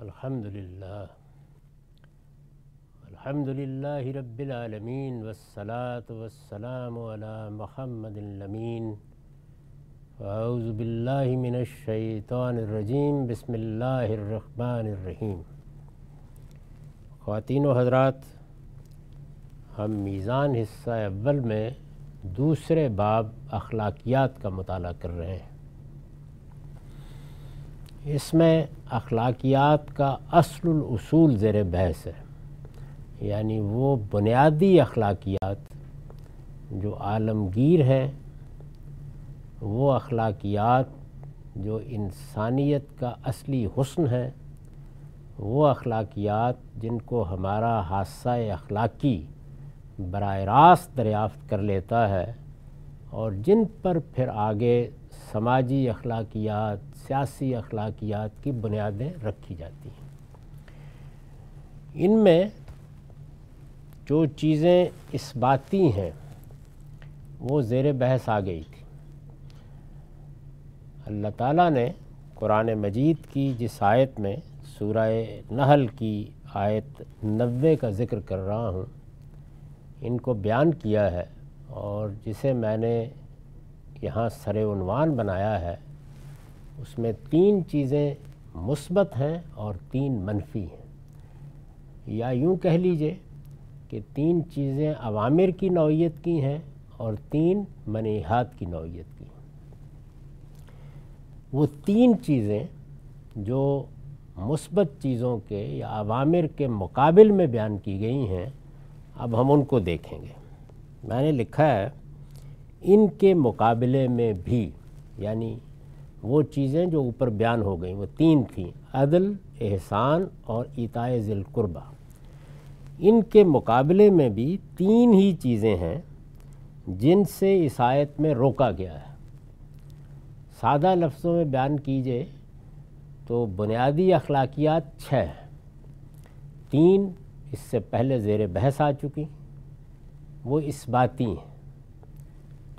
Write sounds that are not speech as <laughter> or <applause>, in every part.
الحمد للہ الحمد للہ رب العالمین والصلاة والسلام على محمد الامین اعوذ باللہ من الشیطان الرجیم بسم اللہ الرحمن الرحیم خواتین و حضرات، ہم میزان حصہ اول میں دوسرے باب اخلاقیات کا مطالعہ کر رہے ہیں۔ اس میں اخلاقیات کا اصل الاصول زیر بحث ہے۔ یعنی وہ بنیادی اخلاقیات جو عالمگیر ہیں، وہ اخلاقیات جو انسانیت کا اصلی حسن ہے وہ اخلاقیات جن کو ہمارا حادثہ اخلاقی براہ راست دریافت کر لیتا ہے اور جن پر پھر آگے سماجی اخلاقیات، سیاسی اخلاقیات کی بنیادیں رکھی جاتی ہیں۔ ان میں جو چیزیں اس باتی ہیں، وہ زیر بحث آ گئی تھی۔ اللہ تعالیٰ نے قرآن مجید کی جس آیت میں سورہ نحل کی آیت نوے کا ذکر کر رہا ہوں، ان کو بیان کیا ہے اور جسے میں نے یہاں سر عنوان بنایا ہے، اس میں تین چیزیں مثبت ہیں اور تین منفی ہیں۔ یا یوں کہہ لیجیے کہ تین چیزیں عوامر کی نوعیت کی ہیں اور تین منیحات کی نوعیت کی ہیں۔ وہ تین چیزیں جو مثبت چیزوں کے یا عوامر کے مقابل میں بیان کی گئی ہیں، اب ہم ان کو دیکھیں گے۔ میں نے لکھا ہے ان کے مقابلے میں بھی یعنی وہ چیزیں جو اوپر بیان ہو گئیں، وہ تین تھیں، عدل، احسان اور ذی ذلقربہ ان کے مقابلے میں بھی تین ہی چیزیں ہیں جن سے عیسائیت میں روکا گیا ہے۔ سادہ لفظوں میں بیان کیجیے تو بنیادی اخلاقیات چھ ہیں۔ تین اس سے پہلے زیر بحث آ چکی، وہ اس باتی ہیں۔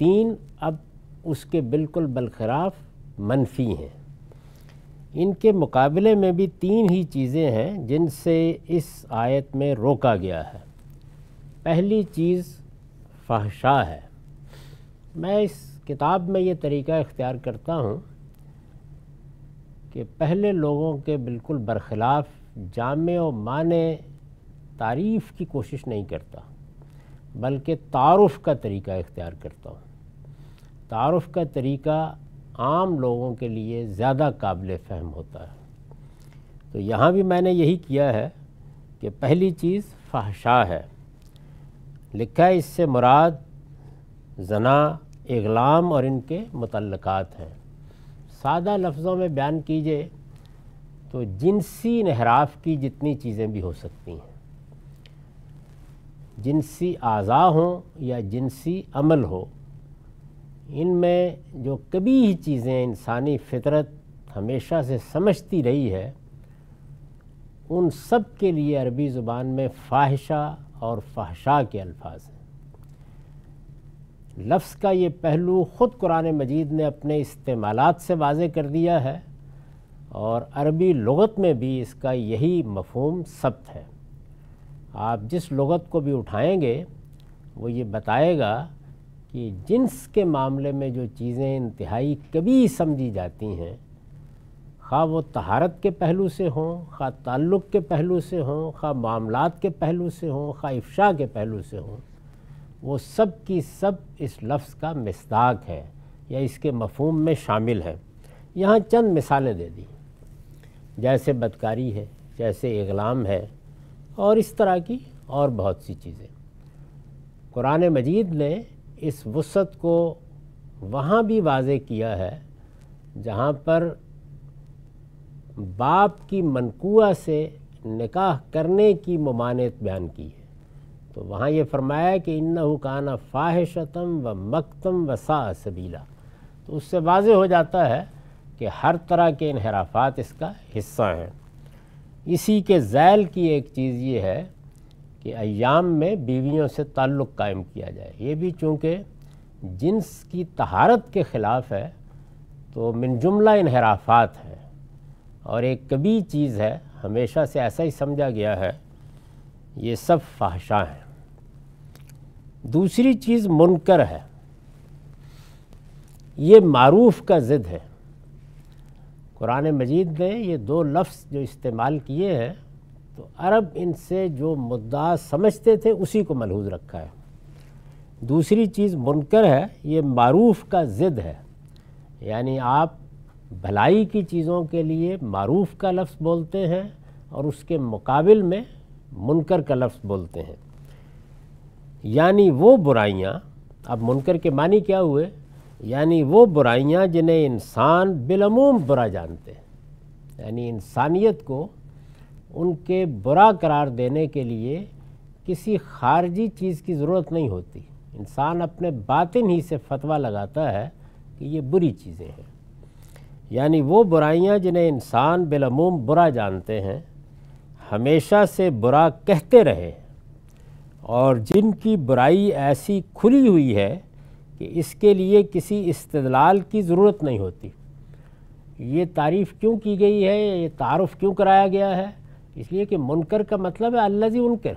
تین اب اس کے بالکل بالخراف منفی ہیں۔ ان کے مقابلے میں بھی تین ہی چیزیں ہیں جن سے اس آیت میں روکا گیا ہے۔ پہلی چیز فحشا ہے۔ میں اس کتاب میں یہ طریقہ اختیار کرتا ہوں کہ پہلے لوگوں کے بالکل برخلاف جامع و معنی تعریف کی کوشش نہیں کرتا، بلکہ تعارف کا طریقہ اختیار کرتا ہوں۔ تعارف کا طریقہ عام لوگوں کے لیے زیادہ قابل فہم ہوتا ہے۔ تو یہاں بھی میں نے یہی کیا ہے کہ پہلی چیز فحشا ہے۔ لکھا ہے اس سے مراد زنا، اغلام اور ان کے متعلقات ہیں۔ سادہ لفظوں میں بیان کیجیے تو جنسی انحراف کی جتنی چیزیں بھی ہو سکتی ہیں۔ جنسی اعضاء ہوں یا جنسی عمل ہو ان میں جو کبھی ہی چیزیں انسانی فطرت ہمیشہ سے سمجھتی رہی ہے، ان سب کے لیے عربی زبان میں فاحشہ اور فحشا کے الفاظ ہیں۔ لفظ کا یہ پہلو خود قرآن مجید نے اپنے استعمالات سے واضح کر دیا ہے اور عربی لغت میں بھی اس کا یہی مفہوم ثبت ہے۔ آپ جس لغت کو بھی اٹھائیں گے، وہ یہ بتائے گا کہ جنس کے معاملے میں جو چیزیں انتہائی کبھی سمجھی جاتی ہیں، خواہ وہ تہارت کے پہلو سے ہوں، خواہ تعلق کے پہلو سے ہوں، خواہ معاملات کے پہلو سے ہوں، خواہ افشا کے پہلو سے ہوں، وہ سب کی سب اس لفظ کا مصداق ہے یا اس کے مفہوم میں شامل ہے۔ یہاں چند مثالیں دے دیں جیسے بدکاری ہے، جیسے اغلام ہے، اور اس طرح کی اور بہت سی چیزیں۔ قرآن مجید نے اس وسعت کو وہاں بھی واضح کیا ہے جہاں پر باپ کی منقوع سے نکاح کرنے کی ممانعت بیان کی ہے۔ تو وہاں یہ فرمایا کہ انہو کانا فاحشتم و مکتم و سا سبیلا۔ تو اس سے واضح ہو جاتا ہے کہ ہر طرح کے انحرافات اس کا حصہ ہیں۔ اسی کے ذیل کی ایک چیز یہ ہے کہ ایام میں بیویوں سے تعلق قائم کیا جائے۔ یہ بھی چونکہ جنس کی طہارت کے خلاف ہے، تو من جملہ انحرافات ہے اور ایک کبھی چیز ہے، ہمیشہ سے ایسا ہی سمجھا گیا ہے، یہ سب فحشاں ہیں۔ دوسری چیز منکر ہے۔ یہ معروف کا ضد ہے۔ قرآن مجید نے یہ دو لفظ جو استعمال کیے ہیں تو عرب ان سے جو مدعا سمجھتے تھے، اسی کو ملحوظ رکھا ہے۔ دوسری چیز منکر ہے، یہ معروف کا ضد ہے۔ یعنی آپ بھلائی کی چیزوں کے لیے معروف کا لفظ بولتے ہیں اور اس کے مقابل میں منکر کا لفظ بولتے ہیں۔ یعنی وہ برائیاں، اب منکر کے معنی کیا ہوئے؟ یعنی وہ برائیاں جنہیں انسان بالعموم برا جانتے ہیں۔ یعنی انسانیت کو ان کے برا قرار دینے کے لیے کسی خارجی چیز کی ضرورت نہیں ہوتی۔ انسان اپنے باطن ہی سے فتویٰ لگاتا ہے کہ یہ بری چیزیں ہیں۔ یعنی وہ برائیاں جنہیں انسان بالعموم برا جانتے ہیں، ہمیشہ سے برا کہتے رہے۔ اور جن کی برائی ایسی کھلی ہوئی ہے کہ اس کے لیے کسی استدلال کی ضرورت نہیں ہوتی۔ یہ تعریف کیوں کی گئی ہے؟ یہ تعارف کیوں کرایا گیا ہے؟ اس لیے کہ منکر کا مطلب ہے اللہ جی انکر۔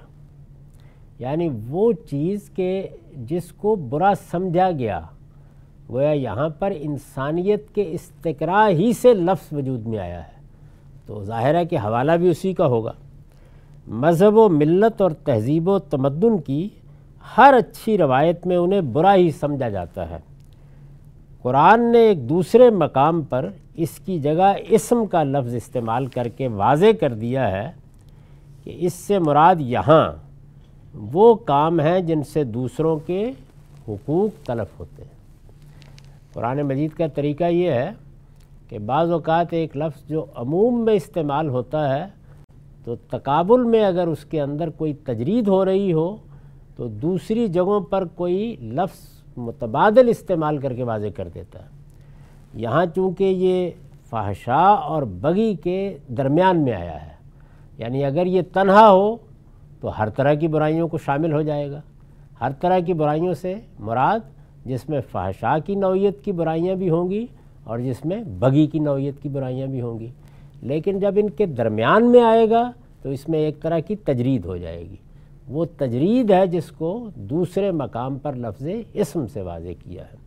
یعنی وہ چیز کہ جس کو برا سمجھا گیا، گویا یہاں پر انسانیت کے استقرا ہی سے لفظ وجود میں آیا ہے۔ تو ظاہر ہے کہ حوالہ بھی اسی کا ہوگا۔ مذہب و ملت اور تہذیب و تمدن کی ہر اچھی روایت میں انہیں برا ہی سمجھا جاتا ہے۔ قرآن نے ایک دوسرے مقام پر اس کی جگہ اسم کا لفظ استعمال کر کے واضح کر دیا ہے کہ اس سے مراد یہاں وہ کام ہیں جن سے دوسروں کے حقوق تلف ہوتے ہیں۔ قرآن مجید کا طریقہ یہ ہے کہ بعض اوقات ایک لفظ جو عموم میں استعمال ہوتا ہے تو تقابل میں اگر اس کے اندر کوئی تجرید ہو رہی ہو تو دوسری جگہوں پر کوئی لفظ متبادل استعمال کر کے واضح کر دیتا ہے۔ یہاں چونکہ یہ فحشا اور بغی کے درمیان میں آیا ہے یعنی اگر یہ تنہا ہو تو ہر طرح کی برائیوں کو شامل ہو جائے گا۔ ہر طرح کی برائیوں سے مراد جس میں فحشا کی نوعیت کی برائیاں بھی ہوں گی اور جس میں بغی کی نوعیت کی برائیاں بھی ہوں گی۔ لیکن جب ان کے درمیان میں آئے گا تو اس میں ایک طرح کی تجرید ہو جائے گی۔ وہ تجرید ہے جس کو دوسرے مقام پر لفظ اسم سے واضح کیا ہے۔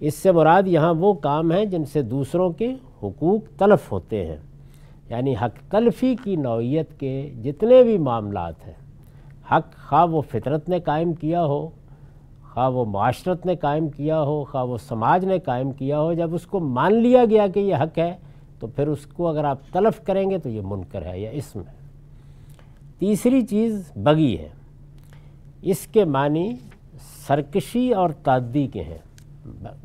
اس سے مراد یہاں وہ کام ہیں جن سے دوسروں کے حقوق تلف ہوتے ہیں۔ یعنی حق تلفی کی نوعیت کے جتنے بھی معاملات ہیں، حق خواہ وہ فطرت نے قائم کیا ہو، خواہ وہ معاشرت نے قائم کیا ہو، خواہ وہ سماج نے قائم کیا ہو، جب اس کو مان لیا گیا کہ یہ حق ہے، تو پھر اس کو اگر آپ تلف کریں گے تو یہ منکر ہے یا اسم ہے۔ تیسری چیز بگی ہے۔ اس کے معنی سرکشی اور تعدی کے ہیں۔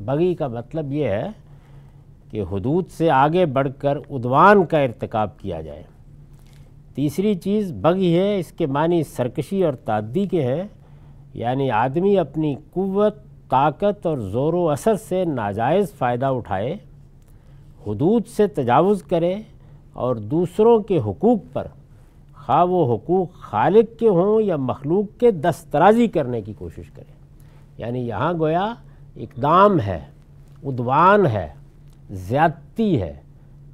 بگی کا مطلب یہ ہے کہ حدود سے آگے بڑھ کر ادوان کا ارتکاب کیا جائے۔ تیسری چیز بگی ہے، اس کے معنی سرکشی اور تعدی کے ہیں یعنی آدمی اپنی قوت، طاقت اور زور و اثر سے ناجائز فائدہ اٹھائے، حدود سے تجاوز کرے اور دوسروں کے حقوق پر، خواہ وہ حقوق خالق کے ہوں یا مخلوق کے دسترازی کرنے کی کوشش کرے۔ یعنی یہاں گویا اقدام ہے ادوان ہے، زیادتی ہے،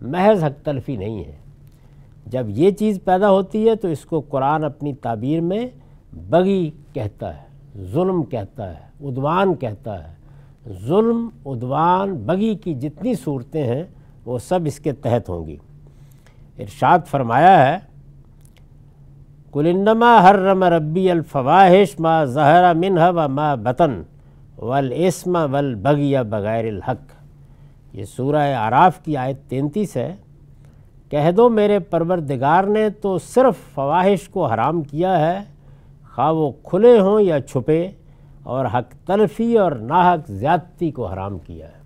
محض حق تلفی نہیں ہے۔ جب یہ چیز پیدا ہوتی ہے تو اس کو قرآن اپنی تعبیر میں بغی کہتا ہے، ظلم کہتا ہے ادوان کہتا ہے۔ ظلم ادوان بغی کی جتنی صورتیں ہیں، وہ سب اس کے تحت ہوں گی۔ ارشاد فرمایا ہے کلنما حرم ربی الفواہش ما زہر منہ و ما بطن۔ والاسم والبغی بغیر الحق۔ یہ سورہ عراف کی آیت تینتیس ہے۔ کہہ دو میرے پروردگار نے تو صرف فواہش کو حرام کیا ہے۔ خواہ وہ کھلے ہوں یا چھپے، اور حق تلفی اور ناحق زیادتی کو حرام کیا ہے۔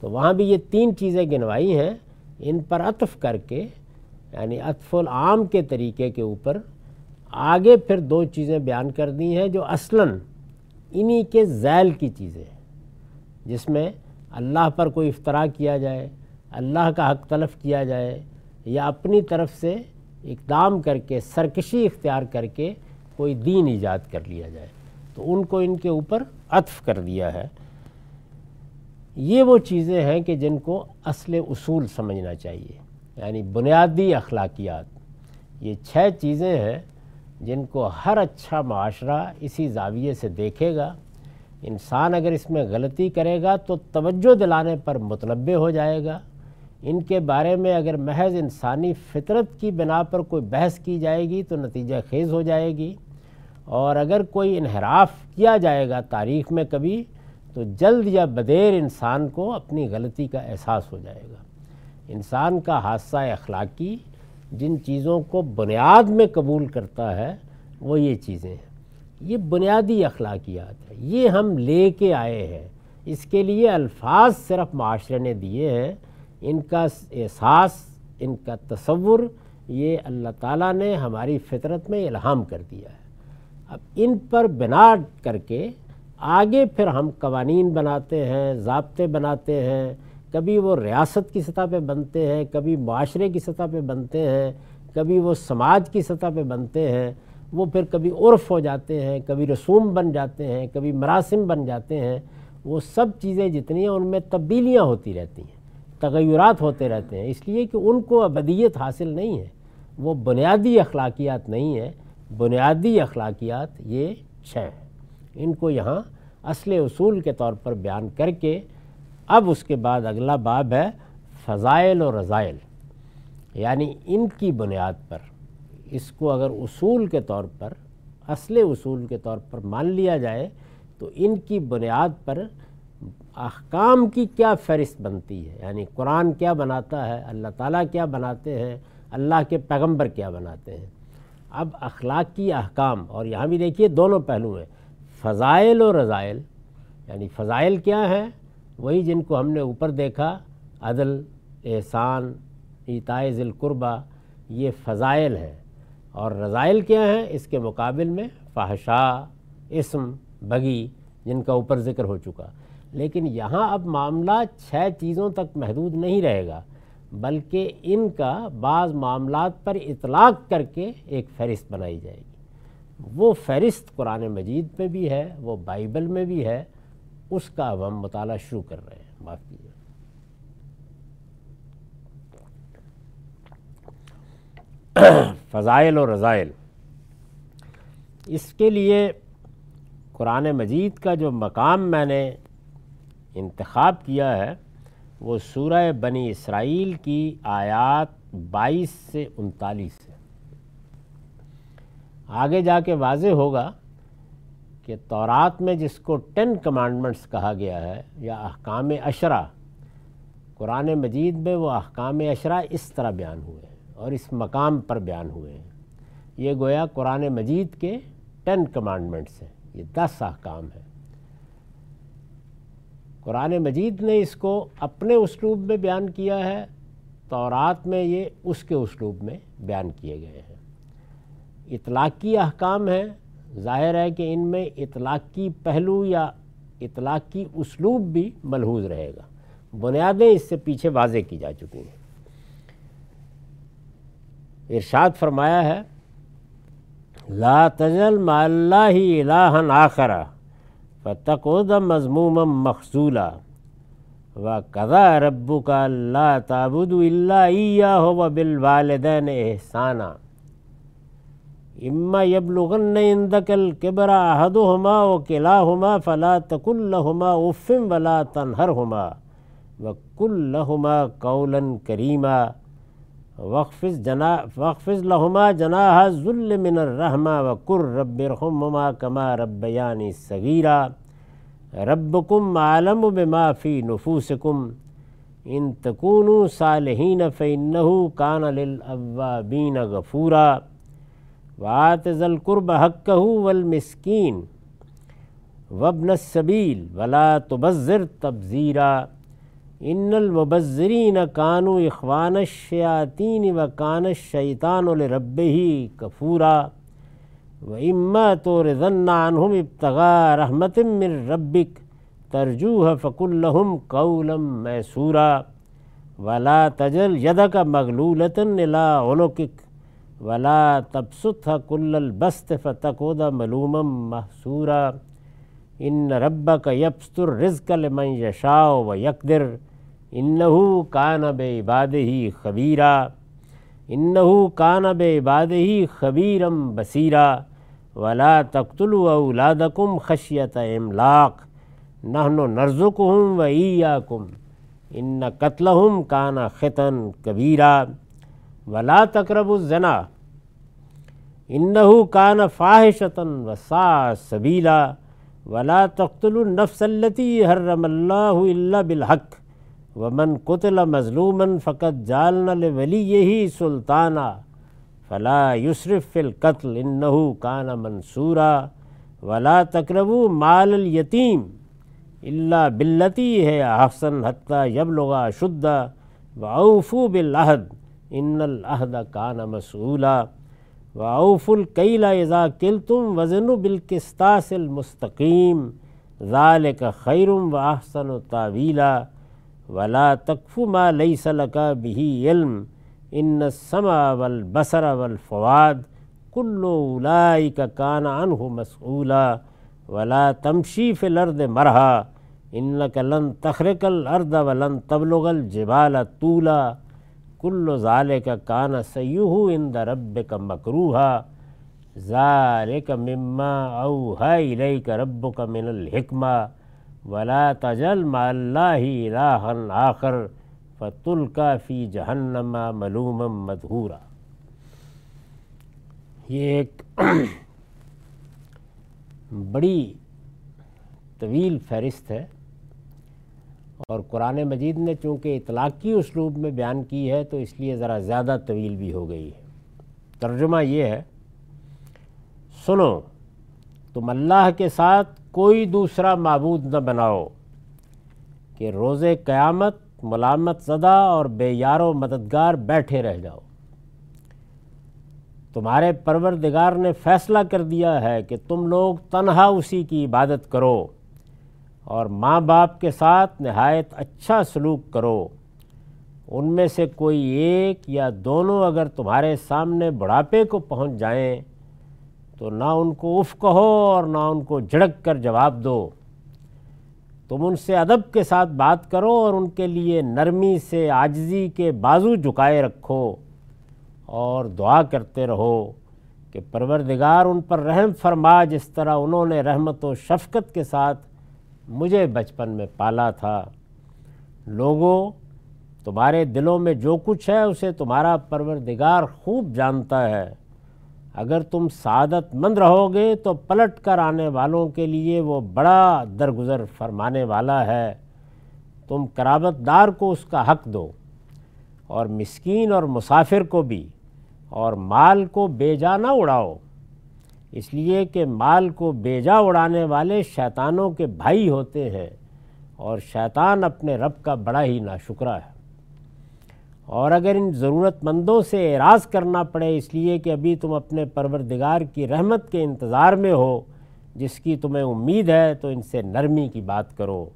تو وہاں بھی یہ تین چیزیں گنوائی ہیں۔ ان پر عطف کر کے یعنی عطف العام کے طریقے کے اوپر، آگے پھر دو چیزیں بیان کر دی ہیں جو اصلاً انہی کے ذیل کی چیزیں ہیں، جس میں اللہ پر کوئی افطرا کیا جائے، اللہ کا حق تلف کیا جائے، یا اپنی طرف سے اقدام کر کے، سرکشی اختیار کر کے کوئی دین ایجاد کر لیا جائے۔ تو ان کو ان کے اوپر عطف کر دیا ہے۔ یہ وہ چیزیں ہیں کہ جن کو اصل اصول سمجھنا چاہیے یعنی بنیادی اخلاقیات۔ یہ چھ چیزیں ہیں جن کو ہر اچھا معاشرہ اسی زاویے سے دیکھے گا، انسان اگر اس میں غلطی کرے گا تو توجہ دلانے پر متنبع ہو جائے گا۔ ان کے بارے میں اگر محض انسانی فطرت کی بنا پر کوئی بحث کی جائے گی تو نتیجہ خیز ہو جائے گی۔ اور اگر کوئی انحراف کیا جائے گا تاریخ میں کبھی، تو جلد یا بدیر انسان کو اپنی غلطی کا احساس ہو جائے گا۔ انسان کا حادثہ اخلاقی جن چیزوں کو بنیاد میں قبول کرتا ہے، وہ یہ چیزیں ہیں۔ یہ بنیادی اخلاقیات ہے یہ ہم لے کے آئے ہیں۔ اس کے لیے الفاظ صرف معاشرے نے دیے ہیں۔ ان کا احساس، ان کا تصور، یہ اللہ تعالیٰ نے ہماری فطرت میں الہام کر دیا ہے۔ اب ان پر بنا کر کے آگے پھر ہم قوانین بناتے ہیں، ضابطے بناتے ہیں۔ کبھی وہ ریاست کی سطح پہ بنتے ہیں، کبھی معاشرے کی سطح پہ بنتے ہیں، کبھی وہ سماج کی سطح پہ بنتے ہیں، وہ پھر کبھی عرف ہو جاتے ہیں، کبھی رسوم بن جاتے ہیں، کبھی مراسم بن جاتے ہیں۔ وہ سب چیزیں جتنی ہیں، ان میں تبدیلیاں ہوتی رہتی ہیں، تغیرات ہوتے رہتے ہیں۔ اس لیے کہ ان کو ابدیت حاصل نہیں ہے۔ وہ بنیادی اخلاقیات نہیں ہے بنیادی اخلاقیات یہ چھ ہیں ان کو یہاں اصل اصول کے طور پر بیان کر کے اب اس کے بعد اگلا باب ہے فضائل و رضائل یعنی ان کی بنیاد پر۔ اس کو اگر اصول کے طور پر، اصل اصول کے طور پر مان لیا جائے، تو ان کی بنیاد پر احکام کی کیا فہرست بنتی ہے؟ یعنی قرآن کیا بناتا ہے؟ اللہ تعالیٰ کیا بناتے ہیں؟ اللہ کے پیغمبر کیا بناتے ہیں؟ اب اخلاقی احکام، اور یہاں بھی دیکھیے دونوں پہلو ہیں۔ فضائل و رضائل یعنی فضائل کیا ہیں؟ وہی جن کو ہم نے اوپر دیکھا، عدل، احسان ایتائے ذی القربہ یہ فضائل ہیں۔ اور رضائل کیا ہیں؟ اس کے مقابل میں فحشا، اسم بگی جن کا اوپر ذکر ہو چکا۔ لیکن یہاں اب معاملہ چھ چیزوں تک محدود نہیں رہے گا، بلکہ ان کا بعض معاملات پر اطلاق کر کے ایک فہرست بنائی جائے گی۔ وہ فہرست قرآن مجید میں بھی ہے، وہ بائبل میں بھی ہے اس کا اب ہم مطالعہ شروع کر رہے ہیں، معاف کیجیے۔ فضائل و رضائل۔ اس کے لیے قرآن مجید کا جو مقام میں نے انتخاب کیا ہے، وہ سورہ بنی اسرائیل کی آیات بائیس سے انتالیس ہے۔ آگے جا کے واضح ہوگا کہ تورات میں جس کو ٹین کمانڈمنٹس کہا گیا ہے، یا احکام اشرا، قرآن مجید میں وہ احکام اشرا اس طرح بیان ہوئے ہیں اور اس مقام پر بیان ہوئے ہیں۔ یہ گویا قرآن مجید کے ٹین کمانڈمنٹس ہیں، یہ دس احکام ہیں۔ قرآن مجید نے اس کو اپنے اسلوب میں بیان کیا ہے، تورات میں یہ اس کے اسلوب میں بیان کیے گئے ہیں۔ اطلاقی احکام ہیں ظاہر ہے کہ ان میں اطلاقی پہلو یا اطلاقی اسلوب بھی ملحوظ رہے گا۔ بنیادیں اس سے پیچھے واضح کی جا چکی ہیں۔ ارشاد فرمایا ہے، لا تجل ما اللہ الہن آخرہ فتقود مضموما مخصولا و قضا ربو کا اللہ تعبد اللہ و بالوالدین احسانہ اما یبلغن عندك الكبر احدهما وكلاهما فلا تقل لهما اف ولا تنهرهما وقل لهما قولا كريما وقفز جنا وقفز لهما جناح الذل من الرحمة وقر رب ارحمهما كما ربياني صغيرا ربكم عالم بما في نفوسكم ان تكونوا صالحين فإنه كان للأوابين غفورا وآتذ القرب حقه والمسكين وابن السبيل ولا تبذر تبذيرا ان المبذرین کانو اخوان الشیاطین و کان الشیطان لربه کفورا و اما تو رضن عنہم ابتغاء رحمت من ربک ترجوہ فقل لهم قولا میسورا ولا تجل یدک مغلولتا الى عنقک ولا تبسطها كل البسط فتقود ملوما محسورا ان ربک یبسط الرزق لمن یشاء و یقدر انہو کان بے عباد ہی خبیرہ انہو کان بے عباد ہی خبیرم بصیرہ ولا تقتلوا اولادکم خشیت املاق نحن نرزقہم و ایاکم ان قتلہم کان خطن کبیرہ ولا تقربوا الزنا انہو کان فاحشتا کان احسن ان العہد کان وعوف اذا بالقسطاس المستقیم ذالک خیرم و احسن تاویلا ولا تقف ما لیس لکا بہی علم ان السمع والبصر والفواد کل اولئک کان عنہ مسئولا ولا تمشی فی الارض مرہا انک لن تخرق الارض ولن تبلغ الجبال طولا کل ذالک کان سیوہ ان عند ربک مکروہا، ذالک مما اوہا الیک ربک من الحکمہ، ولا تجل مع اللہ الہا آخر فتل کا فی جہنم ملوم مدھورا یہ ایک <clears throat> بڑی طویل فہرست ہے۔ اور قرآن مجید نے چونکہ اطلاقی اسلوب میں بیان کی ہے تو اس لیے ذرا زیادہ طویل بھی ہو گئی ہے۔ ترجمہ یہ ہے، سنو، تم اللہ کے ساتھ کوئی دوسرا معبود نہ بناؤ کہ روز قیامت ملامت زدہ اور بے یار و مددگار بیٹھے رہ جاؤ۔ تمہارے پروردگار نے فیصلہ کر دیا ہے کہ تم لوگ تنہا اسی کی عبادت کرو۔ اور ماں باپ کے ساتھ نہایت اچھا سلوک کرو۔ ان میں سے کوئی ایک یا دونوں اگر تمہارے سامنے بڑھاپے کو پہنچ جائیں، تو نہ ان کو اف کہو اور نہ ان کو جھڑک کر جواب دو۔ تم ان سے ادب کے ساتھ بات کرو اور ان کے لیے نرمی سے آجزی کے بازو جھکائے رکھو اور دعا کرتے رہو کہ پروردگار ان پر رحم فرما، جس طرح انہوں نے رحمت و شفقت کے ساتھ مجھے بچپن میں پالا تھا۔ لوگوں، تمہارے دلوں میں جو کچھ ہے، اسے تمہارا پروردگار خوب جانتا ہے۔ اگر تم سعادت مند رہو گے، تو پلٹ کر آنے والوں کے لیے وہ بڑا درگزر فرمانے والا ہے۔ تم کرابت دار کو اس کا حق دو، اور مسکین اور مسافر کو بھی، اور مال کو بے جا نہ اڑاؤ۔ اس لیے کہ مال کو بے جا اڑانے والے شیطانوں کے بھائی ہوتے ہیں اور شیطان اپنے رب کا بڑا ہی ناشکرہ ہے۔ اور اگر ان ضرورت مندوں سے اعراض کرنا پڑے، اس لیے کہ ابھی تم اپنے پروردگار کی رحمت کے انتظار میں ہو، جس کی تمہیں امید ہے، تو ان سے نرمی کی بات کرو۔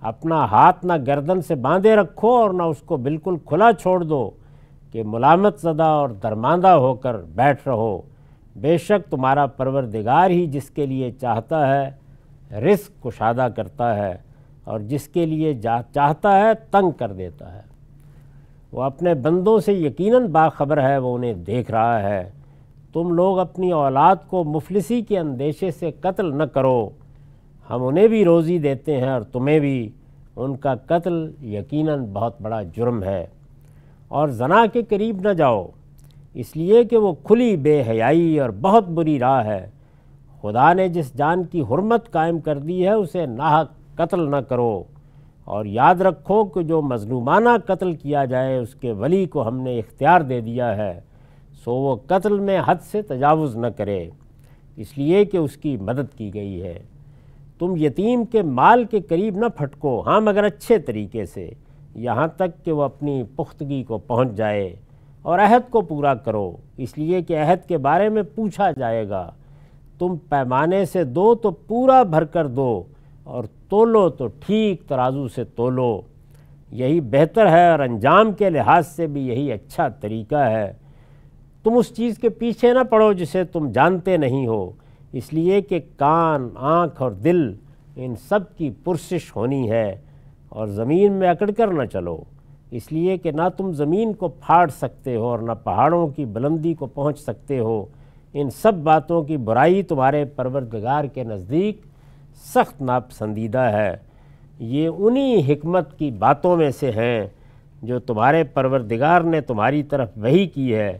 اپنا ہاتھ نہ گردن سے باندھے رکھو اور نہ اس کو بالکل کھلا چھوڑ دو کہ ملامت زدہ اور درماندہ ہو کر بیٹھ رہو۔ بے شک تمہارا پروردگار ہی جس کے لیے چاہتا ہے رزق کشادہ کرتا ہے اور جس کے لیے چاہتا ہے تنگ کر دیتا ہے۔ وہ اپنے بندوں سے یقیناً باخبر ہے، وہ انہیں دیکھ رہا ہے۔ تم لوگ اپنی اولاد کو مفلسی کے اندیشے سے قتل نہ کرو۔ ہم انہیں بھی روزی دیتے ہیں اور تمہیں بھی۔ ان کا قتل یقیناً بہت بڑا جرم ہے۔ اور زنا کے قریب نہ جاؤ۔ اس لیے کہ وہ کھلی بے حیائی اور بہت بری راہ ہے۔ خدا نے جس جان کی حرمت قائم کر دی ہے، اسے ناحق قتل نہ کرو۔ اور یاد رکھو کہ جو مظلومانہ قتل کیا جائے، اس کے ولی کو ہم نے اختیار دے دیا ہے، سو وہ قتل میں حد سے تجاوز نہ کرے۔ اس لیے کہ اس کی مدد کی گئی ہے۔ تم یتیم کے مال کے قریب نہ پھٹکو۔ ہاں مگر اچھے طریقے سے۔ یہاں تک کہ وہ اپنی پختگی کو پہنچ جائے۔ اور عہد کو پورا کرو۔ اس لیے کہ عہد کے بارے میں پوچھا جائے گا۔ تم پیمانے سے دو تو پورا بھر کر دو اور تولو تو ٹھیک ترازو سے تولو۔ یہی بہتر ہے اور انجام کے لحاظ سے بھی یہی اچھا طریقہ ہے۔ تم اس چیز کے پیچھے نہ پڑو جسے تم جانتے نہیں ہو۔ اس لیے کہ کان، آنکھ اور دل ان سب کی پرسش ہونی ہے اور زمین میں اکڑ کر نہ چلو۔ اس لیے کہ نہ تم زمین کو پھاڑ سکتے ہو اور نہ پہاڑوں کی بلندی کو پہنچ سکتے ہو۔ ان سب باتوں کی برائی تمہارے پروردگار کے نزدیک سخت ناپسندیدہ ہے۔ یہ انہی حکمت کی باتوں میں سے ہیں جو تمہارے پروردگار نے تمہاری طرف وہی کی ہے۔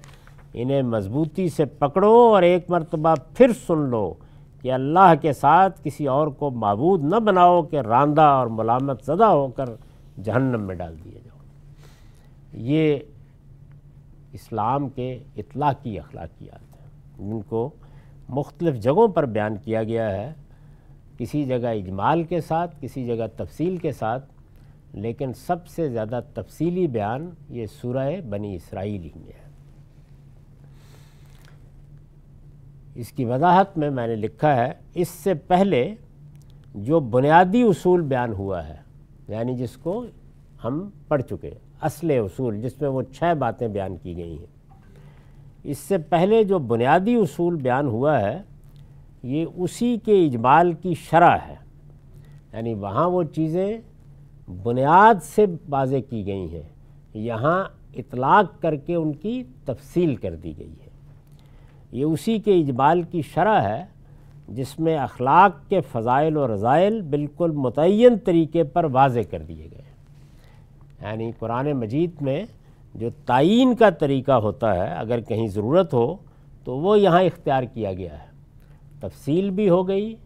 انہیں مضبوطی سے پکڑو اور ایک مرتبہ پھر سن لو کہ اللہ کے ساتھ کسی اور کو معبود نہ بناؤ کہ راندہ اور ملامت زدہ ہو کر جہنم میں ڈال دیے جاؤ یہ اسلام کے اطلاقی اخلاقیات ہیں۔ جن کو مختلف جگہوں پر بیان کیا گیا ہے۔ کسی جگہ اجمال کے ساتھ، کسی جگہ تفصیل کے ساتھ۔ لیکن سب سے زیادہ تفصیلی بیان یہ سورہ بنی اسرائیلی میں ہے۔ اس کی وضاحت میں میں نے لکھا ہے، اس سے پہلے جو بنیادی اصول بیان ہوا ہے یعنی جس کو ہم پڑھ چکے اصل اصول جس میں وہ چھ باتیں بیان کی گئی ہیں۔ اس سے پہلے جو بنیادی اصول بیان ہوا ہے، یہ اسی کے اجمال کی شرح ہے۔ یعنی وہاں وہ چیزیں بنیاد سے واضح کی گئی ہیں۔ یہاں اطلاق کر کے ان کی تفصیل کر دی گئی ہے۔ یہ اسی کے اجمال کی شرح ہے، جس میں اخلاق کے فضائل و رضائل بالکل متعین طریقے پر واضح کر دیے گئے۔ یعنی قرآن مجید میں جو تعین کا طریقہ ہوتا ہے، اگر کہیں ضرورت ہو، تو وہ یہاں اختیار کیا گیا ہے۔ تفصیل بھی ہو گئی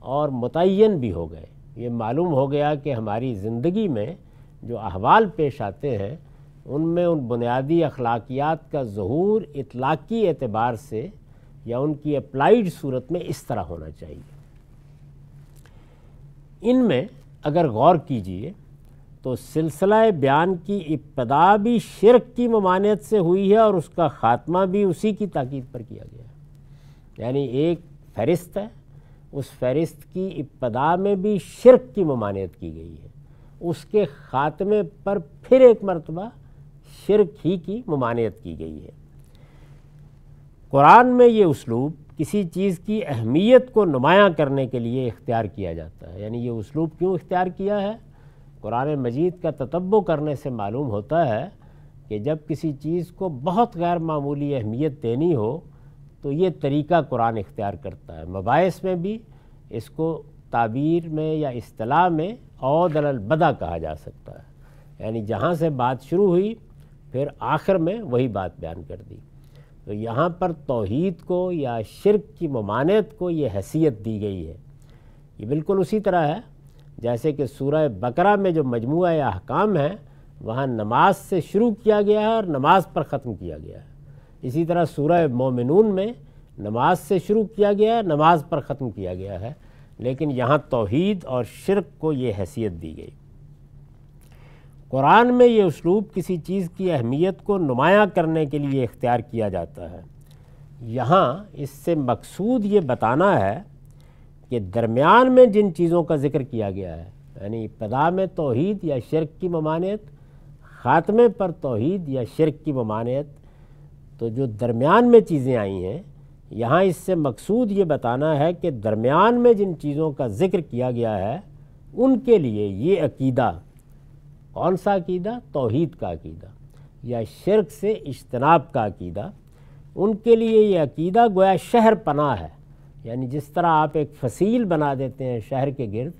اور متعین بھی ہو گئے۔ یہ معلوم ہو گیا کہ ہماری زندگی میں جو احوال پیش آتے ہیں، ان میں ان بنیادی اخلاقیات کا ظہور اطلاقی اعتبار سے یا ان کی اپلائیڈ صورت میں اس طرح ہونا چاہیے۔ ان میں اگر غور کیجیے تو سلسلہ بیان کی ابتدا بھی شرک کی ممانعت سے ہوئی ہے اور اس کا خاتمہ بھی اسی کی تاکید پر کیا گیا ہے۔ یعنی ایک فہرست ہے، اس فہرست کی ابتدا میں بھی شرک کی ممانعت کی گئی ہے۔ اس کے خاتمے پر پھر ایک مرتبہ شرک ہی کی ممانعت کی گئی ہے۔ قرآن میں یہ اسلوب کسی چیز کی اہمیت کو نمایاں کرنے کے لیے اختیار کیا جاتا ہے۔ یعنی یہ اسلوب کیوں اختیار کیا ہے؟ قرآن مجید کا تتبع کرنے سے معلوم ہوتا ہے کہ جب کسی چیز کو بہت غیر معمولی اہمیت دینی ہو، تو یہ طریقہ قرآن اختیار کرتا ہے۔ مباحث میں بھی اس کو تعبیر میں یا اصطلاح میں عود البدہ کہا جا سکتا ہے۔ یعنی جہاں سے بات شروع ہوئی، پھر آخر میں وہی بات بیان کر دی۔ تو یہاں پر توحید کو یا شرک کی ممانعت کو یہ حیثیت دی گئی ہے۔ یہ بالکل اسی طرح ہے۔ جیسے کہ سورہ بقرہ میں جو مجموعہ احکام ہیں، وہاں نماز سے شروع کیا گیا ہے اور نماز پر ختم کیا گیا ہے۔ اسی طرح سورہ مومنون میں نماز سے شروع کیا گیا ہے، نماز پر ختم کیا گیا ہے۔ لیکن یہاں توحید اور شرک کو یہ حیثیت دی گئی۔ قرآن میں یہ اسلوب کسی چیز کی اہمیت کو نمایاں کرنے کے لیے اختیار کیا جاتا ہے۔ یہاں اس سے مقصود یہ بتانا ہے کہ درمیان میں جن چیزوں کا ذکر کیا گیا ہے یعنی ابتدا میں توحید یا شرک کی ممانعت، خاتمے پر توحید یا شرک کی ممانعت، تو جو درمیان میں چیزیں آئی ہیں، یہاں اس سے مقصود یہ بتانا ہے کہ درمیان میں جن چیزوں کا ذکر کیا گیا ہے، ان کے لیے یہ عقیدہ، کون سا عقیدہ؟ توحید کا عقیدہ، یا شرک سے اجتناب کا عقیدہ، ان کے لیے یہ عقیدہ گویا شہر پناہ ہے۔ یعنی جس طرح آپ ایک فصیل بنا دیتے ہیں شہر کے گرد،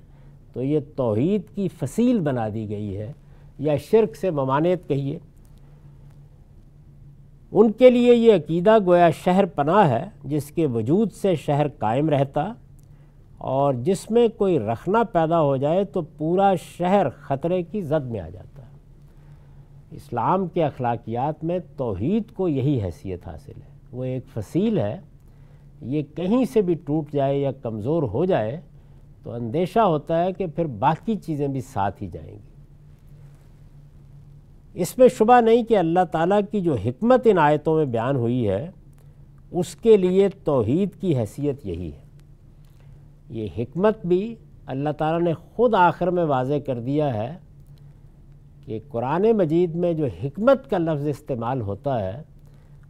تو یہ توحید کی فصیل بنا دی گئی ہے، یا شرک سے ممانعت کہیے۔ ان کے لیے یہ عقیدہ گویا شہر پناہ ہے، جس کے وجود سے شہر قائم رہتا، اور جس میں کوئی رکھنا پیدا ہو جائے تو پورا شہر خطرے کی زد میں آ جاتا۔ ہے اسلام کے اخلاقیات میں توحید کو یہی حیثیت حاصل ہے۔ وہ ایک فصیل ہے یہ کہیں سے بھی ٹوٹ جائے یا کمزور ہو جائے تو اندیشہ ہوتا ہے کہ پھر باقی چیزیں بھی ساتھ ہی جائیں گی۔ اس میں شبہ نہیں کہ اللہ تعالیٰ کی جو حکمت ان آیتوں میں بیان ہوئی ہے، اس کے لیے توحید کی حیثیت یہی ہے۔ یہ حکمت بھی اللہ تعالیٰ نے خود آخر میں واضح کر دیا ہے کہ قرآن مجید میں جو حکمت کا لفظ استعمال ہوتا ہے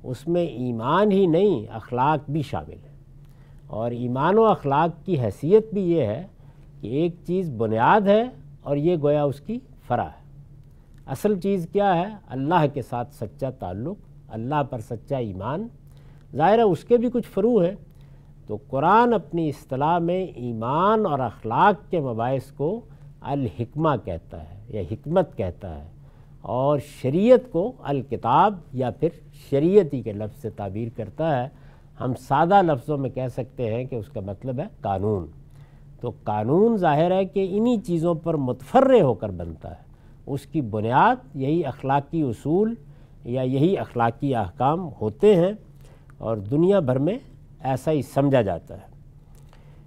اس میں ایمان ہی نہیں، اخلاق بھی شامل ہے۔ اور ایمان و اخلاق کی حیثیت بھی یہ ہے کہ ایک چیز بنیاد ہے اور یہ گویا اس کی فرا ہے۔ اصل چیز کیا ہے؟ اللہ کے ساتھ سچا تعلق، اللہ پر سچا ایمان۔ ظاہر ہے اس کے بھی کچھ فرو ہیں۔ تو قرآن اپنی اصطلاح میں ایمان اور اخلاق کے مباحث کو الحکمہ کہتا ہے یا حکمت کہتا ہے۔ اور شریعت کو الکتاب یا پھر شریعتی کے لفظ سے تعبیر کرتا ہے، ہم سادہ لفظوں میں کہہ سکتے ہیں کہ اس کا مطلب ہے قانون۔ تو قانون ظاہر ہے کہ انہی چیزوں پر متفرع ہو کر بنتا ہے۔ اس کی بنیاد یہی اخلاقی اصول یا یہی اخلاقی احکام ہوتے ہیں اور دنیا بھر میں ایسا ہی سمجھا جاتا ہے۔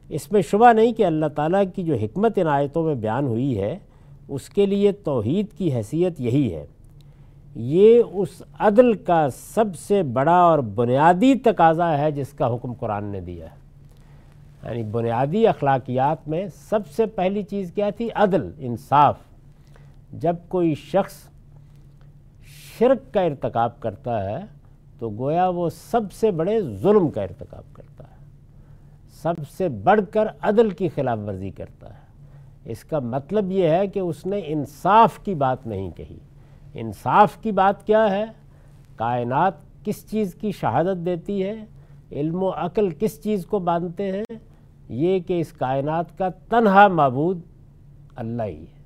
اس میں شبہ نہیں کہ اللہ تعالیٰ کی جو حکمت ان آیتوں میں بیان ہوئی ہے اس کے لیے توحید کی حیثیت یہی ہے۔ یہ اس عدل کا سب سے بڑا اور بنیادی تقاضا ہے جس کا حکم قرآن نے دیا ہے۔ یعنی بنیادی اخلاقیات میں سب سے پہلی چیز کیا تھی؟ عدل، انصاف۔ جب کوئی شخص شرک کا ارتکاب کرتا ہے تو گویا وہ سب سے بڑے ظلم کا ارتکاب کرتا ہے۔ سب سے بڑھ کر عدل کی خلاف ورزی کرتا ہے۔ اس کا مطلب یہ ہے کہ اس نے انصاف کی بات نہیں کہی۔ انصاف کی بات کیا ہے؟ کائنات کس چیز کی شہادت دیتی ہے؟ علم و عقل کس چیز کو باندھتے ہیں؟ یہ کہ اس کائنات کا تنہا معبود اللہ ہی ہے۔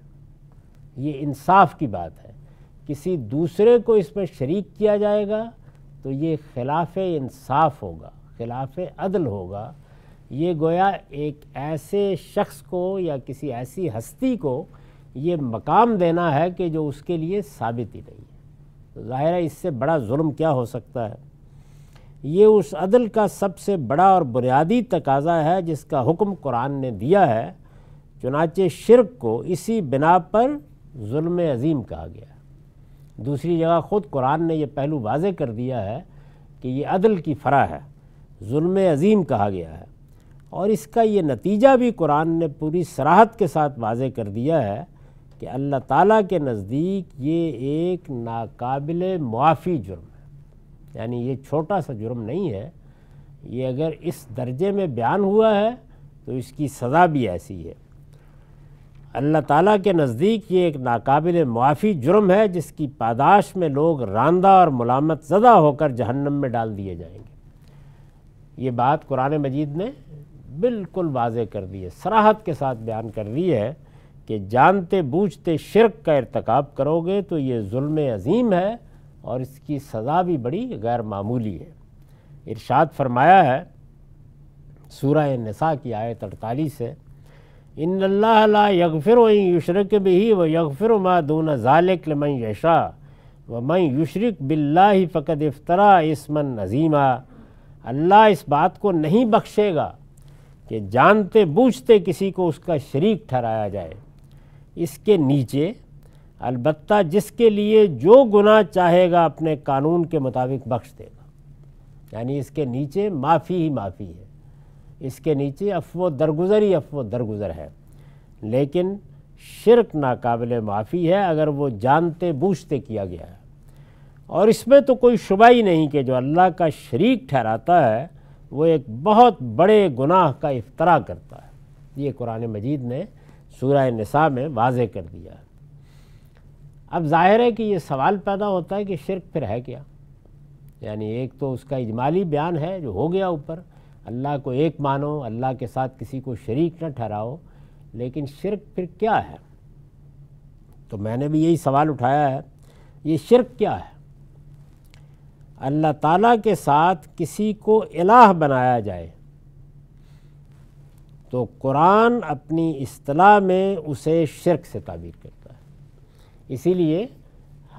یہ انصاف کی بات ہے۔ کسی دوسرے کو اس میں شریک کیا جائے گا تو یہ خلاف انصاف ہوگا، خلاف عدل ہوگا۔ یہ گویا ایک ایسے شخص کو یا کسی ایسی ہستی کو یہ مقام دینا ہے کہ جو اس کے لیے ثابت ہی نہیں ہے۔ ظاہر ہے اس سے بڑا ظلم کیا ہو سکتا ہے۔ یہ اس عدل کا سب سے بڑا اور بنیادی تقاضا ہے جس کا حکم قرآن نے دیا ہے۔ چنانچہ شرک کو اسی بنا پر ظلم عظیم کہا گیا۔ دوسری جگہ خود قرآن نے یہ پہلو واضح کر دیا ہے کہ یہ عدل کی فرا ہے۔ ظلم عظیم کہا گیا ہے۔ اور اس کا یہ نتیجہ بھی قرآن نے پوری سراحت کے ساتھ واضح کر دیا ہے کہ اللہ تعالیٰ کے نزدیک یہ ایک ناقابل معافی جرم ہے۔ یعنی یہ چھوٹا سا جرم نہیں ہے۔ یہ اگر اس درجے میں بیان ہوا ہے تو اس کی سزا بھی ایسی ہے۔ اللہ تعالیٰ کے نزدیک یہ ایک ناقابل معافی جرم ہے جس کی پاداش میں لوگ راندہ اور ملامت زدہ ہو کر جہنم میں ڈال دیے جائیں گے۔ یہ بات قرآن مجید نے بالکل واضح کر دی ہے سراحت کے ساتھ بیان کر دی ہے کہ جانتے بوجھتے شرک کا ارتکاب کرو گے تو یہ ظلم عظیم ہے اور اس کی سزا بھی بڑی غیر معمولی ہے۔ ارشاد فرمایا ہے سورہ نساء کی آیت اڑتالیس سے، ان اللہ لا یغفر و یشرک بھی و یغفر ما دون ذالک لمن یشا و من یشرک باللہ فقد افطرا اسمن عظیمہ اللہ اس بات کو نہیں بخشے گا کہ جانتے بوجھتے کسی کو اس کا شریک ٹھہرایا جائے۔ اس کے نیچے البتہ جس کے لیے جو گناہ چاہے گا اپنے قانون کے مطابق بخش دے گا۔ یعنی اس کے نیچے معافی ہی معافی ہے۔ اس کے نیچے افو درگزر ہی افو درگزر ہے۔ لیکن شرک ناقابل معافی ہے اگر وہ جانتے بوجھتے کیا گیا ہے۔ اور اس میں تو کوئی شبہ ہی نہیں کہ جو اللہ کا شریک ٹھہراتا ہے وہ ایک بہت بڑے گناہ کا افطرا کرتا ہے۔ یہ قرآن مجید نے سورہ نساء میں واضح کر دیا ہے۔ اب ظاہر ہے کہ یہ سوال پیدا ہوتا ہے کہ شرک پھر ہے کیا؟ یعنی ایک تو اس کا اجمالی بیان ہے جو ہو گیا اوپر۔ اللہ کو ایک مانو، اللہ کے ساتھ کسی کو شریک نہ ٹھہراؤ۔ لیکن شرک پھر کیا ہے؟ تو میں نے بھی یہی سوال اٹھایا ہے، یہ شرک کیا ہے؟ اللہ تعالیٰ کے ساتھ کسی کو الہ بنایا جائے۔ تو قرآن اپنی اصطلاح میں اسے شرک سے تعبیر کرتا ہے۔ اسی لیے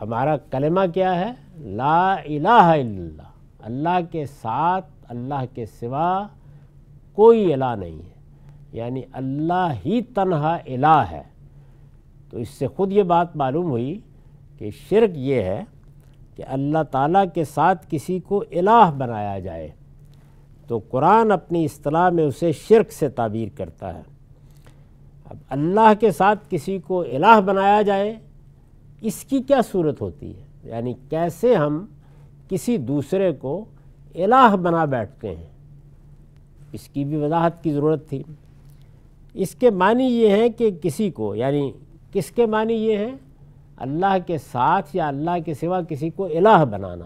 ہمارا کلمہ کیا ہے؟ لا الہ الا اللہ۔ اللہ کے ساتھ، اللہ کے سوا کوئی الہ نہیں ہے۔ یعنی اللہ ہی تنہا الہ ہے۔ تو اس سے خود یہ بات معلوم ہوئی کہ شرک یہ ہے کہ اللہ تعالیٰ کے ساتھ کسی کو الہ بنایا جائے۔ تو قرآن اپنی اصطلاح میں اسے شرک سے تعبیر کرتا ہے۔ اب اللہ کے ساتھ کسی کو الہ بنایا جائے، اس کی کیا صورت ہوتی ہے؟ یعنی کیسے ہم کسی دوسرے کو الہ بنا بیٹھتے ہیں؟ اس کی بھی وضاحت کی ضرورت تھی۔ اس کے معنی یہ ہے کہ کسی کو یعنی کس کے معنی یہ ہے اللہ کے ساتھ یا اللہ کے سوا کسی کو الہ بنانا،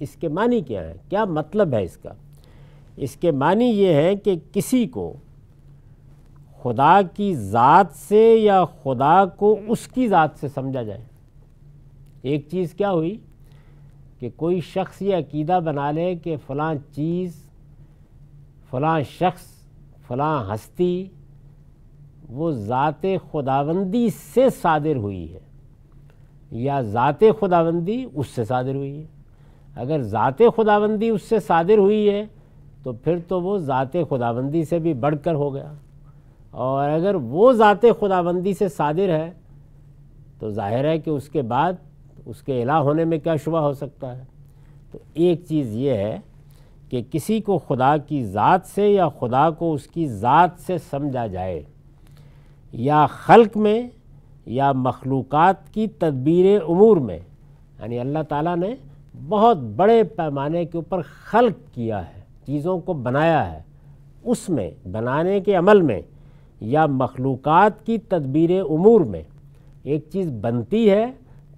اس کے معنی کیا ہے کیا مطلب ہے اس کا؟ اس کے معنی یہ ہے کہ کسی کو خدا کی ذات سے یا خدا کو اس کی ذات سے سمجھا جائے۔ ایک چیز کیا ہوئی؟ کہ کوئی شخص یہ عقیدہ بنا لے کہ فلاں چیز، فلاں شخص، فلاں ہستی وہ ذات خداوندی سے صادر ہوئی ہے۔ یا ذات خداوندی اس سے صادر ہوئی ہے۔ اگر ذات خداوندی اس سے صادر ہوئی ہے، تو پھر تو وہ ذات خداوندی سے بھی بڑھ کر ہو گیا۔ اور اگر وہ ذات خداوندی سے صادر ہے، تو ظاہر ہے کہ اس کے بعد اس کے الہ ہونے میں کیا شبہ ہو سکتا ہے۔ تو ایک چیز یہ ہے کہ کسی کو خدا کی ذات سے یا خدا کو اس کی ذات سے سمجھا جائے، یا خلق میں یا مخلوقات کی تدبیر امور میں یعنی اللہ تعالیٰ نے بہت بڑے پیمانے کے اوپر خلق کیا ہے، چیزوں کو بنایا ہے۔ اس میں، بنانے کے عمل میں یا مخلوقات کی تدبیر امور میں ایک چیز بنتی ہے،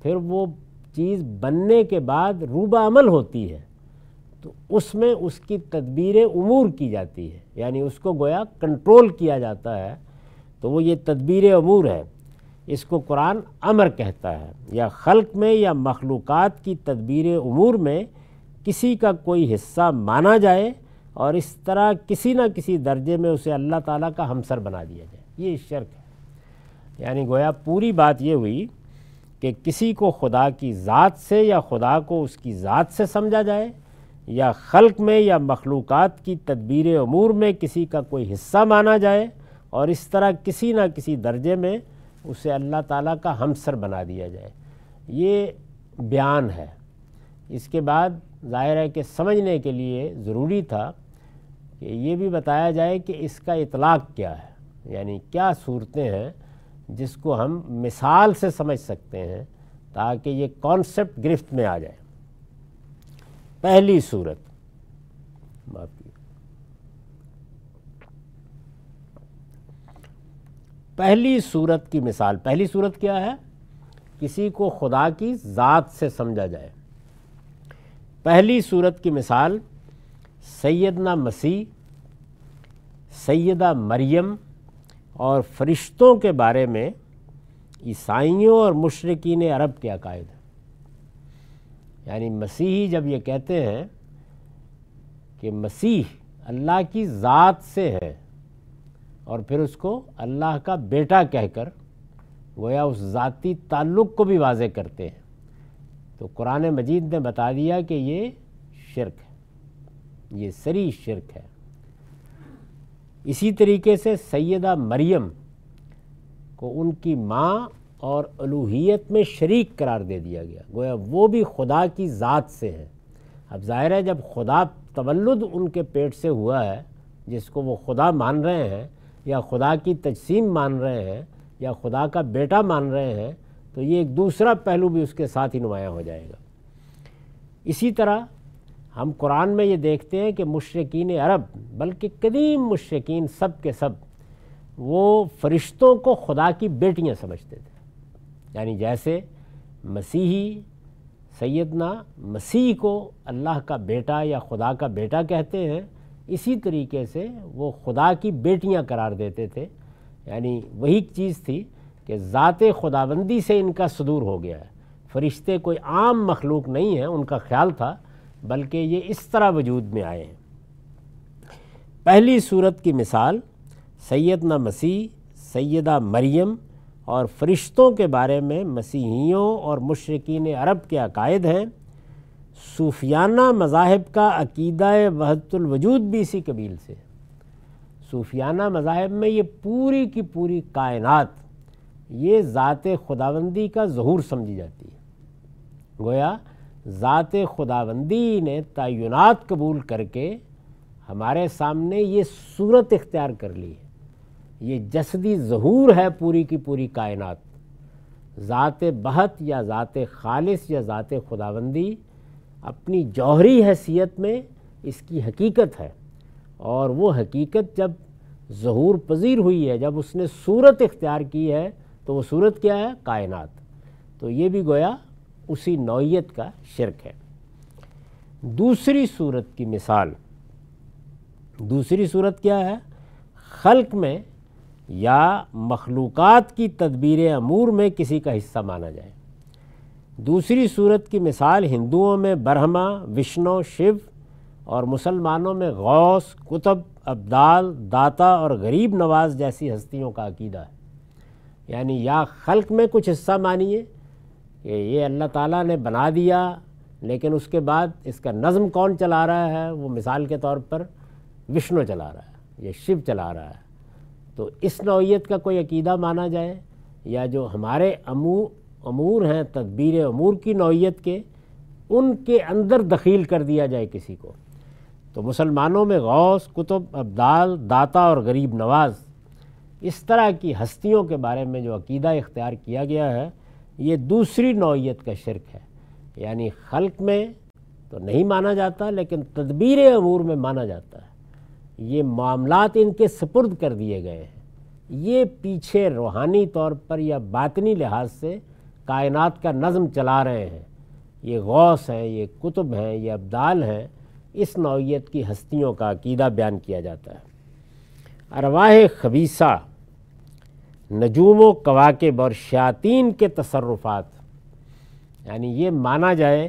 پھر وہ چیز بننے کے بعد روبہ عمل ہوتی ہے۔ تو اس میں اس کی تدبیر امور کی جاتی ہے یعنی اس کو گویا کنٹرول کیا جاتا ہے۔ تو وہ یہ تدبیر امور ہے۔ اس کو قرآن امر کہتا ہے، یا خلق میں یا مخلوقات کی تدبیر امور میں کسی کا کوئی حصہ مانا جائے اور اس طرح کسی نہ کسی درجے میں اسے اللہ تعالیٰ کا ہمسر بنا دیا جائے۔ یہ شرک ہے۔ یعنی گویا پوری بات یہ ہوئی کہ کسی کو خدا کی ذات سے یا خدا کو اس کی ذات سے سمجھا جائے، یا خلق میں یا مخلوقات کی تدبیر امور میں کسی کا کوئی حصہ مانا جائے اور اس طرح کسی نہ کسی درجے میں اسے اللہ تعالیٰ کا ہمسر بنا دیا جائے۔ یہ بیان ہے۔ اس کے بعد ظاہر ہے کہ سمجھنے کے لیے ضروری تھا کہ یہ بھی بتایا جائے کہ اس کا اطلاق کیا ہے۔ یعنی کیا صورتیں ہیں جس کو ہم مثال سے سمجھ سکتے ہیں تاکہ یہ کانسیپٹ گرفت میں آ جائے۔ پہلی صورت۔ پہلی صورت کی مثال، پہلی صورت کیا ہے؟ کسی کو خدا کی ذات سے سمجھا جائے۔ پہلی صورت کی مثال، سیدنا مسیح، سیدہ مریم اور فرشتوں کے بارے میں عیسائیوں اور مشرقین عرب کے عقائد۔ ہیں یعنی مسیحی جب یہ کہتے ہیں کہ مسیح اللہ کی ذات سے ہے اور پھر اس کو اللہ کا بیٹا کہہ کر گویا اس ذاتی تعلق کو بھی واضح کرتے ہیں۔ تو قرآن مجید نے بتا دیا کہ یہ شرک ہے، یہ سری شرک ہے۔ اسی طریقے سے سیدہ مریم کو ان کی ماں اور الوحیت میں شریک قرار دے دیا گیا۔ گویا وہ بھی خدا کی ذات سے ہے اب ظاہر ہے جب خدا تولد ان کے پیٹ سے ہوا ہے، جس کو وہ خدا مان رہے ہیں یا خدا کی تجسیم مان رہے ہیں یا خدا کا بیٹا مان رہے ہیں، تو یہ ایک دوسرا پہلو بھی اس کے ساتھ ہی نمایاں ہو جائے گا۔ اسی طرح ہم قرآن میں یہ دیکھتے ہیں کہ مشرقین عرب، بلکہ قدیم مشرقین سب کے سب، وہ فرشتوں کو خدا کی بیٹیاں سمجھتے تھے۔ یعنی جیسے مسیحی سیدنا مسیح کو اللہ کا بیٹا یا خدا کا بیٹا کہتے ہیں اسی طریقے سے وہ خدا کی بیٹیاں قرار دیتے تھے۔ یعنی وہی چیز تھی کہ ذات خداوندی سے ان کا صدور ہو گیا ہے۔ فرشتے کوئی عام مخلوق نہیں ہے، ان کا خیال تھا، بلکہ یہ اس طرح وجود میں آئے ہیں۔ پہلی صورت کی مثال، سیدنا مسیح، سیدہ مریم اور فرشتوں کے بارے میں مسیحیوں اور مشرقین عرب کے عقائد ہیں۔ صوفیانہ مذاہب کا عقیدہ وحدت الوجود بھی اسی قبیل سے صوفیانہ مذاہب میں یہ پوری کی پوری کائنات، یہ ذات خداوندی کا ظہور سمجھی جاتی ہے۔ گویا ذات خداوندی نے تعینات قبول کر کے ہمارے سامنے یہ صورت اختیار کر لی ہے۔ یہ جسدی ظہور ہے پوری کی پوری کائنات۔ ذات بہت یا ذات خالص یا ذات خداوندی اپنی جوہری حیثیت میں اس کی حقیقت ہے۔ اور وہ حقیقت جب ظہور پذیر ہوئی ہے، جب اس نے صورت اختیار کی ہے، تو وہ صورت کیا ہے؟ کائنات۔ تو یہ بھی گویا اسی نوعیت کا شرک ہے۔ دوسری صورت کی مثال۔ دوسری صورت کیا ہے؟ خلق میں یا مخلوقات کی تدبیر امور میں کسی کا حصہ مانا جائے۔ دوسری صورت کی مثال ہندوؤں میں برہما، وشنو، شیو اور مسلمانوں میں غوث کتب ابدال، داتا اور غریب نواز جیسی ہستیوں کا عقیدہ ہے۔ یعنی یا خلق میں کچھ حصہ مانیے کہ یہ اللہ تعالیٰ نے بنا دیا، لیکن اس کے بعد اس کا نظم کون چلا رہا ہے؟ وہ مثال کے طور پر وشنو چلا رہا ہے، یا شیو چلا رہا ہے۔ تو اس نوعیت کا کوئی عقیدہ مانا جائے یا جو ہمارے امور امور ہیں، تدبیر امور کی نوعیت کے، ان کے اندر دخیل کر دیا جائے کسی کو۔ تو مسلمانوں میں غوث کتب ابدال، داتا اور غریب نواز، اس طرح کی ہستیوں کے بارے میں جو عقیدہ اختیار کیا گیا ہے، یہ دوسری نوعیت کا شرک ہے۔ یعنی خلق میں تو نہیں مانا جاتا، لیکن تدبیر امور میں مانا جاتا ہے۔ یہ معاملات ان کے سپرد کر دیے گئے ہیں۔ یہ پیچھے روحانی طور پر یا باطنی لحاظ سے کائنات کا نظم چلا رہے ہیں۔ یہ غوث ہیں یہ کتب ہیں، یہ ابدال ہیں۔ اس نوعیت کی ہستیوں کا عقیدہ بیان کیا جاتا ہے۔ ارواح خبیصہ نجوم و کواکب اور شاطین کے تصرفات۔ یعنی یہ مانا جائے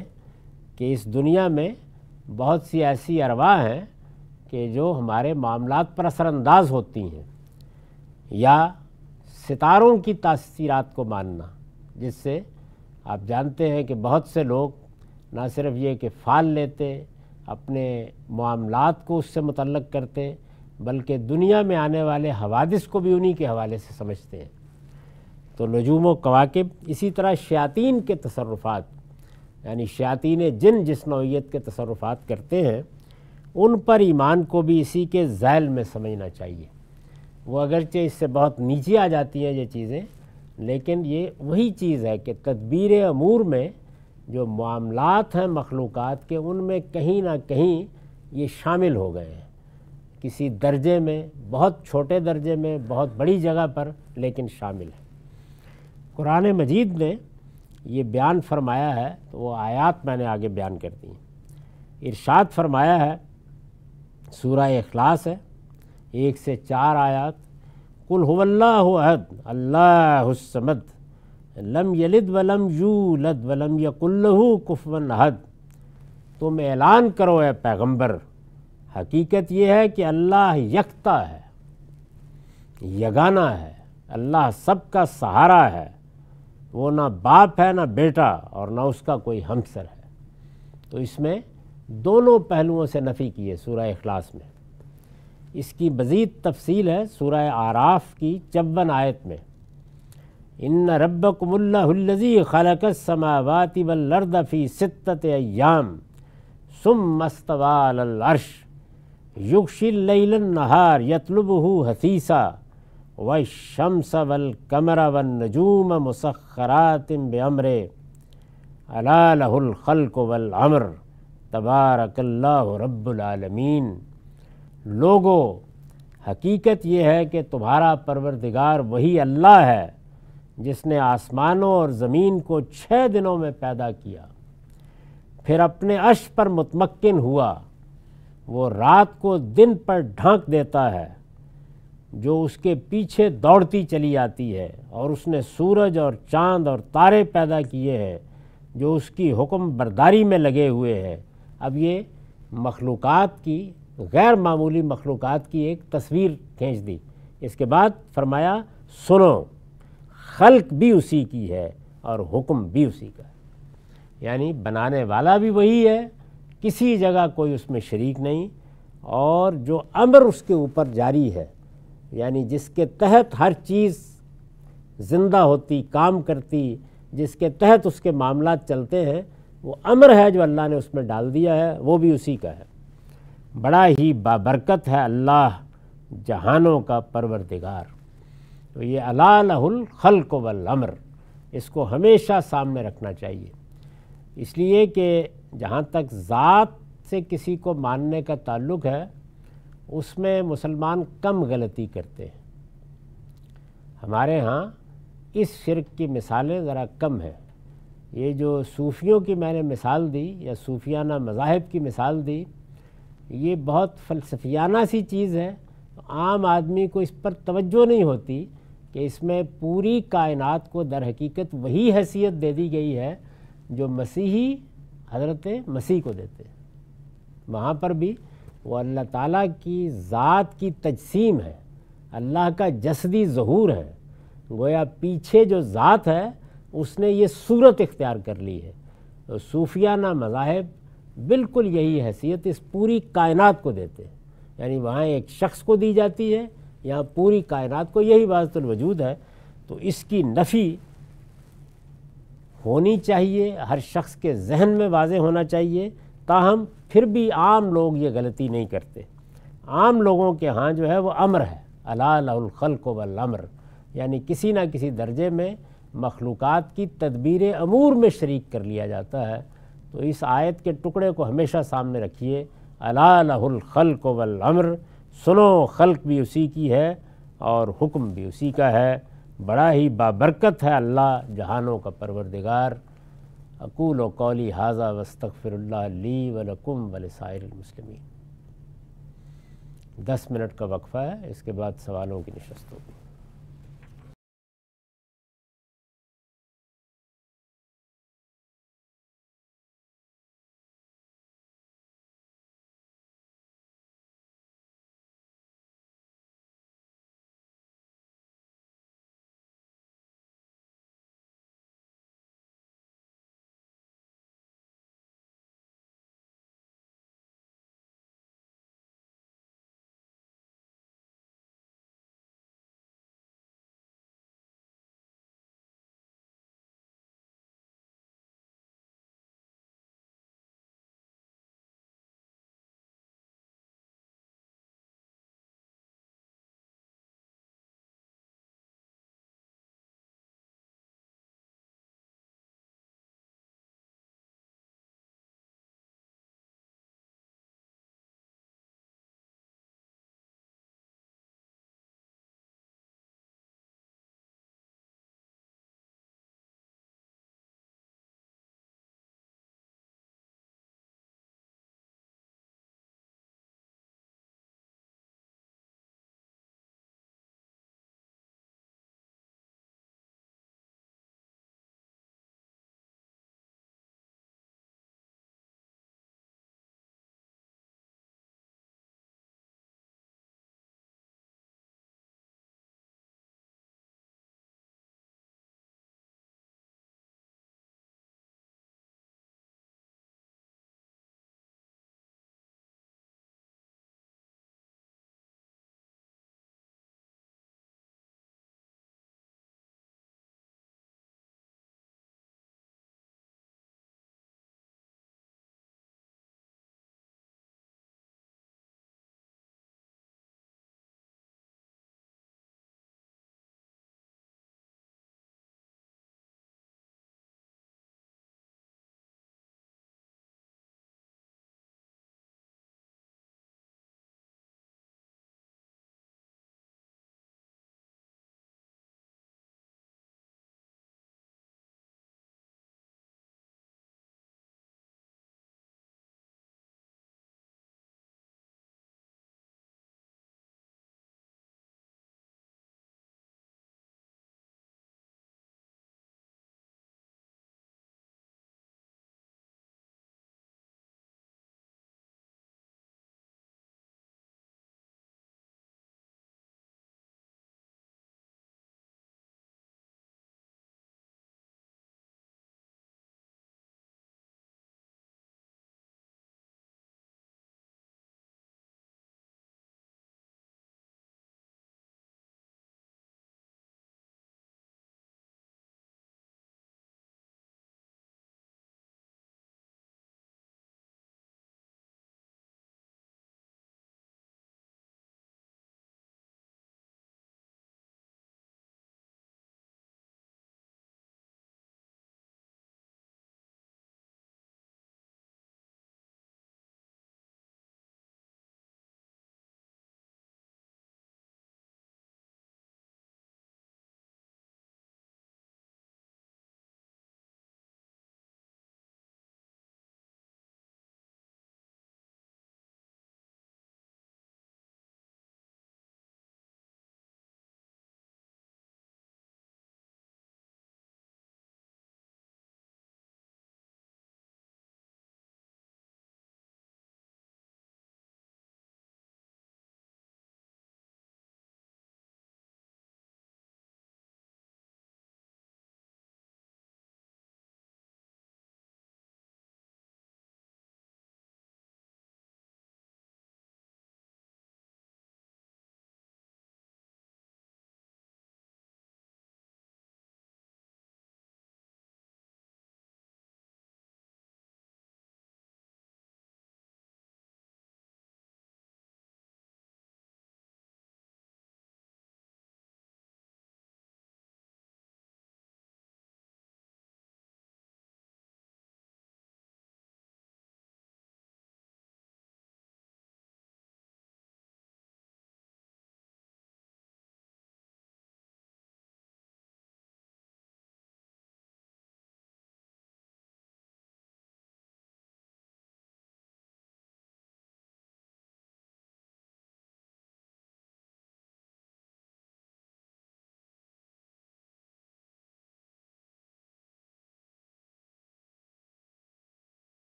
کہ اس دنیا میں بہت سی ایسی ارواح ہیں کہ جو ہمارے معاملات پر اثر انداز ہوتی ہیں۔ یا ستاروں کی تاثیرات کو ماننا۔ جس سے آپ جانتے ہیں کہ بہت سے لوگ نہ صرف یہ کہ فال لیتے، اپنے معاملات کو اس سے متعلق کرتے، بلکہ دنیا میں آنے والے حوادث کو بھی انہی کے حوالے سے سمجھتے ہیں۔ تو نجوم و کواکب اسی طرح شیاطین کے تصرفات یعنی شیاطین جن جس نوعیت کے تصرفات کرتے ہیں، ان پر ایمان کو بھی اسی کے ذیل میں سمجھنا چاہیے۔ وہ اگرچہ اس سے بہت نیچے آ جاتی ہیں یہ چیزیں لیکن یہ وہی چیز ہے کہ تدبیر امور میں جو معاملات ہیں مخلوقات کے، ان میں کہیں نہ کہیں یہ شامل ہو گئے ہیں۔ کسی درجے میں، بہت چھوٹے درجے میں، بہت بڑی جگہ پر، لیکن شامل ہے قرآن مجید نے یہ بیان فرمایا ہے، تو وہ آیات میں نے آگے بیان کر دی۔ ارشاد فرمایا ہے، سورہ اخلاص ہے، ایک سے چار آیات۔ کل ہو اللہ عہد اللہ السمد، لم یلد ولم یولد ولم یق اللہ کفون حد تم اعلان کرو اے پیغمبر، حقیقت یہ ہے کہ اللہ یکتا ہے یگانا ہے، اللہ سب کا سہارا ہے۔ وہ نہ باپ ہے نہ بیٹا اور نہ اس کا کوئی ہمسر ہے۔ تو اس میں دونوں پہلوؤں سے نفی کی ہے سورہ اخلاص میں۔ اس کی مزید تفصیل ہے سورہ آراف کی چون آیت میں۔ ان ربکم اللہ الذی خلق السماوات والارض فی ستت ایام ثم استوى على العرش یغشی اللیل النہار یطلبہ حثیثا والشمس والقمر والنجوم مسخرات بعمرے علا لہ الخلق والعمر تبارک اللہ رب العالمین۔ لوگو، حقیقت یہ ہے کہ تمہارا پروردگار وہی اللہ ہے جس نے آسمانوں اور زمین کو چھ دنوں میں پیدا کیا۔ پھر اپنے عش پر متمکن ہوا۔ وہ رات کو دن پر ڈھانک دیتا ہے۔ جو اس کے پیچھے دوڑتی چلی آتی ہے اور اس نے سورج اور چاند اور تارے پیدا کیے ہیں جو اس کی حکم برداری میں لگے ہوئے ہیں۔ اب یہ مخلوقات کی غیر معمولی مخلوقات کی ایک تصویر کھینچ دی۔ اس کے بعد فرمایا، سنو، خلق بھی اسی کی ہے اور حکم بھی اسی کا ہے۔ یعنی بنانے والا بھی وہی ہے، کسی جگہ کوئی اس میں شریک نہیں، اور جو امر اس کے اوپر جاری ہے یعنی جس کے تحت ہر چیز زندہ ہوتی، کام کرتی، جس کے تحت اس کے معاملات چلتے ہیں، وہ امر ہے جو اللہ نے اس میں ڈال دیا ہے، وہ بھی اسی کا ہے۔ بڑا ہی بابرکت ہے اللہ جہانوں کا پروردگار۔ تو یہ اللہ الخلق والامر، اس کو ہمیشہ سامنے رکھنا چاہیے۔ اس لیے کہ جہاں تک ذات سے کسی کو ماننے کا تعلق ہے، اس میں مسلمان کم غلطی کرتے ہیں۔ ہمارے ہاں اس شرک کی مثالیں ذرا کم ہیں۔ یہ جو صوفیوں کی میں نے مثال دی یا صوفیانہ مذاہب کی مثال دی یہ بہت فلسفیانہ سی چیز ہے۔ عام آدمی کو اس پر توجہ نہیں ہوتی کہ اس میں پوری کائنات کو در حقیقت وہی حیثیت دے دی گئی ہے جو مسیحی حضرت مسیح کو دیتے وہاں پر بھی وہ اللہ تعالیٰ کی ذات کی تجسیم ہے، اللہ کا جسدی ظہور ہے۔ گویا پیچھے جو ذات ہے، اس نے یہ صورت اختیار کر لی ہے۔ صوفیانہ مذاہب بالکل یہی حیثیت اس پوری کائنات کو دیتے ہیں۔ یعنی وہاں ایک شخص کو دی جاتی ہے، یہاں پوری کائنات کو یہی واضح الوجود ہے۔ تو اس کی نفی ہونی چاہیے، ہر شخص کے ذہن میں واضح ہونا چاہیے، تاہم پھر بھی عام لوگ یہ غلطی نہیں کرتے۔ عام لوگوں کے ہاں جو ہے وہ امر ہے اللہ الخلق والامر۔ یعنی کسی نہ کسی درجے میں مخلوقات کی تدبیر امور میں شریک کر لیا جاتا ہے۔ تو اس آیت کے ٹکڑے کو ہمیشہ سامنے رکھیے۔ اللہ الخلق والامر سنو خلق بھی اسی کی ہے اور حکم بھی اسی کا ہے۔ بڑا ہی بابرکت ہے اللہ جہانوں کا پروردگار۔ اقول و قولی حاضہ وستغفر اللہ لی ولکم ولسائر المسلمین۔ دس منٹ کا وقفہ ہے، اس کے بعد سوالوں کی نشست ہوگی۔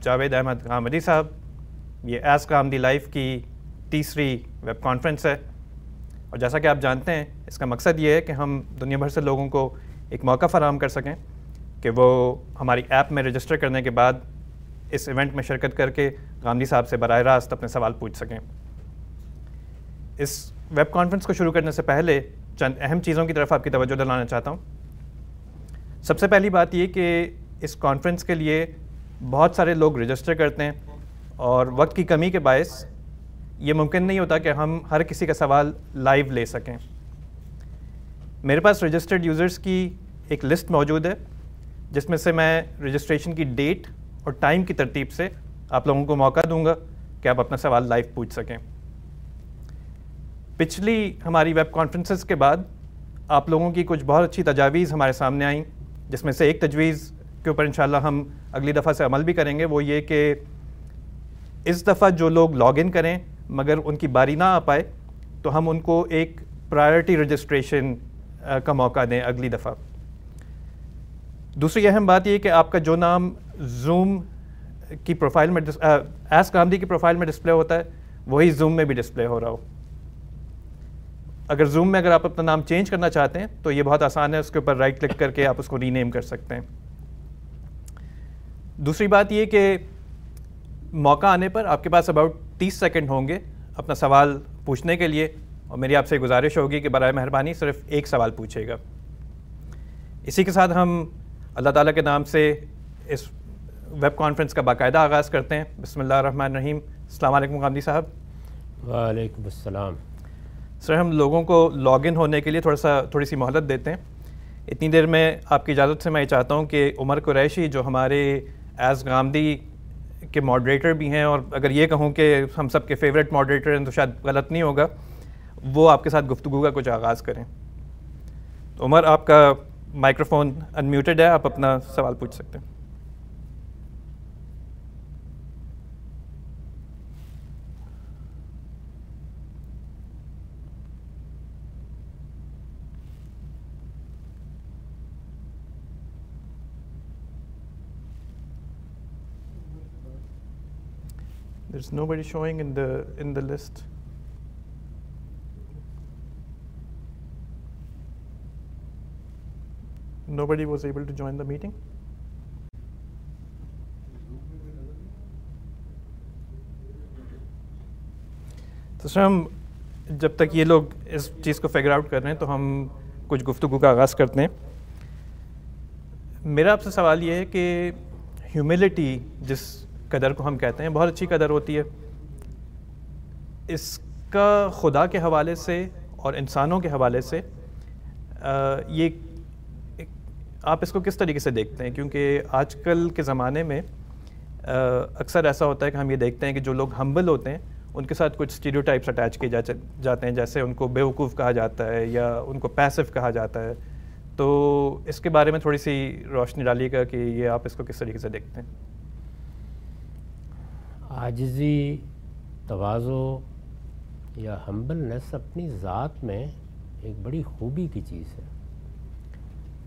جاوید احمد غامدی صاحب، یہ ایس کام دی لائف کی تیسری ویب کانفرنس ہے۔ اور جیسا کہ آپ جانتے ہیں، اس کا مقصد یہ ہے کہ ہم دنیا بھر سے لوگوں کو ایک موقع فراہم کر سکیں کہ وہ ہماری ایپ میں رجسٹر کرنے کے بعد اس ایونٹ میں شرکت کر کے غامدی صاحب سے براہ راست اپنے سوال پوچھ سکیں۔ اس ویب کانفرنس کو شروع کرنے سے پہلے چند اہم چیزوں کی طرف آپ کی توجہ دلانا چاہتا ہوں۔ سب سے پہلی بات یہ کہ اس کانفرنس کے لیے بہت سارے لوگ رجسٹر کرتے ہیں اور وقت کی کمی کے باعث یہ ممکن نہیں ہوتا کہ ہم ہر کسی کا سوال لائیو لے سکیں۔ میرے پاس رجسٹرڈ یوزرز کی ایک لسٹ موجود ہے، جس میں سے میں رجسٹریشن کی ڈیٹ اور ٹائم کی ترتیب سے آپ لوگوں کو موقع دوں گا کہ آپ اپنا سوال لائیو پوچھ سکیں۔ پچھلی ہماری ویب کانفرنسز کے بعد آپ لوگوں کی کچھ بہت اچھی تجاویز ہمارے سامنے آئیں، جس میں سے ایک تجویز کے اوپر انشاءاللہ ہم اگلی دفعہ سے عمل بھی کریں گے، وہ یہ کہ اس دفعہ جو لوگ لاگ ان کریں مگر ان کی باری نہ آ پائے، تو ہم ان کو ایک پرائرٹی رجسٹریشن کا موقع دیں اگلی دفعہ۔ دوسری اہم بات یہ کہ آپ کا جو نام زوم کی پروفائل میں ایس گاندھی کی پروفائل میں ڈسپلے ہوتا ہے، وہی زوم میں بھی ڈسپلے ہو رہا ہو۔ اگر زوم میں اگر آپ اپنا نام چینج کرنا چاہتے ہیں، تو یہ بہت آسان ہے، اس کے اوپر رائٹ کلک کر کے آپ اس کو ری نیم کر سکتے ہیں۔ دوسری بات یہ کہ موقع آنے پر آپ کے پاس اباؤٹ تیس سیکنڈ ہوں گے اپنا سوال پوچھنے کے لیے اور میری آپ سے گزارش ہوگی کہ برائے مہربانی صرف ایک سوال پوچھے گا۔ اسی کے ساتھ ہم اللہ تعالیٰ کے نام سے اس ویب کانفرنس کا باقاعدہ آغاز کرتے ہیں۔ بسم اللہ الرحمن الرحیم۔ السلام علیکم غامدی صاحب۔ وعلیکم السلام۔ سر ہم لوگوں کو لاگ ان ہونے کے لیے تھوڑا سا تھوڑی سی مہلت دیتے ہیں۔ اتنی دیر میں آپ کی اجازت سے میں یہ چاہتا ہوں کہ عمر قریشی جو ہمارے ایز غامدی کے ماڈریٹر بھی ہیں، اور اگر یہ کہوں کہ ہم سب کے فیوریٹ ماڈریٹر ہیں تو شاید غلط نہیں ہوگا، وہ آپ کے ساتھ گفتگو کا کچھ آغاز کریں۔ تو عمر، آپ کا مائکروفون انمیوٹیڈ ہے، آپ اپنا سوال پوچھ سکتے ہیں۔ There's nobody showing in the in the list. Nobody was able to join the meeting. تو سر ہم جب تک یہ لوگ اس چیز کو فگر آؤٹ کر رہے ہیں تو ہم کچھ گفتگو کا آغاز کرتے ہیں میرا آپ سے سوال یہ ہے کہ ہیوملٹی جس قدر کو ہم کہتے ہیں، بہت اچھی قدر ہوتی ہے۔ اس کا خدا کے حوالے سے اور انسانوں کے حوالے سے یہ آپ اس کو کس طریقے سے دیکھتے ہیں؟ کیونکہ آج کل کے زمانے میں اکثر ایسا ہوتا ہے کہ ہم یہ دیکھتے ہیں کہ جو لوگ ہمبل ہوتے ہیں، ان کے ساتھ کچھ اسٹیریو ٹائپس اٹیچ کیے جاتے ہیں، جیسے ان کو بیوقوف کہا جاتا ہے یا ان کو پیسو کہا جاتا ہے۔ تو اس کے بارے میں تھوڑی سی روشنی ڈالیے گا کہ یہ آپ اس کو کس طریقے سے دیکھتے ہیں۔ عاجزی توازو یا ہمبلنس اپنی ذات میں ایک بڑی خوبی کی چیز ہے۔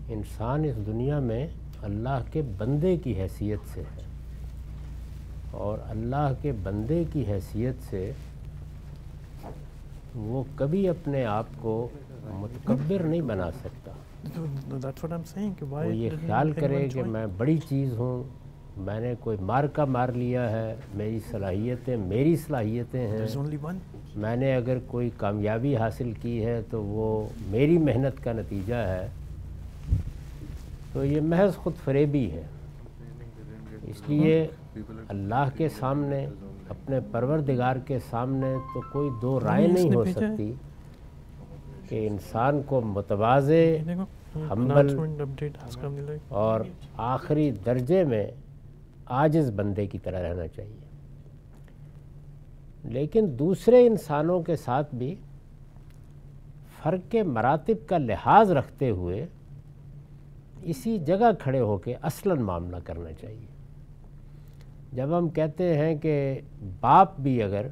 انسان اس دنیا میں اللہ کے بندے کی حیثیت سے ہے۔ اور اللہ کے بندے کی حیثیت سے وہ کبھی اپنے آپ کو متکبر نہیں بنا سکتا۔ وہ یہ خیال کرے کہ میں بڑی چیز ہوں میں نے کوئی مار کا مار لیا ہے میری صلاحیتیں میری صلاحیتیں ہیں۔ میں نے اگر کوئی کامیابی حاصل کی ہے تو وہ میری محنت کا نتیجہ ہے۔ تو یہ محض خود فریبی ہے اس لیے اللہ کے سامنے اپنے پروردگار کے سامنے تو کوئی دو رائے نہیں ہو سکتی کہ انسان کو متوازے حمل اور آخری درجے میں آجز بندے کی طرح رہنا چاہیے۔ لیکن دوسرے انسانوں کے ساتھ بھی فرق مراتب کا لحاظ رکھتے ہوئے اسی جگہ کھڑے ہو کے اصلاً معاملہ کرنا چاہیے۔ جب ہم کہتے ہیں کہ باپ بھی اگر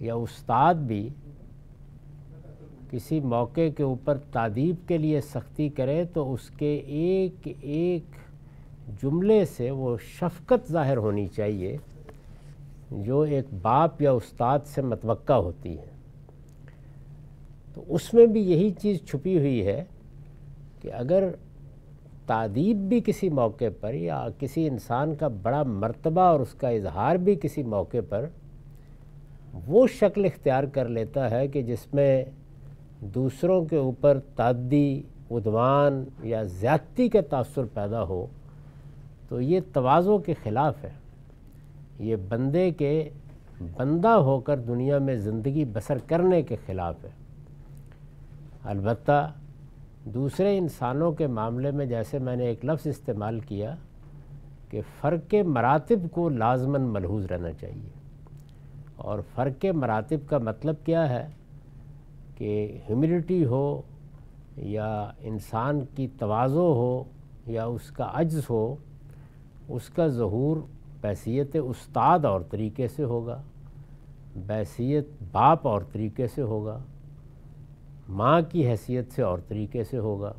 یا استاد بھی کسی موقع کے اوپر تعدیب کے لیے سختی کرے تو اس کے ایک ایک جملے سے وہ شفقت ظاہر ہونی چاہیے جو ایک باپ یا استاد سے متوقع ہوتی ہے۔ تو اس میں بھی یہی چیز چھپی ہوئی ہے کہ اگر تعدیب بھی کسی موقع پر یا کسی انسان کا بڑا مرتبہ اور اس کا اظہار بھی کسی موقع پر وہ شکل اختیار کر لیتا ہے کہ جس میں دوسروں کے اوپر تعدی ادوان یا زیادتی کا تاثر پیدا ہو تو یہ توازوں کے خلاف ہے۔ یہ بندے کے بندہ ہو کر دنیا میں زندگی بسر کرنے کے خلاف ہے۔ البتہ دوسرے انسانوں کے معاملے میں جیسے میں نے ایک لفظ استعمال کیا کہ فرق مراتب کو لازماً ملحوظ رہنا چاہیے۔ اور فرق مراتب کا مطلب کیا ہے کہ ہیوملٹی ہو یا انسان کی توازو ہو یا اس کا عجز ہو اس کا ظہور بحثیت استاد اور طریقے سے ہوگا، بحثیت باپ اور طریقے سے ہوگا، ماں کی حیثیت سے اور طریقے سے ہوگا۔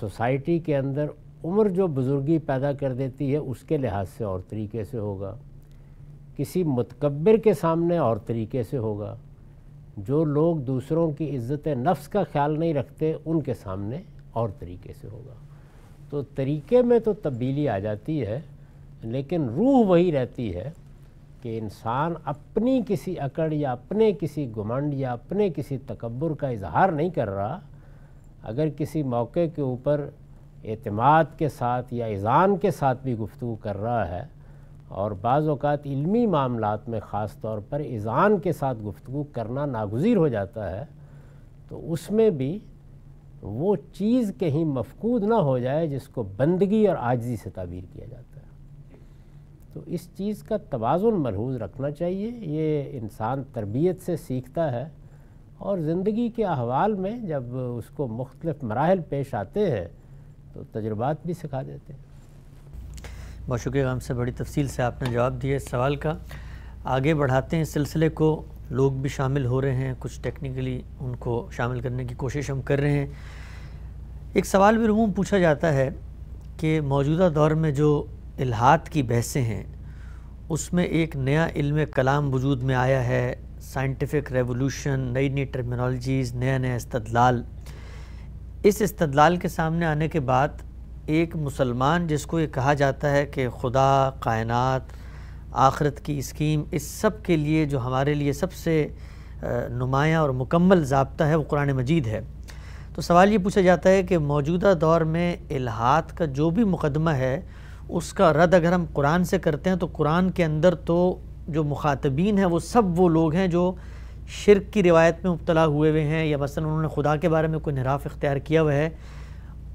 سوسائٹی کے اندر عمر جو بزرگی پیدا کر دیتی ہے، اس کے لحاظ سے اور طریقے سے ہوگا۔ کسی متکبر کے سامنے اور طریقے سے ہوگا۔ جو لوگ دوسروں کی عزت نفس کا خیال نہیں رکھتے، ان کے سامنے اور طریقے سے ہوگا۔ تو طریقے میں تو تبدیلی آ جاتی ہے، لیکن روح وہی رہتی ہے کہ انسان اپنی کسی اکڑ یا اپنے کسی گمنڈ یا اپنے کسی تکبر کا اظہار نہیں کر رہا۔ اگر کسی موقع کے اوپر اعتماد کے ساتھ یا اذان کے ساتھ بھی گفتگو کر رہا ہے اور بعض اوقات علمی معاملات میں خاص طور پر اذان کے ساتھ گفتگو کرنا ناگزیر ہو جاتا ہے، تو اس میں بھی وہ چیز کہیں مفقود نہ ہو جائے جس کو بندگی اور عاجزی سے تعبیر کیا جاتا ہے۔ تو اس چیز کا توازن ملحوظ رکھنا چاہیے۔ یہ انسان تربیت سے سیکھتا ہے اور زندگی کے احوال میں جب اس کو مختلف مراحل پیش آتے ہیں تو تجربات بھی سکھا دیتے ہیں۔ بہت شکریہ ہم سے بڑی تفصیل سے آپ نے جواب دیا اس سوال کا۔ آگے بڑھاتے ہیں اس سلسلے کو۔ لوگ بھی شامل ہو رہے ہیں، کچھ ٹیکنیکلی ان کو شامل کرنے کی کوشش ہم کر رہے ہیں۔ ایک سوال بھی رموم پوچھا جاتا ہے کہ موجودہ دور میں جو الہات کی بحثیں ہیں، اس میں ایک نیا علم کلام وجود میں آیا ہے سائنٹیفک ریولوشن نئی نئی ٹرمینالوجیز نیا نیا استدلال۔ اس استدلال کے سامنے آنے کے بعد ایک مسلمان، جس کو یہ کہا جاتا ہے کہ خدا، کائنات آخرت کی اسکیم اس سب کے لیے جو ہمارے لیے سب سے نمایاں اور مکمل ضابطہ ہے، وہ قرآن مجید ہے۔ تو سوال یہ پوچھا جاتا ہے کہ موجودہ دور میں الہات کا جو بھی مقدمہ ہے، اس کا رد اگر ہم قرآن سے کرتے ہیں تو قرآن کے اندر تو جو مخاطبین ہیں، وہ سب وہ لوگ ہیں جو شرک کی روایت میں مبتلا ہوئے ہوئے ہیں، یا مثلا انہوں نے خدا کے بارے میں کوئی نراف اختیار کیا ہوا ہے۔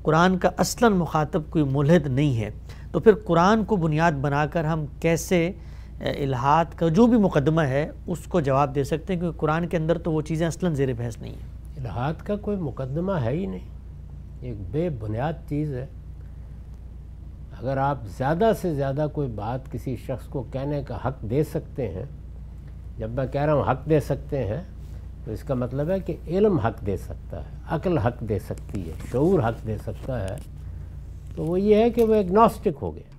قرآن کا اصلا مخاطب کوئی ملحد نہیں ہے۔ تو پھر قرآن کو بنیاد بنا کر ہم کیسے الہات کا جو بھی مقدمہ ہے، اس کو جواب دے سکتے ہیں، کیونکہ قرآن کے اندر تو وہ چیزیں اصلا زیر بحث نہیں ہیں۔ الہات کا کوئی مقدمہ ہے ہی نہیں۔ ایک بے بنیاد چیز ہے۔ اگر آپ زیادہ سے زیادہ کوئی بات کسی شخص کو کہنے کا حق دے سکتے ہیں، جب میں کہہ رہا ہوں حق دے سکتے ہیں، تو اس کا مطلب ہے کہ علم حق دے سکتا ہے، عقل حق دے سکتی ہے، شعور حق دے سکتا ہے۔ تو وہ یہ ہے کہ وہ اگنوسٹک ہو گیا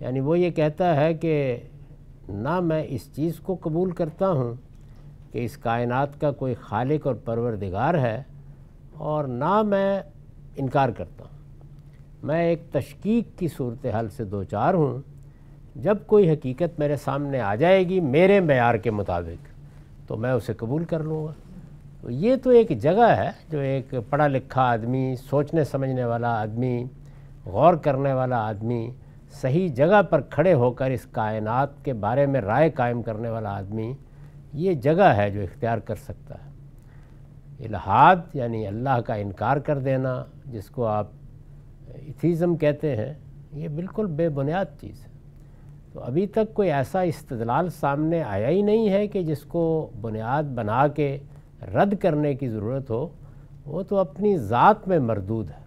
یعنی وہ یہ کہتا ہے کہ نہ میں اس چیز کو قبول کرتا ہوں کہ اس کائنات کا کوئی خالق اور پروردگار ہے اور نہ میں انکار کرتا ہوں۔ میں ایک تشکیق کی صورتحال سے دو چار ہوں۔ جب کوئی حقیقت میرے سامنے آ جائے گی میرے معیار کے مطابق، تو میں اسے قبول کر لوں گا۔ تو یہ تو ایک جگہ ہے جو ایک پڑھا لکھا آدمی، سوچنے سمجھنے والا آدمی، غور کرنے والا آدمی صحیح جگہ پر کھڑے ہو کر اس کائنات کے بارے میں رائے قائم کرنے والا آدمی یہ جگہ ہے جو اختیار کر سکتا ہے۔ الہاد یعنی اللہ کا انکار کر دینا، جس کو آپ ایتھیزم کہتے ہیں، یہ بالکل بے بنیاد چیز ہے۔ تو ابھی تک کوئی ایسا استدلال سامنے آیا ہی نہیں ہے کہ جس کو بنیاد بنا کے رد کرنے کی ضرورت ہو، وہ تو اپنی ذات میں مردود ہے۔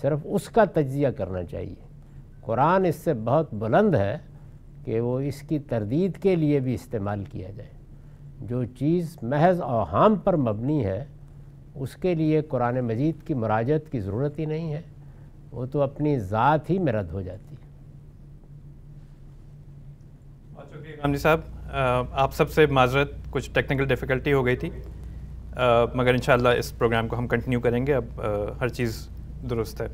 صرف اس کا تجزیہ کرنا چاہیے۔ قرآن اس سے بہت بلند ہے کہ وہ اس کی تردید کے لیے بھی استعمال کیا جائے۔ جو چیز محض اوہام پر مبنی ہے، اس کے لیے قرآن مجید کی مراجت کی ضرورت ہی نہیں ہے، وہ تو اپنی ذات ہی میں رد ہو جاتی۔ ہے بہت شکریہ صاحب آپ سب سے معذرت، کچھ ٹیکنیکل ڈیفیکلٹی ہو گئی تھی۔ مگر انشاءاللہ اس پروگرام کو ہم کنٹینیو کریں گے۔ اب ہر چیز درست ہے۔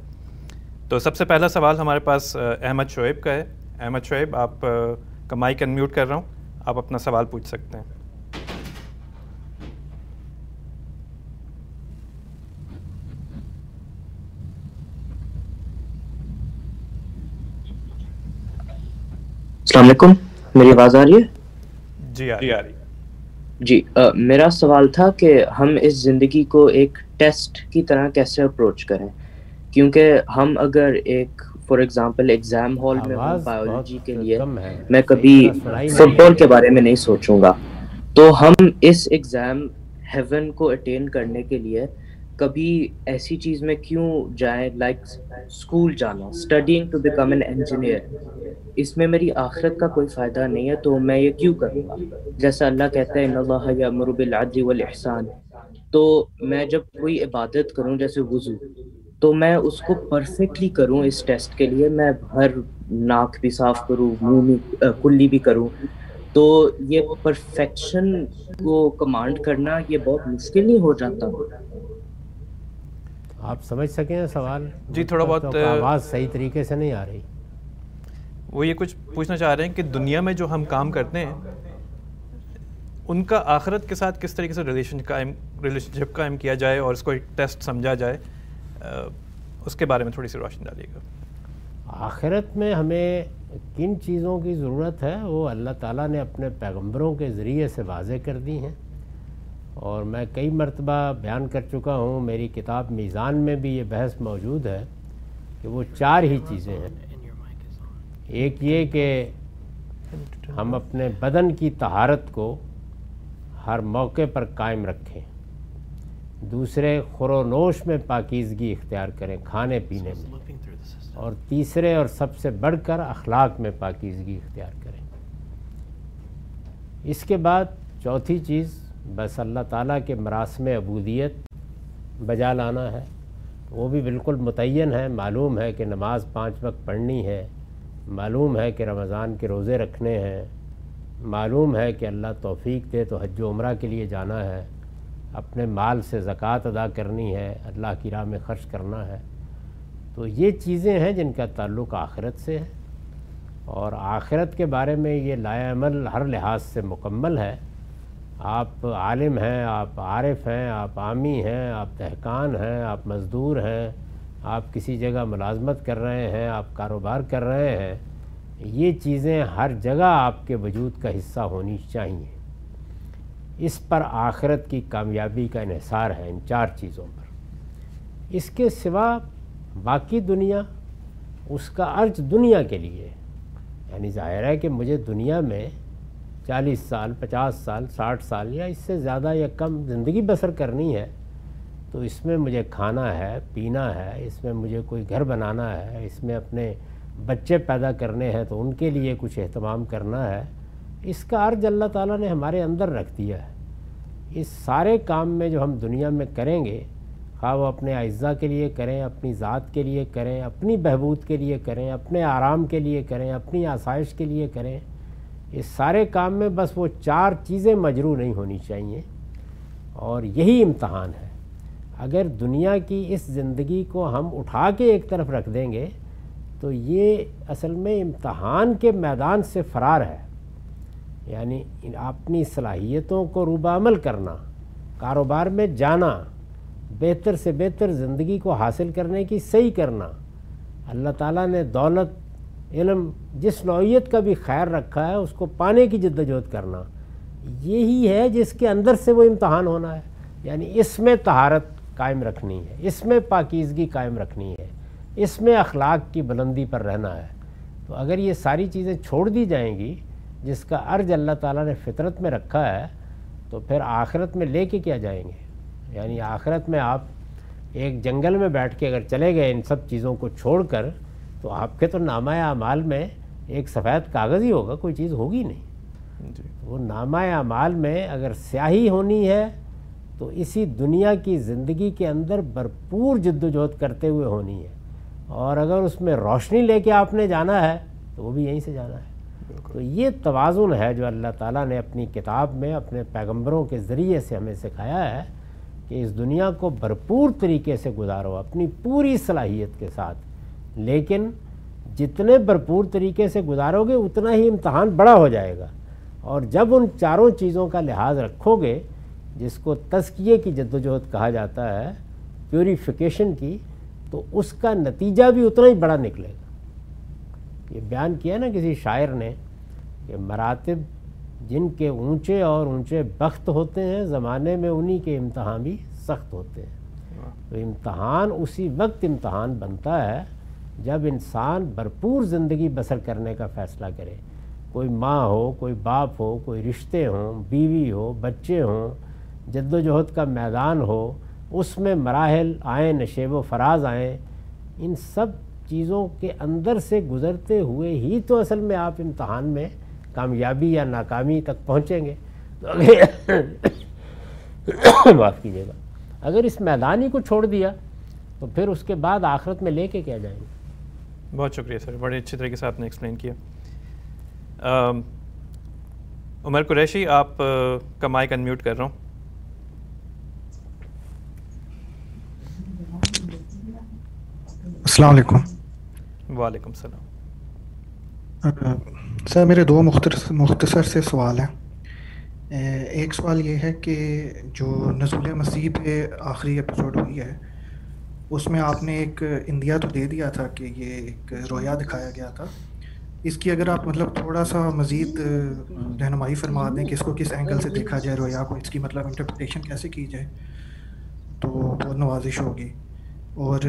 تو سب سے پہلا سوال ہمارے پاس احمد شعیب کا ہے۔ احمد شعیب آپ کا مائک انمیوٹ کر رہا ہوں۔ آپ اپنا سوال پوچھ سکتے ہیں۔ السلام علیکم۔ میری آواز آ رہی ہے؟ جی آ رہی جی میرا سوال تھا کہ ہم اس زندگی کو ایک ٹیسٹ کی طرح کیسے اپروچ کریں؟ کیونکہ ہم اگر ایک فار ایگزامپل ایگزام ہال میں ہوں بایولوجی کے لیے میں کبھی فٹ بال کے بارے میں نہیں سوچوں گا۔ تو ہم اس ایگزام ہیون کو اٹین کرنے کے لیے کبھی ایسی چیز میں کیوں جائیں؟ لائک اسکول جانا studying to become an engineer اس میں میری آخرت کا کوئی فائدہ نہیں ہے تو میں یہ کیوں کروں گا؟ جیسا اللہ کہتا ہے اللہ یا مرب العدل والاحسان تو میں جب کوئی عبادت کروں جیسے وضو تو میں اس کو پرفیکٹلی کروں اس ٹیسٹ کے لیے۔ میں ہر ناک بھی صاف کروں منہ بھی کلی بھی کروں۔ تو یہ پرفیکشن کو کمانڈ کرنا یہ بہت مشکل نہیں ہو جاتا۔ آپ سمجھ سکیں سوال؟ جی تھوڑا بہت آواز صحیح طریقے سے نہیں آ رہی۔ وہ یہ کچھ پوچھنا چاہ رہے ہیں کہ دنیا میں جو ہم کام کرتے ہیں ان کا آخرت کے ساتھ کس طریقے سے ریلیشن قائم ریلیشن شپ قائم کیا جائے اور اس کو ایک ٹیسٹ سمجھا جائے؟ اس کے بارے میں تھوڑی سی روشنی ڈالیے گا۔ آخرت میں ہمیں کن چیزوں کی ضرورت ہے، وہ اللہ تعالیٰ نے اپنے پیغمبروں کے ذریعے سے واضح کر دی ہیں۔ اور میں کئی مرتبہ بیان کر چکا ہوں، میری کتاب میزان میں بھی یہ بحث موجود ہے کہ وہ چار ہی چیزیں ہیں۔ ایک یہ کہ ہم اپنے بدن کی طہارت کو ہر موقع پر قائم رکھیں۔ دوسرے خورونوش میں پاکیزگی اختیار کریں کھانے پینے میں اور تیسرے اور سب سے بڑھ کر اخلاق میں پاکیزگی اختیار کریں۔ اس کے بعد چوتھی چیز، بس اللہ تعالیٰ کے مراسم عبودیت بجا لانا ہے۔ وہ بھی بالکل متعین ہے، معلوم ہے کہ نماز پانچ وقت پڑھنی ہے، معلوم ہے کہ رمضان کے روزے رکھنے ہیں، معلوم ہے کہ اللہ توفیق دے تو حج و عمرہ کے لیے جانا ہے۔ اپنے مال سے زکوٰۃ ادا کرنی ہے، اللہ کی راہ میں خرچ کرنا ہے۔ تو یہ چیزیں ہیں جن کا تعلق آخرت سے ہے۔ اور آخرت کے بارے میں یہ لائے عمل ہر لحاظ سے مکمل ہے۔ آپ عالم ہیں، آپ عارف ہیں، آپ عامی ہیں، آپ تحکان ہیں، آپ مزدور ہیں، آپ کسی جگہ ملازمت کر رہے ہیں، آپ کاروبار کر رہے ہیں۔ یہ چیزیں ہر جگہ آپ کے وجود کا حصہ ہونی چاہیے۔ اس پر آخرت کی کامیابی کا انحصار ہے ان چار چیزوں پر۔ اس کے سوا باقی دنیا، اس کا ارج دنیا کے لیے۔ یعنی ظاہر ہے کہ مجھے دنیا میں چالیس سال، پچاس سال، ساٹھ سال یا اس سے زیادہ یا کم زندگی بسر کرنی ہے، تو اس میں مجھے کھانا ہے، پینا ہے، اس میں مجھے کوئی گھر بنانا ہے، اس میں اپنے بچے پیدا کرنے ہیں تو ان کے لیے کچھ اہتمام کرنا ہے۔ اس کا عرض اللہ تعالیٰ نے ہمارے اندر رکھ دیا ہے۔ اس سارے کام میں جو ہم دنیا میں کریں گے، خواہ وہ اپنے اعزاء کے لیے کریں، اپنی ذات کے لیے کریں، اپنی بہبود کے لیے کریں، اپنے آرام کے لیے کریں، اپنی آسائش کے لیے کریں، اس سارے کام میں بس وہ چار چیزیں مجروع نہیں ہونی چاہیے۔ اور یہی امتحان ہے۔ اگر دنیا کی اس زندگی کو ہم اٹھا کے ایک طرف رکھ دیں گے، تو یہ اصل میں امتحان کے میدان سے فرار ہے۔ یعنی اپنی صلاحیتوں کو روبہ عمل کرنا، کاروبار میں جانا، بہتر سے بہتر زندگی کو حاصل کرنے کی صحیح کرنا۔ اللہ تعالیٰ نے دولت، علم، جس نوعیت کا بھی خیر رکھا ہے، اس کو پانے کی جد وجہد کرنا۔ یہی ہے جس کے اندر سے وہ امتحان ہونا ہے۔ یعنی اس میں طہارت قائم رکھنی ہے، اس میں پاکیزگی قائم رکھنی ہے، اس میں اخلاق کی بلندی پر رہنا ہے۔ تو اگر یہ ساری چیزیں چھوڑ دی جائیں گی جس کا عرض اللہ تعالیٰ نے فطرت میں رکھا ہے تو پھر آخرت میں لے کے کیا جائیں گے؟ یعنی آخرت میں آپ ایک جنگل میں بیٹھ کے اگر چلے گئے ان سب چیزوں کو چھوڑ کر تو آپ کے تو نامہ اعمال میں ایک سفید کاغذ ہی ہوگا کوئی چیز ہوگی نہیں۔ جی۔ وہ نامہ اعمال میں اگر سیاہی ہونی ہے تو اسی دنیا کی زندگی کے اندر بھرپور جد و جہد کرتے ہوئے ہونی ہے۔ اور اگر اس میں روشنی لے کے آپ نے جانا ہے تو وہ بھی یہیں سے جانا ہے۔ تو یہ توازن ہے جو اللہ تعالیٰ نے اپنی کتاب میں اپنے پیغمبروں کے ذریعے سے ہمیں سکھایا ہے کہ اس دنیا کو بھرپور طریقے سے گزارو، اپنی پوری صلاحیت کے ساتھ۔ لیکن جتنے بھرپور طریقے سے گزارو گے، اتنا ہی امتحان بڑا ہو جائے گا۔ اور جب ان چاروں چیزوں کا لحاظ رکھو گے، جس کو تزکیے کی جد و جہد کہا جاتا ہے پیوریفیکیشن کی، تو اس کا نتیجہ بھی اتنا ہی بڑا نکلے گا۔ یہ بیان کیا نا کسی شاعر نے کہ مراتب جن کے اونچے اور اونچے بخت ہوتے ہیں، زمانے میں انہی کے امتحان بھی سخت ہوتے ہیں۔ تو امتحان اسی وقت امتحان بنتا ہے جب انسان بھرپور زندگی بسر کرنے کا فیصلہ کرے۔ کوئی ماں ہو، کوئی باپ ہو، کوئی رشتے ہوں، بیوی ہو، بچے ہوں جد و جہد کا میدان ہو، اس میں مراحل آئیں، نشیب و فراز آئیں، ان سب چیزوں کے اندر سے گزرتے ہوئے ہی تو اصل میں آپ امتحان میں کامیابی یا ناکامی تک پہنچیں گے۔ تو اگر معاف کیجیے گا۔ اگر اس میدانی کو چھوڑ دیا تو پھر اس کے بعد آخرت میں لے کے کیا جائیں گے؟ بہت شکریہ سر بڑے اچھی طریقے سے آپ نے ایکسپلین کیا۔ عمر قریشی آپ کا مائک انمیوٹ کر رہا ہوں۔ السلام علیکم۔ وعلیکم السلام۔ سر، میرے دو مختصر مختصر سے سوال ہیں۔ ایک سوال یہ ہے کہ جو نزول مسیح پہ آخری ایپیسوڈ ہوئی ہے، اس میں آپ نے ایک انڈیا تو دے دیا تھا کہ یہ ایک رویا دکھایا گیا تھا۔ اس کی اگر آپ مطلب تھوڑا سا مزید رہنمائی فرما دیں کہ اس کو کس اینگل سے دیکھا جائے رویا کو، اس کی مطلب انٹرپریٹیشن کیسے کی جائے، تو بہت نوازش ہوگی۔ اور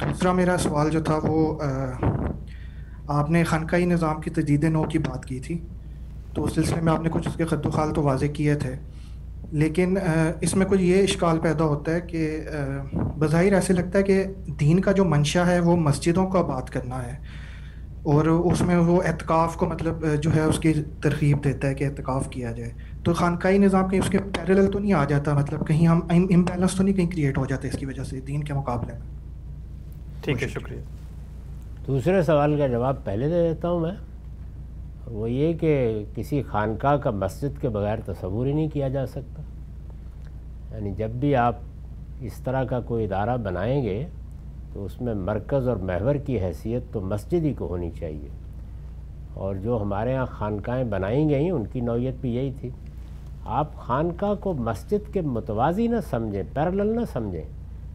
دوسرا میرا سوال جو تھا وہ آپ نے خانقاہی نظام کی تجدید نو کی بات کی تھی، تو اس سلسلے میں آپ نے کچھ اس کے خط و خال تو واضح کیے تھے، لیکن اس میں کچھ یہ اشکال پیدا ہوتا ہے کہ بظاہر ایسے لگتا ہے کہ دین کا جو منشا ہے وہ مسجدوں کا بات کرنا ہے، اور اس میں وہ اعتکاف کو مطلب جو ہے اس کی ترغیب دیتا ہے کہ اعتکاف کیا جائے۔ تو خانقاہی نظام کہیں اس کے پیرل تو نہیں آ جاتا؟ مطلب کہیں ہم امبیلنس تو نہیں کہیں کریٹ ہو جاتا اس کی وجہ سے دین کے مقابلے میں؟ ٹھیک ہے شکریہ۔ دوسرے سوال کا جواب پہلے دے دیتا ہوں میں۔ وہ یہ کہ کسی خانقاہ کا مسجد کے بغیر تصور ہی نہیں کیا جا سکتا۔ یعنی جب بھی آپ اس طرح کا کوئی ادارہ بنائیں گے تو اس میں مرکز اور محور کی حیثیت تو مسجد ہی کو ہونی چاہیے۔ اور جو ہمارے ہاں خانقاہیں بنائی گئیں ان کی نوعیت بھی یہی تھی۔ آپ خانقاہ کو مسجد کے متوازی نہ سمجھیں پیرلل نہ سمجھیں۔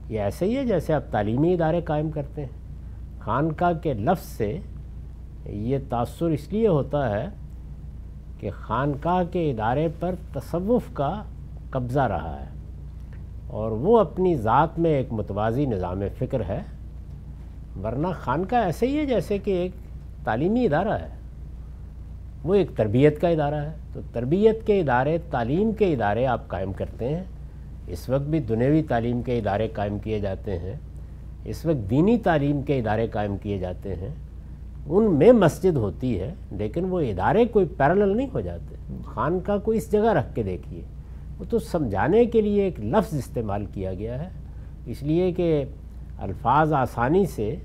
یہ ایسے ہی ہے جیسے آپ تعلیمی ادارے قائم کرتے ہیں۔ خانقاہ کے لفظ سے یہ تاثر اس لیے ہوتا ہے کہ خانقاہ کے ادارے پر تصوف کا قبضہ رہا ہے اور وہ اپنی ذات میں ایک متوازی نظام فکر ہے۔ ورنہ خانقاہ ایسے ہی ہے جیسے کہ ایک تعلیمی ادارہ ہے۔ وہ ایک تربیت کا ادارہ ہے۔ تو تربیت کے ادارے، تعلیم کے ادارے آپ قائم کرتے ہیں۔ اس وقت بھی دنیوی تعلیم کے ادارے قائم کیے جاتے ہیں۔ اس وقت دینی تعلیم کے ادارے قائم کیے جاتے ہیں۔ ان میں مسجد ہوتی ہے، لیکن وہ ادارے کوئی پیرلل نہیں ہو جاتے۔ خانقاہ کو اس جگہ رکھ کے دیکھیے۔ وہ تو سمجھانے کے لیے ایک لفظ استعمال کیا گیا ہے۔ اس لیے کہ الفاظ آسانی سے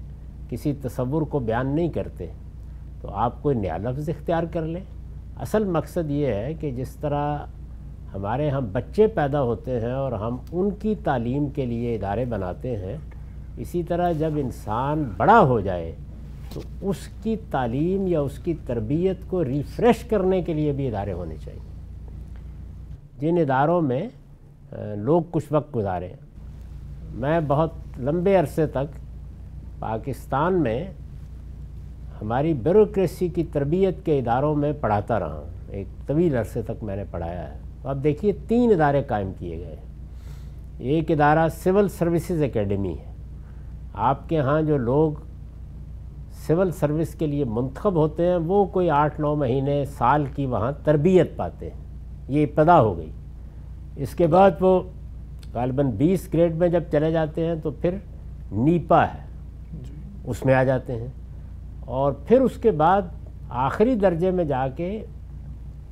کسی تصور کو بیان نہیں کرتے۔ تو آپ کوئی نیا لفظ اختیار کر لیں۔ اصل مقصد یہ ہے کہ جس طرح ہمارے ہم بچے پیدا ہوتے ہیں اور ہم ان کی تعلیم کے لیے ادارے بناتے ہیں، اسی طرح جب انسان بڑا ہو جائے تو اس کی تعلیم یا اس کی تربیت کو ریفریش کرنے کے لیے بھی ادارے ہونے چاہیے۔ جن اداروں میں لوگ کچھ وقت گزارے۔ میں بہت لمبے عرصے تک پاکستان میں ہماری بیوروکریسی کی تربیت کے اداروں میں پڑھاتا رہا ہوں۔ ایک طویل عرصے تک میں نے پڑھایا ہے۔ تو اب دیکھیے تین ادارے قائم کیے گئے ایک ادارہ سول سروسز اکیڈمی ہے۔ آپ کے ہاں جو لوگ سول سروس کے لیے منتخب ہوتے ہیں وہ کوئی آٹھ نو مہینے سال کی وہاں تربیت پاتے ہیں۔ یہ ابتدا ہو گئی۔ اس کے بعد وہ غالباً بیس گریڈ میں جب چلے جاتے ہیں تو پھر نیپا ہے۔ اس میں آ جاتے ہیں۔ اور پھر اس کے بعد آخری درجے میں جا کے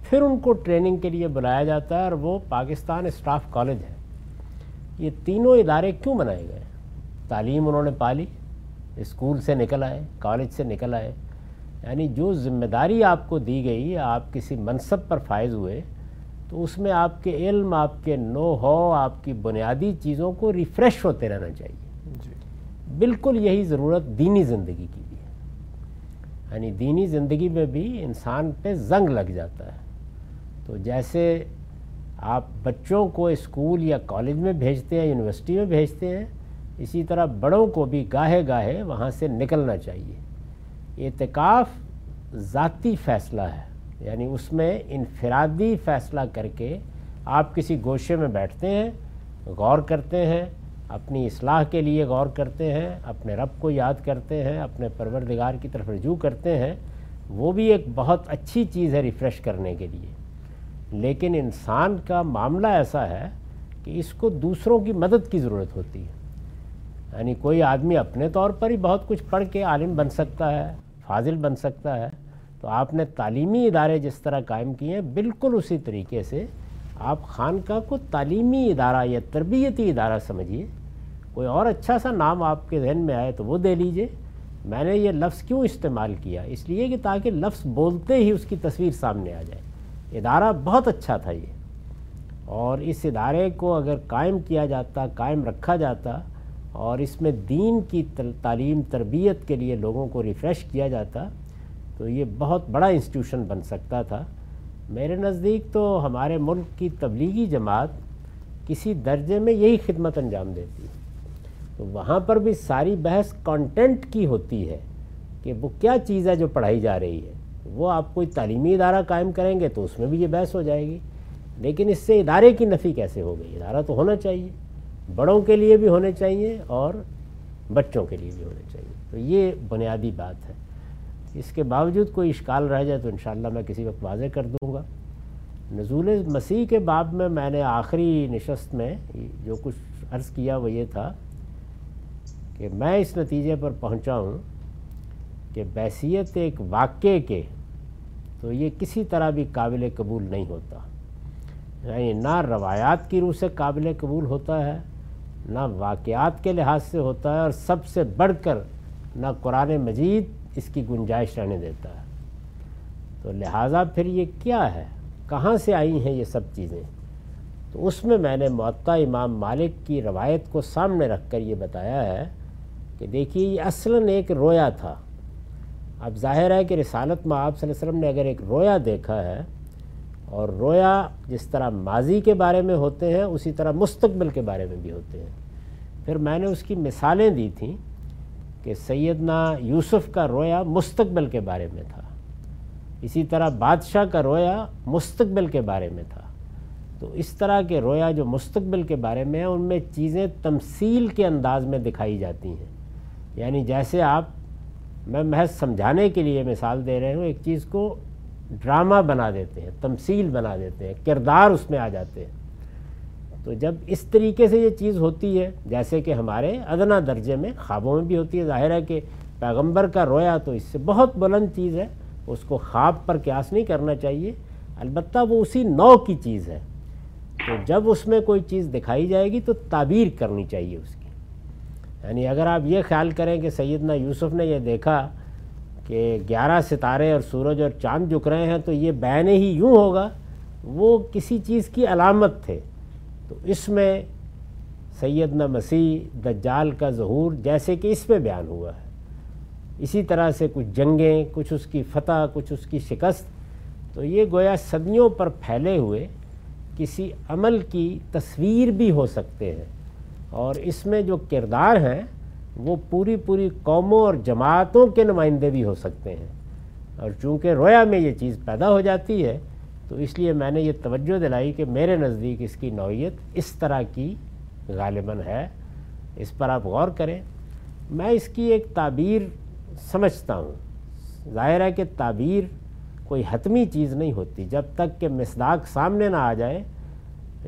پھر ان کو ٹریننگ کے لیے بلایا جاتا ہے اور وہ پاکستان اسٹاف کالج ہے۔ یہ تینوں ادارے کیوں بنائے گئے؟ تعلیم انہوں نے پالی اسکول سے نکل آئے کالج سے نکل آئے۔ یعنی جو ذمہ داری آپ کو دی گئی آپ کسی منصب پر فائز ہوئے تو اس میں آپ کے علم آپ کے نو ہو آپ کی بنیادی چیزوں کو ریفریش ہوتے رہنا چاہیے۔ جی۔ بالکل یہی ضرورت دینی زندگی کی۔ یعنی دینی زندگی میں بھی انسان پہ زنگ لگ جاتا ہے۔ تو جیسے آپ بچوں کو اسکول یا کالج میں بھیجتے ہیں، یونیورسٹی میں بھیجتے ہیں، اسی طرح بڑوں کو بھی گاہے گاہے وہاں سے نکلنا چاہیے۔ اعتکاف ذاتی فیصلہ ہے۔ یعنی اس میں انفرادی فیصلہ کر کے آپ کسی گوشے میں بیٹھتے ہیں، غور کرتے ہیں اپنی اصلاح کے لیے غور کرتے ہیں، اپنے رب کو یاد کرتے ہیں، اپنے پروردگار کی طرف رجوع کرتے ہیں، وہ بھی ایک بہت اچھی چیز ہے ریفریش کرنے کے لیے۔ لیکن انسان کا معاملہ ایسا ہے کہ اس کو دوسروں کی مدد کی ضرورت ہوتی ہے۔ یعنی کوئی آدمی اپنے طور پر ہی بہت کچھ پڑھ کے عالم بن سکتا ہے، فاضل بن سکتا ہے، تو آپ نے تعلیمی ادارے جس طرح قائم کیے ہیں، بالکل اسی طریقے سے آپ خانقاہ کو تعلیمی ادارہ یا تربیتی ادارہ سمجھیے۔ کوئی اور اچھا سا نام آپ کے ذہن میں آئے تو وہ دے لیجیے۔ میں نے یہ لفظ کیوں استعمال کیا؟ اس لیے کہ تاکہ لفظ بولتے ہی اس کی تصویر سامنے آ جائے۔ ادارہ بہت اچھا تھا یہ۔ اور اس ادارے کو اگر قائم کیا جاتا، قائم رکھا جاتا، اور اس میں دین کی تعلیم، تربیت کے لیے لوگوں کو ریفریش کیا جاتا، تو یہ بہت بڑا انسٹیٹیوشن بن سکتا تھا۔ میرے نزدیک تو ہمارے ملک کی تبلیغی جماعت کسی درجے میں یہی خدمت انجام دیتی۔ ہے تو وہاں پر بھی ساری بحث کانٹینٹ کی ہوتی ہے کہ وہ کیا چیز ہے جو پڑھائی جا رہی ہے۔ وہ آپ کوئی تعلیمی ادارہ قائم کریں گے تو اس میں بھی یہ بحث ہو جائے گی۔ لیکن اس سے ادارے کی نفی کیسے ہو گئی؟ ادارہ تو ہونا چاہیے۔ بڑوں کے لیے بھی ہونے چاہیے اور بچوں کے لیے بھی ہونے چاہیے۔ تو یہ بنیادی بات ہے۔ اس کے باوجود کوئی اشکال رہ جائے تو انشاءاللہ میں کسی وقت واضح کر دوں گا۔ نزول مسیح کے باب میں میں نے آخری نشست میں جو کچھ عرض کیا وہ یہ تھا کہ میں اس نتیجے پر پہنچا ہوں کہ بحثیت ایک واقعے کے تو یہ کسی طرح بھی قابل قبول نہیں ہوتا۔ یعنی نہ روایات کی روح سے قابل قبول ہوتا ہے، نہ واقعات کے لحاظ سے ہوتا ہے اور سب سے بڑھ کر نہ قرآن مجید اس کی گنجائش رہنے دیتا ہے۔ تو لہٰذا پھر یہ کیا ہے؟ کہاں سے آئی ہیں یہ سب چیزیں؟ تو اس میں میں نے معطا امام مالک کی روایت کو سامنے رکھ کر یہ بتایا ہے کہ دیکھیے، یہ اصلاً ایک رویا تھا۔ اب ظاہر ہے کہ رسالت میں آپ صلی اللہ علیہ وسلم نے اگر ایک رویا دیکھا ہے اور رویا جس طرح ماضی کے بارے میں ہوتے ہیں، اسی طرح مستقبل کے بارے میں بھی ہوتے ہیں۔ پھر میں نے اس کی مثالیں دی تھیں کہ سیدنا یوسف کا رویا مستقبل کے بارے میں تھا۔ اسی طرح بادشاہ کا رویا مستقبل کے بارے میں تھا۔ تو اس طرح کے رویا جو مستقبل کے بارے میں ہیں، ان میں چیزیں تمثیل کے انداز میں دکھائی جاتی ہیں۔ یعنی جیسے آپ میں محض سمجھانے کے لیے مثال دے رہے ہوں، ایک چیز کو ڈرامہ بنا دیتے ہیں، تمثیل بنا دیتے ہیں، کردار اس میں آ جاتے ہیں۔ تو جب اس طریقے سے یہ چیز ہوتی ہے، جیسے کہ ہمارے ادنا درجے میں خوابوں میں بھی ہوتی ہے، ظاہر ہے کہ پیغمبر کا رویا تو اس سے بہت بلند چیز ہے، اس کو خواب پر قیاس نہیں کرنا چاہیے، البتہ وہ اسی نو کی چیز ہے۔ تو جب اس میں کوئی چیز دکھائی جائے گی تو تعبیر کرنی چاہیے اس کی۔ یعنی اگر آپ یہ خیال کریں کہ سیدنا یوسف نے یہ دیکھا کہ گیارہ ستارے اور سورج اور چاند جھک رہے ہیں تو یہ بیان ہی یوں ہوگا، وہ کسی چیز کی علامت تھے۔ تو اس میں سیدنا مسیح دجال کا ظہور جیسے کہ اس میں بیان ہوا ہے۔ اسی طرح سے کچھ جنگیں، کچھ اس کی فتح، کچھ اس کی شکست۔ تو یہ گویا صدیوں پر پھیلے ہوئے کسی عمل کی تصویر بھی ہو سکتے ہیں۔ اور اس میں جو کردار ہیں، وہ پوری پوری قوموں اور جماعتوں کے نمائندے بھی ہو سکتے ہیں۔ اور چونکہ رویا میں یہ چیز پیدا ہو جاتی ہے، تو اس لیے میں نے یہ توجہ دلائی کہ میرے نزدیک اس کی نوعیت اس طرح کی غالباً ہے۔ اس پر آپ غور کریں۔ میں اس کی ایک تعبیر سمجھتا ہوں۔ ظاہر ہے کہ تعبیر کوئی حتمی چیز نہیں ہوتی۔ جب تک کہ مصداق سامنے نہ آ جائے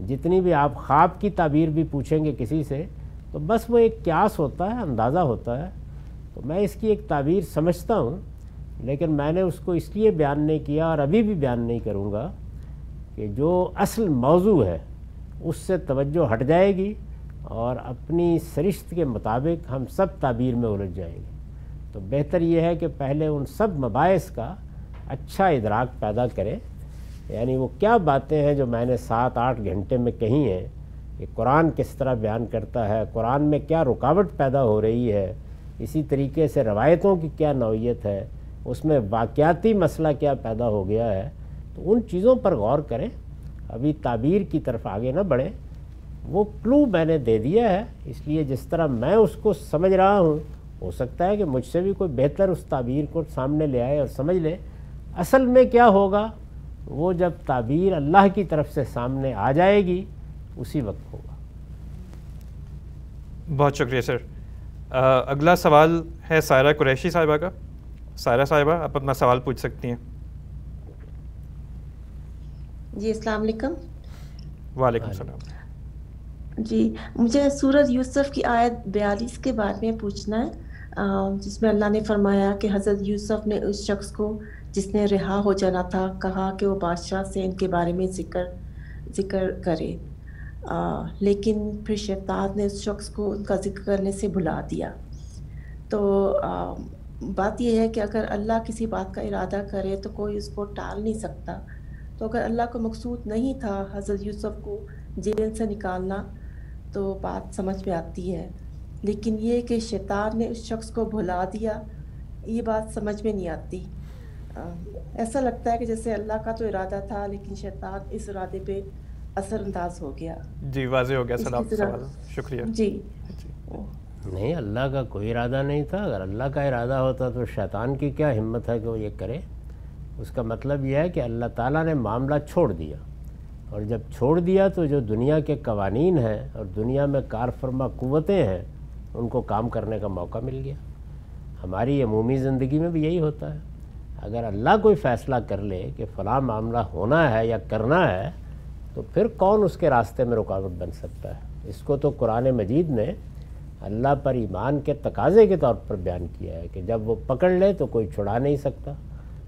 جتنی بھی آپ خواب کی تعبیر بھی پوچھیں گے کسی سے، تو بس وہ ایک قیاس ہوتا ہے، اندازہ ہوتا ہے۔ تو میں اس کی ایک تعبیر سمجھتا ہوں، لیکن میں نے اس کو اس لیے بیان نہیں کیا اور ابھی بھی بیان نہیں کروں گا کہ جو اصل موضوع ہے، اس سے توجہ ہٹ جائے گی اور اپنی سرشت کے مطابق ہم سب تعبیر میں الجھ جائیں گے۔ تو بہتر یہ ہے کہ پہلے ان سب مباعث کا اچھا ادراک پیدا کریں۔ یعنی وہ کیا باتیں ہیں جو میں نے سات آٹھ گھنٹے میں کہی ہیں؟ کہ قرآن کس طرح بیان کرتا ہے؟ قرآن میں کیا رکاوٹ پیدا ہو رہی ہے؟ اسی طریقے سے روایتوں کی کیا نوعیت ہے؟ اس میں واقعاتی مسئلہ کیا پیدا ہو گیا ہے؟ تو ان چیزوں پر غور کریں۔ ابھی تعبیر کی طرف آگے نہ بڑھیں۔ وہ کلو میں نے دے دیا ہے، اس لیے جس طرح میں اس کو سمجھ رہا ہوں، ہو سکتا ہے کہ مجھ سے بھی کوئی بہتر اس تعبیر کو سامنے لے آئے اور سمجھ لے۔ اصل میں کیا ہوگا؟ وہ جب تعبیر اللہ کی طرف سے سامنے آ جائے گی اسی وقت ہوگا۔ بہت شکریہ سر۔ اگلا سوال ہے سائرہ قریشی صاحبہ کا۔ سائرہ صاحبہ آپ اپنا سوال پوچھ سکتی ہیں۔ جی السلام علیکم۔ وعلیکم السلام۔ جی مجھے سورج یوسف کی آیت بیالیس کے بارے میں پوچھنا ہے جس میں اللہ نے فرمایا کہ حضرت یوسف نے اس شخص کو جس نے رہا ہو جانا تھا، کہا کہ وہ بادشاہ سے ان کے بارے میں ذکر ذکر کرے۔ لیکن پھر شیطان نے اس شخص کو ان کا ذکر کرنے سے بھلا دیا۔ تو بات یہ ہے کہ اگر اللہ کسی بات کا ارادہ کرے تو کوئی اس کو ٹال نہیں سکتا۔ تو اگر اللہ کو مقصود نہیں تھا حضرت یوسف کو جیل سے نکالنا، تو بات سمجھ میں آتی ہے۔ لیکن یہ کہ شیطان نے اس شخص کو بھلا دیا، یہ بات سمجھ میں نہیں آتی۔ ایسا لگتا ہے کہ جیسے اللہ کا تو ارادہ تھا لیکن شیطان اس ارادے پہ اثر انداز ہو گیا۔ جی واضح ہو گیا سوال شکریہ۔ جی۔ نہیں اللہ کا کوئی ارادہ نہیں تھا۔ اگر اللہ کا ارادہ ہوتا تو شیطان کی کیا ہمت ہے کہ وہ یہ کرے؟ اس کا مطلب یہ ہے کہ اللہ تعالیٰ نے معاملہ چھوڑ دیا۔ اور جب چھوڑ دیا تو جو دنیا کے قوانین ہیں اور دنیا میں کار فرما قوتیں ہیں ان کو کام کرنے کا موقع مل گیا۔ ہماری عمومی زندگی میں بھی یہی ہوتا ہے۔ اگر اللہ کوئی فیصلہ کر لے کہ فلاں معاملہ ہونا ہے یا کرنا ہے، تو پھر کون اس کے راستے میں رکاوٹ بن سکتا ہے؟ اس کو تو قرآن مجید نے اللہ پر ایمان کے تقاضے کے طور پر بیان کیا ہے کہ جب وہ پکڑ لے تو کوئی چھڑا نہیں سکتا،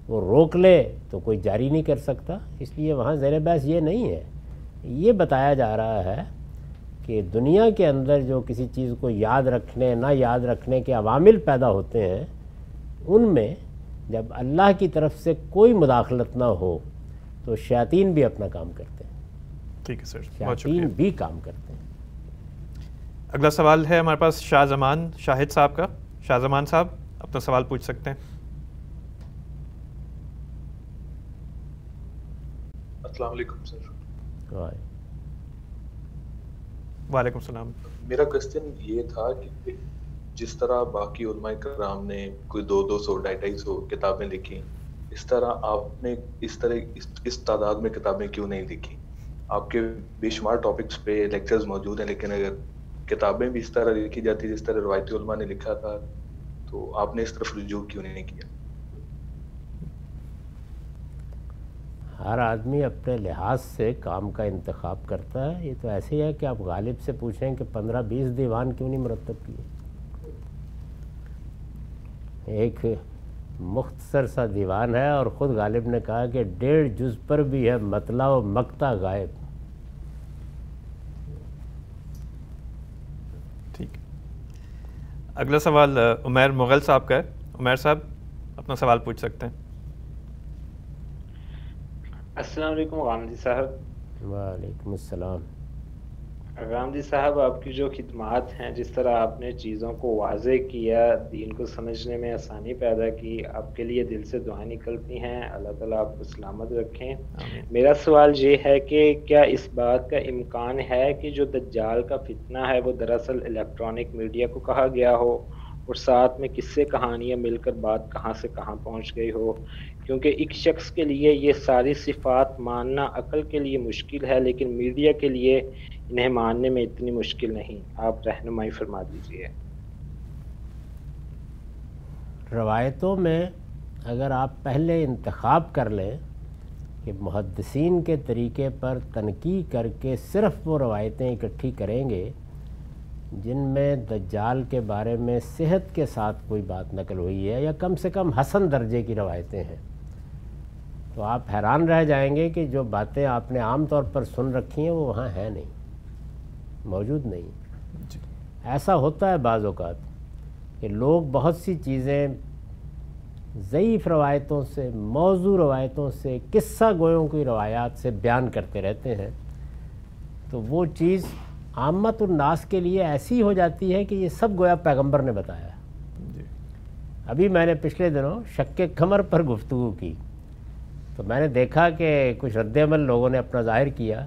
وہ روک لے تو کوئی جاری نہیں کر سکتا۔ اس لیے وہاں زیر بحث یہ نہیں ہے۔ یہ بتایا جا رہا ہے کہ دنیا کے اندر جو کسی چیز کو یاد رکھنے، نہ یاد رکھنے کے عوامل پیدا ہوتے ہیں، ان میں جب اللہ کی طرف سے کوئی مداخلت نہ ہو تو شیاطین بھی اپنا کام کرتے ہیں۔ ٹھیک ہے سر شیاطین بھی کام کرتے ہیں۔ اگلا سوال ہے ہمارے پاس شاہ زمان شاہد صاحب کا۔ شاہ زمان صاحب اپنا سوال پوچھ سکتے ہیں۔ السلام علیکم سر۔ وعلیکم۔ السلام۔ میرا کوشچن یہ تھا کہ جس طرح باقی علماء کرام نے کوئی دو دو سو ڈھائی ڈھائی سو کتابیں لکھی، اس طرح آپ نے اس طرح اس تعداد میں کتابیں کیوں نہیں لکھی؟ آپ کے بے شمار ٹاپکس پہ لیکچرز موجود ہیں، لیکن اگر کتابیں بھی اس طرح لکھی جاتی جس طرح روایتی علماء نے لکھا تھا، تو آپ نے اس طرف رجوع کیوں نہیں کیا؟ ہر آدمی اپنے لحاظ سے کام کا انتخاب کرتا ہے۔ یہ تو ایسے ہی ہے کہ آپ غالب سے پوچھیں کہ پندرہ بیس دیوان کیوں نہیں مرتب کیے؟ ایک مختصر سا دیوان ہے اور خود غالب نے کہا کہ ڈیڑھ جز پر بھی ہے مطلع و مکتا غائب۔ ٹھیک۔ اگلا سوال عمیر مغل صاحب کا ہے۔ عمیر صاحب اپنا سوال پوچھ سکتے ہیں۔ السلام علیکم غامدی صاحب۔ وعلیکم السلام۔ غامدی صاحب آپ کی جو خدمات ہیں جس طرح آپ نے چیزوں کو واضح کیا دین کو سمجھنے میں آسانی پیدا کی آپ کے لیے دل سے دعائیں نکلتی ہیں اللہ تعالیٰ آپ کو سلامت رکھیں۔ میرا سوال یہ ہے کہ کیا اس بات کا امکان ہے کہ جو دجال کا فتنہ ہے وہ دراصل الیکٹرانک میڈیا کو کہا گیا ہو؟ اور ساتھ میں کس سے کہانیاں مل کر بات کہاں سے کہاں پہنچ گئی ہو؟ کیونکہ ایک شخص کے لیے یہ ساری صفات ماننا عقل کے لیے مشکل ہے لیکن میڈیا کے لیے انہیں ماننے میں اتنی مشکل نہیں۔ آپ رہنمائی فرما دیجیے روایتوں میں اگر آپ پہلے انتخاب کر لیں کہ محدثین کے طریقے پر تنقید کر کے صرف وہ روایتیں اکٹھی کریں گے، جن میں دجال کے بارے میں صحت کے ساتھ کوئی بات نقل ہوئی ہے یا کم سے کم حسن درجے کی روایتیں ہیں، تو آپ حیران رہ جائیں گے کہ جو باتیں آپ نے عام طور پر سن رکھی ہیں وہ وہاں ہیں نہیں۔ موجود نہیں۔ جی۔ ایسا ہوتا ہے بعض اوقات کہ لوگ بہت سی چیزیں ضعیف روایتوں سے موضوع روایتوں سے قصہ گویوں کی روایات سے بیان کرتے رہتے ہیں۔ تو وہ چیز عامت الناس کے لیے ایسی ہو جاتی ہے کہ یہ سب گویا پیغمبر نے بتایا۔ جی۔ ابھی میں نے پچھلے دنوں شک کمر پر گفتگو کی۔ تو میں نے دیکھا کہ کچھ رد عمل لوگوں نے اپنا ظاہر کیا۔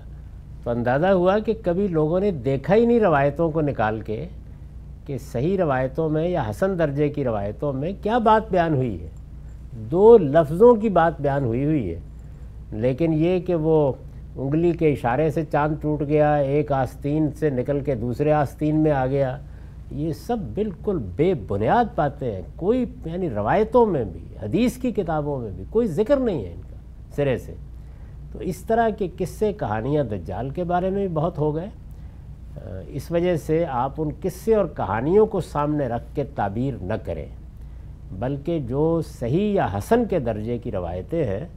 تو اندازہ ہوا کہ کبھی لوگوں نے دیکھا ہی نہیں روایتوں کو نکال کے کہ صحیح روایتوں میں یا حسن درجے کی روایتوں میں کیا بات بیان ہوئی ہے۔ دو لفظوں کی بات بیان ہوئی ہوئی ہے۔ لیکن یہ کہ وہ انگلی کے اشارے سے چاند ٹوٹ گیا، ایک آستین سے نکل کے دوسرے آستین میں آ گیا۔ یہ سب بالکل بے بنیاد باتیں ہیں۔ کوئی یعنی روایتوں میں بھی، حدیث کی کتابوں میں بھی کوئی ذکر نہیں ہے ان کا، سرے سے۔ تو اس طرح کے قصے کہانیاں دجال کے بارے میں بھی بہت ہو گئے۔ اس وجہ سے آپ ان قصے اور کہانیوں کو سامنے رکھ کے تعبیر نہ کریں۔ بلکہ جو صحیح یا حسن کے درجے کی روایتیں ہیں،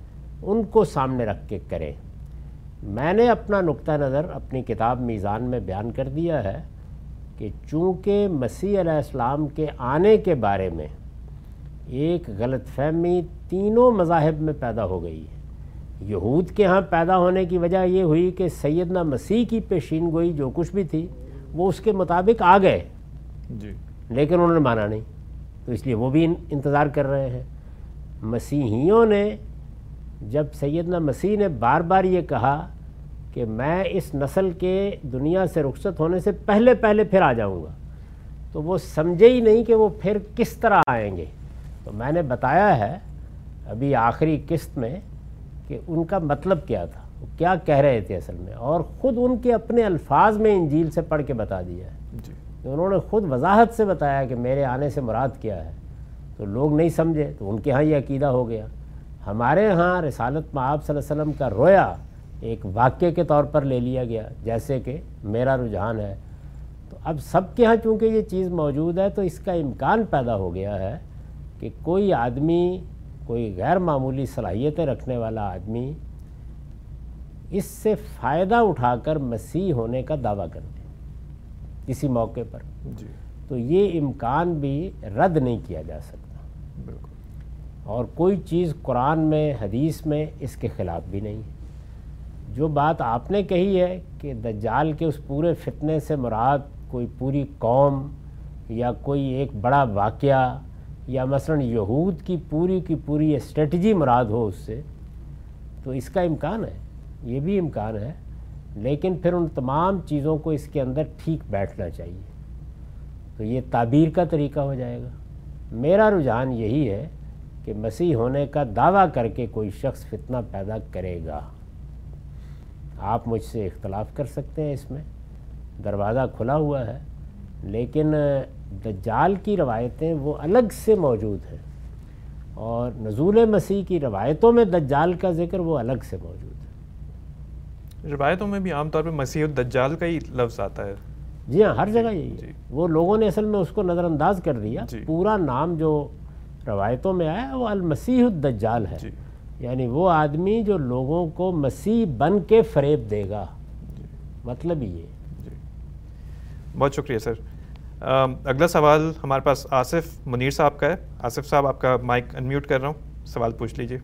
ان کو سامنے رکھ کے کریں۔ میں نے اپنا نقطہ نظر اپنی کتاب میزان میں بیان کر دیا ہے کہ چونکہ مسیح علیہ السلام کے آنے کے بارے میں ایک غلط فہمی تینوں مذاہب میں پیدا ہو گئی ہے یہود کے ہاں پیدا ہونے کی وجہ یہ ہوئی کہ سیدنا مسیح کی پیشین گوئی جو کچھ بھی تھی وہ اس کے مطابق آ گئے۔ جی۔ لیکن انہوں نے مانا نہیں۔ تو اس لیے وہ بھی انتظار کر رہے ہیں۔ مسیحیوں نے جب سیدنا مسیح نے بار بار یہ کہا کہ میں اس نسل کے دنیا سے رخصت ہونے سے پہلے پہلے پھر آ جاؤں گا تو وہ سمجھے ہی نہیں کہ وہ پھر کس طرح آئیں گے۔ تو میں نے بتایا ہے ابھی آخری قسط میں کہ ان کا مطلب کیا تھا؟ وہ کیا کہہ رہے تھے اصل میں؟ اور خود ان کے اپنے الفاظ میں انجیل سے پڑھ کے بتا دیا ہے۔ جی۔ انہوں نے خود وضاحت سے بتایا کہ میرے آنے سے مراد کیا ہے۔ تو لوگ نہیں سمجھے تو ان کے ہاں یہ عقیدہ ہو گیا۔ ہمارے ہاں رسالت معاب صلی اللہ علیہ وسلم کا رویا ایک واقعے کے طور پر لے لیا گیا جیسے کہ میرا رجحان ہے۔ تو اب سب کے ہاں چونکہ یہ چیز موجود ہے تو اس کا امکان پیدا ہو گیا ہے کہ کوئی آدمی کوئی غیر معمولی صلاحیتیں رکھنے والا آدمی اس سے فائدہ اٹھا کر مسیح ہونے کا دعویٰ کر دے کسی موقع پر۔ جی۔ تو یہ امکان بھی رد نہیں کیا جا سکتا۔ بالکل۔ اور کوئی چیز قرآن میں حدیث میں اس کے خلاف بھی نہیں۔ ہے جو بات آپ نے کہی ہے کہ دجال کے اس پورے فتنے سے مراد کوئی پوری قوم یا کوئی ایک بڑا واقعہ یا مثلا یہود کی پوری کی پوری اسٹریٹجی مراد ہو اس سے، تو اس کا امکان ہے، یہ بھی امکان ہے، لیکن پھر ان تمام چیزوں کو اس کے اندر ٹھیک بیٹھنا چاہیے۔ تو یہ تعبیر کا طریقہ ہو جائے گا۔ میرا رجحان یہی ہے کہ مسیح ہونے کا دعویٰ کر کے کوئی شخص فتنہ پیدا کرے گا۔ آپ مجھ سے اختلاف کر سکتے ہیں اس میں۔ دروازہ کھلا ہوا ہے، لیکن دجال کی روایتیں وہ الگ سے موجود ہیں اور نزول مسیح کی روایتوں میں دجال کا ذکر وہ الگ سے موجود ہے۔ روایتوں میں بھی عام طور پہ مسیح الدجال کا ہی لفظ آتا ہے۔ جی ہاں ہر جگہ یہی ہے۔ جی۔ وہ لوگوں نے اصل میں اس کو نظر انداز کر دیا۔ جی۔ پورا نام جو روایتوں میں آیا وہ المسیح الدجال ہے۔ جی۔ یعنی وہ آدمی جو لوگوں کو مسیح بن کے فریب دے گا۔ مطلب یہ۔ بہت شکریہ سر۔ اگلا سوال ہمارے پاس آصف منیر صاحب کا ہے۔ آصف صاحب آپ کا مائک انمیوٹ کر رہا ہوں۔ سوال پوچھ لیجیے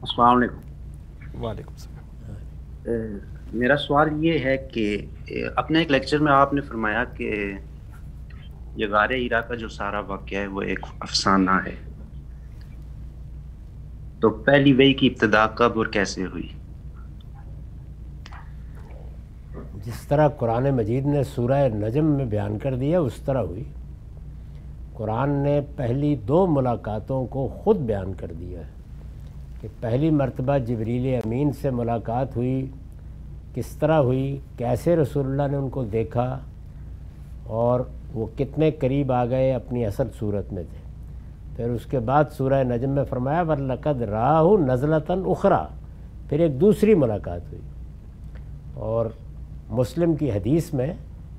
السلام علیکم۔ وعلیکم السلام۔ میرا سوال یہ ہے کہ اپنے ایک لیکچر میں آپ نے فرمایا کہ یہ غار ہیرا کا جو سارا واقعہ ہے وہ ایک افسانہ ہے۔ تو پہلی وہی کی ابتدا کب اور کیسے ہوئی؟ جس طرح قرآن مجید نے سورہ نجم میں بیان کر دیا، اس طرح ہوئی۔ قرآن نے پہلی دو ملاقاتوں کو خود بیان کر دیا ہے کہ پہلی مرتبہ جبریل امین سے ملاقات ہوئی، کس طرح ہوئی، کیسے رسول اللہ نے ان کو دیکھا اور وہ کتنے قریب آ گئے اپنی اصل صورت میں تھے۔ پھر اس کے بعد سورہ نجم میں فرمایا ورلقد راہ نزلتاً اخرا پھر ایک دوسری ملاقات ہوئی اور مسلم کی حدیث میں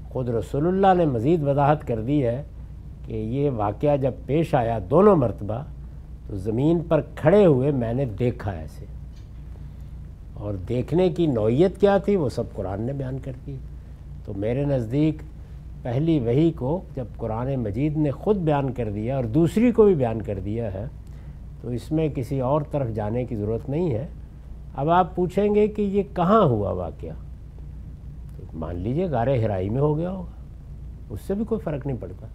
خود رسول اللہ نے مزید وضاحت کر دی ہے کہ یہ واقعہ جب پیش آیا دونوں مرتبہ، تو زمین پر کھڑے ہوئے میں نے دیکھا ایسے۔ اور دیکھنے کی نوعیت کیا تھی؟ وہ سب قرآن نے بیان کر دی۔ تو میرے نزدیک پہلی وہی کو جب قرآن مجید نے خود بیان کر دیا اور دوسری کو بھی بیان کر دیا ہے، تو اس میں کسی اور طرف جانے کی ضرورت نہیں ہے۔ اب آپ پوچھیں گے کہ یہ کہاں ہوا واقعہ؟ مان لیجیے غار ہرائی میں ہو گیا ہوگا، اس سے بھی کوئی فرق نہیں پڑتا۔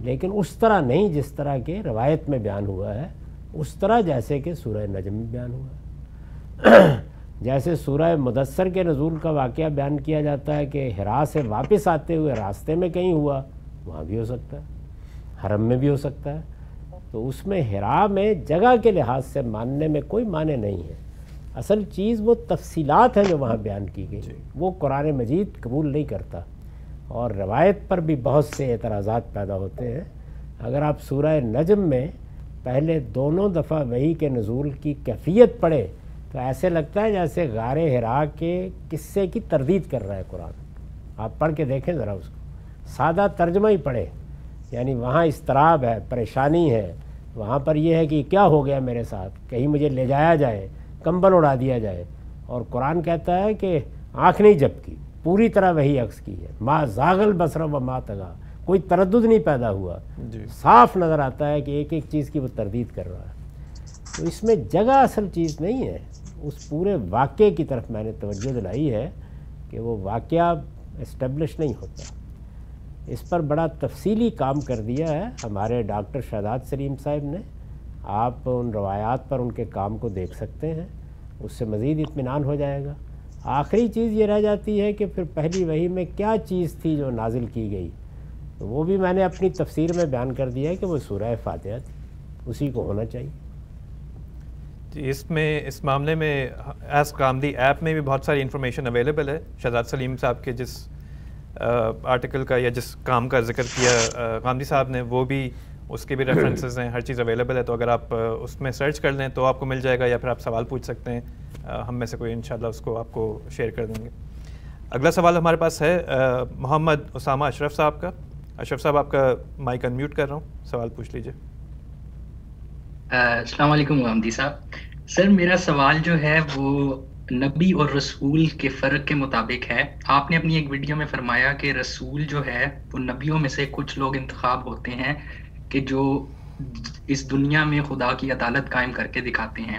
لیکن اس طرح نہیں جس طرح کے روایت میں بیان ہوا ہے، اس طرح جیسے کہ سورہ نجم میں بیان ہوا ہے۔ <clears throat> جیسے سورہ مدثر کے نزول کا واقعہ بیان کیا جاتا ہے کہ ہرا سے واپس آتے ہوئے راستے میں کہیں ہوا، وہاں بھی ہو سکتا ہے، حرم میں بھی ہو سکتا ہے۔ تو اس میں ہرا میں جگہ کے لحاظ سے ماننے میں کوئی معنی نہیں ہے۔ اصل چیز وہ تفصیلات ہیں جو وہاں بیان کی گئی۔ جی۔ وہ قرآن مجید قبول نہیں کرتا۔ اور روایت پر بھی بہت سے اعتراضات پیدا ہوتے ہیں۔ اگر آپ سورہ نجم میں پہلے دونوں دفعہ وہی کے نزول کی کیفیت پڑھے تو ایسے لگتا ہے جیسے غار ہرا کے قصے کی تردید کر رہا ہے قرآن۔ آپ پڑھ کے دیکھیں ذرا اس کو۔ سادہ ترجمہ ہی پڑھے یعنی وہاں اضطراب ہے پریشانی ہے۔ وہاں پر یہ ہے کہ کیا ہو گیا میرے ساتھ؟ کہیں مجھے لے جایا جائے۔ کمبل اڑا دیا جائے۔ اور قرآن کہتا ہے کہ آنکھ نہیں جب کی پوری طرح وہی عکس کی ہے۔ ماں زاغل بسر و ماں تگا کوئی تردد نہیں پیدا ہوا۔ جی۔ صاف نظر آتا ہے کہ ایک ایک چیز کی وہ تردید کر رہا ہے۔ تو اس میں جگہ اصل چیز نہیں ہے۔ اس پورے واقعے کی طرف میں نے توجہ دلائی ہے کہ وہ واقعہ اسٹیبلش نہیں ہوتا۔ اس پر بڑا تفصیلی کام کر دیا ہے ہمارے ڈاکٹر شہداد سلیم صاحب نے۔ آپ ان روایات پر ان کے کام کو دیکھ سکتے ہیں، اس سے مزید اطمینان ہو جائے گا۔ آخری چیز یہ رہ جاتی ہے کہ پھر پہلی وہی میں کیا چیز تھی جو نازل کی گئی۔ تو وہ بھی میں نے اپنی تفسیر میں بیان کر دیا ہے کہ وہ سورہ فاتحہ تھی، اسی کو ہونا چاہیے۔ جی اس میں، اس معاملے میں ایس کامدی ایپ میں بھی بہت ساری انفارمیشن اویلیبل ہے۔ شہزاد سلیم صاحب کے جس آرٹیکل کا یا جس کام کا ذکر کیا کامدی صاحب نے، وہ بھی اس کے بھی ریفرنسز ہیں ہر چیز اویلیبل ہے تو اگر آپ اس میں سرچ کر لیں تو آپ کو مل جائے گا یا پھر آپ سوال پوچھ سکتے ہیں ہم میں سے کوئی انشاءاللہ اس کو آپ کو شیئر کر دیں گے۔ اگلا سوال ہمارے پاس ہے محمد اسامہ اشرف صاحب کا۔ اشرف صاحب آپ کا مائک انمیوٹ کر رہا ہوں سوال پوچھ لیجیے السلام علیکم محمدی صاحب۔ سر میرا سوال جو ہے وہ نبی اور رسول کے فرق کے مطابق ہے۔ آپ نے اپنی ایک ویڈیو میں فرمایا کہ رسول جو ہے وہ نبیوں میں سے کچھ لوگ انتخاب ہوتے ہیں۔ کہ جو اس دنیا میں خدا کی عدالت قائم کر کے دکھاتے ہیں۔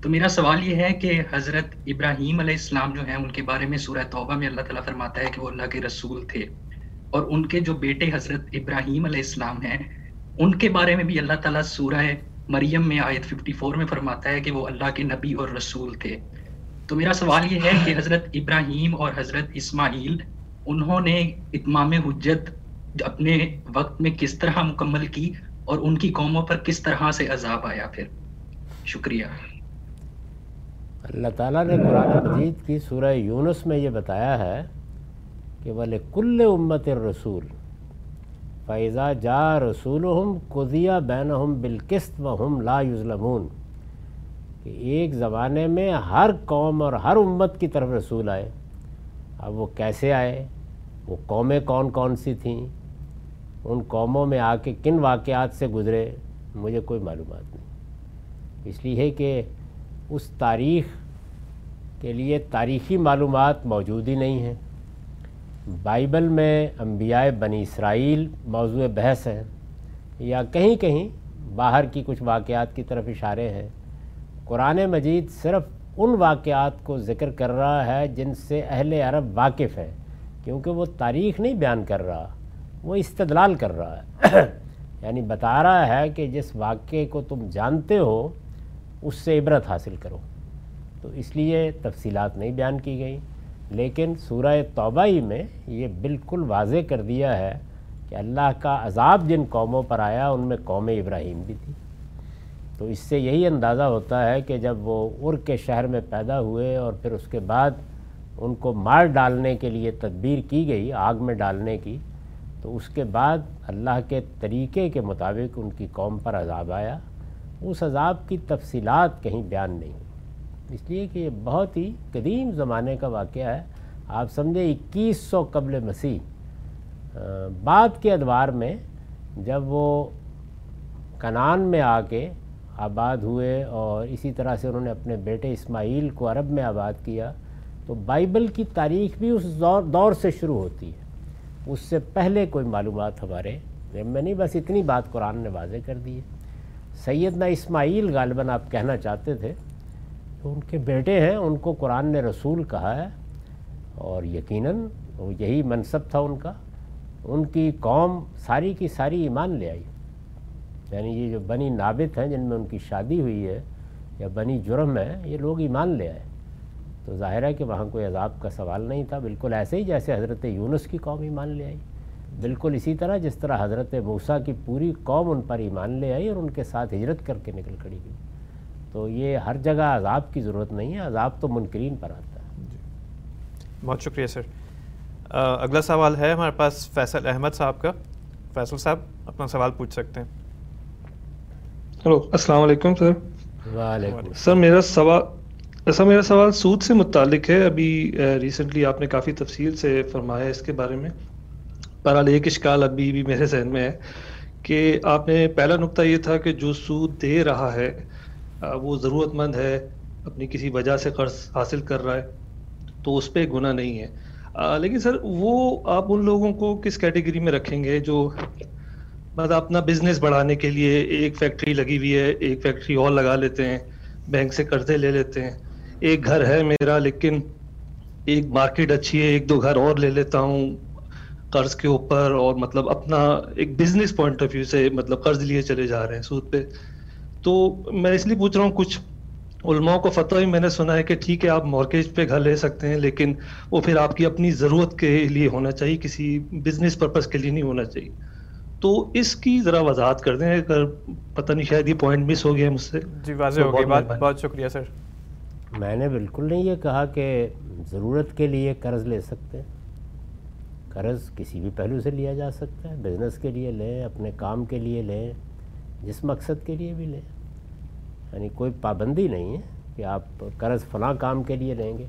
تو میرا سوال یہ ہے کہ حضرت ابراہیم علیہ السلام جو ہیں، ان کے بارے میں سورہ توبہ میں اللہ تعالیٰ فرماتا ہے کہ وہ اللہ کے رسول تھے۔ اور ان کے جو بیٹے حضرت ابراہیم علیہ السلام ہیں، ان کے بارے میں بھی اللہ تعالیٰ سورہ مریم میں آیت 54 میں فرماتا ہے کہ وہ اللہ کے نبی اور رسول تھے۔ تو میرا سوال یہ ہے کہ حضرت ابراہیم اور حضرت اسماعیل، انہوں نے اتمام حجت اپنے وقت میں کس طرح مکمل کی اور ان کی قوموں پر کس طرح سے عذاب آیا پھر؟ شکریہ۔ اللہ تعالیٰ نے قرآن مجید کی سورہ یونس میں یہ بتایا ہے کہ بولے کل امت رسول فیضا جا رسول ہم قدیہ بین ہم بالکست و ہم لا یظلمون کہ ایک زمانے میں ہر قوم اور ہر امت کی طرف رسول آئے۔ اب وہ کیسے آئے؟ وہ قومیں کون کون سی تھیں؟ ان قوموں میں آ کے کن واقعات سے گزرے، مجھے کوئی معلومات نہیں۔ اس لیے کہ اس تاریخ کے لیے تاریخی معلومات موجود ہی نہیں ہیں۔ بائبل میں انبیاء بنی اسرائیل موضوع بحث ہیں، یا کہیں کہیں باہر کی کچھ واقعات کی طرف اشارے ہیں۔ قرآن مجید صرف ان واقعات کو ذکر کر رہا ہے جن سے اہل عرب واقف ہے کیونکہ وہ تاریخ نہیں بیان کر رہا۔ وہ استدلال کر رہا ہے۔ <clears throat> یعنی بتا رہا ہے کہ جس واقعے کو تم جانتے ہو، اس سے عبرت حاصل کرو۔ تو اس لیے تفصیلات نہیں بیان کی گئی۔ لیکن سورہ توبہ ہی میں یہ بالکل واضح کر دیا ہے کہ اللہ کا عذاب جن قوموں پر آیا، ان میں قوم ابراہیم بھی تھی۔ تو اس سے یہی اندازہ ہوتا ہے کہ جب وہ ار کے شہر میں پیدا ہوئے اور پھر اس کے بعد ان کو مار ڈالنے کے لیے تدبیر کی گئی، آگ میں ڈالنے کی تو اس کے بعد اللہ کے طریقے کے مطابق ان کی قوم پر عذاب آیا۔ اس عذاب کی تفصیلات کہیں بیان نہیں اس لیے کہ یہ بہت ہی قدیم زمانے کا واقعہ ہے۔ آپ سمجھے اکیس سو قبل مسیح بعد کے ادوار میں جب وہ کنان میں آ کے آباد ہوئے اور اسی طرح سے انہوں نے اپنے بیٹے اسماعیل کو عرب میں آباد کیا، تو بائبل کی تاریخ بھی اس دور دور سے شروع ہوتی ہے۔ اس سے پہلے کوئی معلومات ہمارے میں نہیں، بس اتنی بات قرآن نے واضح کر دی ہے۔ سیدنا اسماعیل غالباً آپ کہنا چاہتے تھے تو ان کے بیٹے ہیں، ان کو قرآن نے رسول کہا ہے اور یقیناً وہ یہی منصب تھا ان کا۔ ان کی قوم ساری کی ساری ایمان لے آئی۔ یعنی یہ جو بنی نابت ہیں، جن میں ان کی شادی ہوئی ہے یا بنی جرم ہے یہ لوگ ایمان لے آئے۔ تو ظاہر ہے کہ وہاں کوئی عذاب کا سوال نہیں تھا بالکل ایسے ہی جیسے حضرت یونس کی قوم ایمان لے آئی۔ بالکل اسی طرح جس طرح حضرت موسیٰ کی پوری قوم ان پر ایمان لے آئی اور ان کے ساتھ ہجرت کر کے نکل کھڑی گئی تو یہ ہر جگہ عذاب کی ضرورت نہیں ہے عذاب تو منکرین پر آتا ہے۔ جی۔ بہت شکریہ سر۔ اگلا سوال ہے ہمارے پاس فیصل احمد صاحب کا۔ فیصل صاحب اپنا سوال پوچھ سکتے ہیں۔ ہلو السلام علیکم سر۔ وعلیکم سر میرا سوال ایسا میرا سوال سود سے متعلق ہے۔ ابھی ریسنٹلی آپ نے کافی تفصیل سے فرمایا اس کے بارے میں۔ بہرحال ایک اشکال ابھی بھی میرے ذہن میں ہے کہ آپ نے پہلا نقطہ یہ تھا کہ جو سود دے رہا ہے وہ ضرورت مند ہے، اپنی کسی وجہ سے قرض حاصل کر رہا ہے، تو اس پہ گناہ نہیں ہے۔ لیکن سر، وہ آپ ان لوگوں کو کس کیٹیگری میں رکھیں گے جو مطلب اپنا بزنس بڑھانے کے لیے ایک فیکٹری لگی ہوئی ہے، ایک فیکٹری اور لگا لیتے ہیں بینک سے قرضے لے لیتے ہیں۔ ایک گھر ہے میرا لیکن ایک مارکیٹ اچھی ہے ایک دو گھر اور لے لیتا ہوں قرض کے اوپر اور مطلب اپنا ایک بزنس پوائنٹ آف ویو سے مطلب قرض لیے چلے جا رہے ہیں سود پہ۔ تو میں اس لیے پوچھ رہا ہوں کچھ علماء کو فتح ہی میں نے سنا ہے کہ ٹھیک ہے آپ مارکیج پہ گھر لے سکتے ہیں لیکن وہ پھر آپ کی اپنی ضرورت کے لیے ہونا چاہیے کسی بزنس پرپز کے لیے نہیں ہونا چاہیے۔ تو اس کی ذرا وضاحت کر دیں اگر پتہ نہیں شاید یہ پوائنٹ مس ہو گیا مجھ سے۔ جی واضح ہو گیا بہت شکریہ سر۔ میں نے بالکل نہیں یہ کہا کہ ضرورت کے لیے قرض لے سکتے ہیں۔ قرض کسی بھی پہلو سے لیا جا سکتا ہے بزنس کے لیے لیں، اپنے کام کے لیے لیں، جس مقصد کے لیے بھی لیں۔ یعنی کوئی پابندی نہیں ہے کہ آپ قرض فلاں کام کے لیے لیں گے۔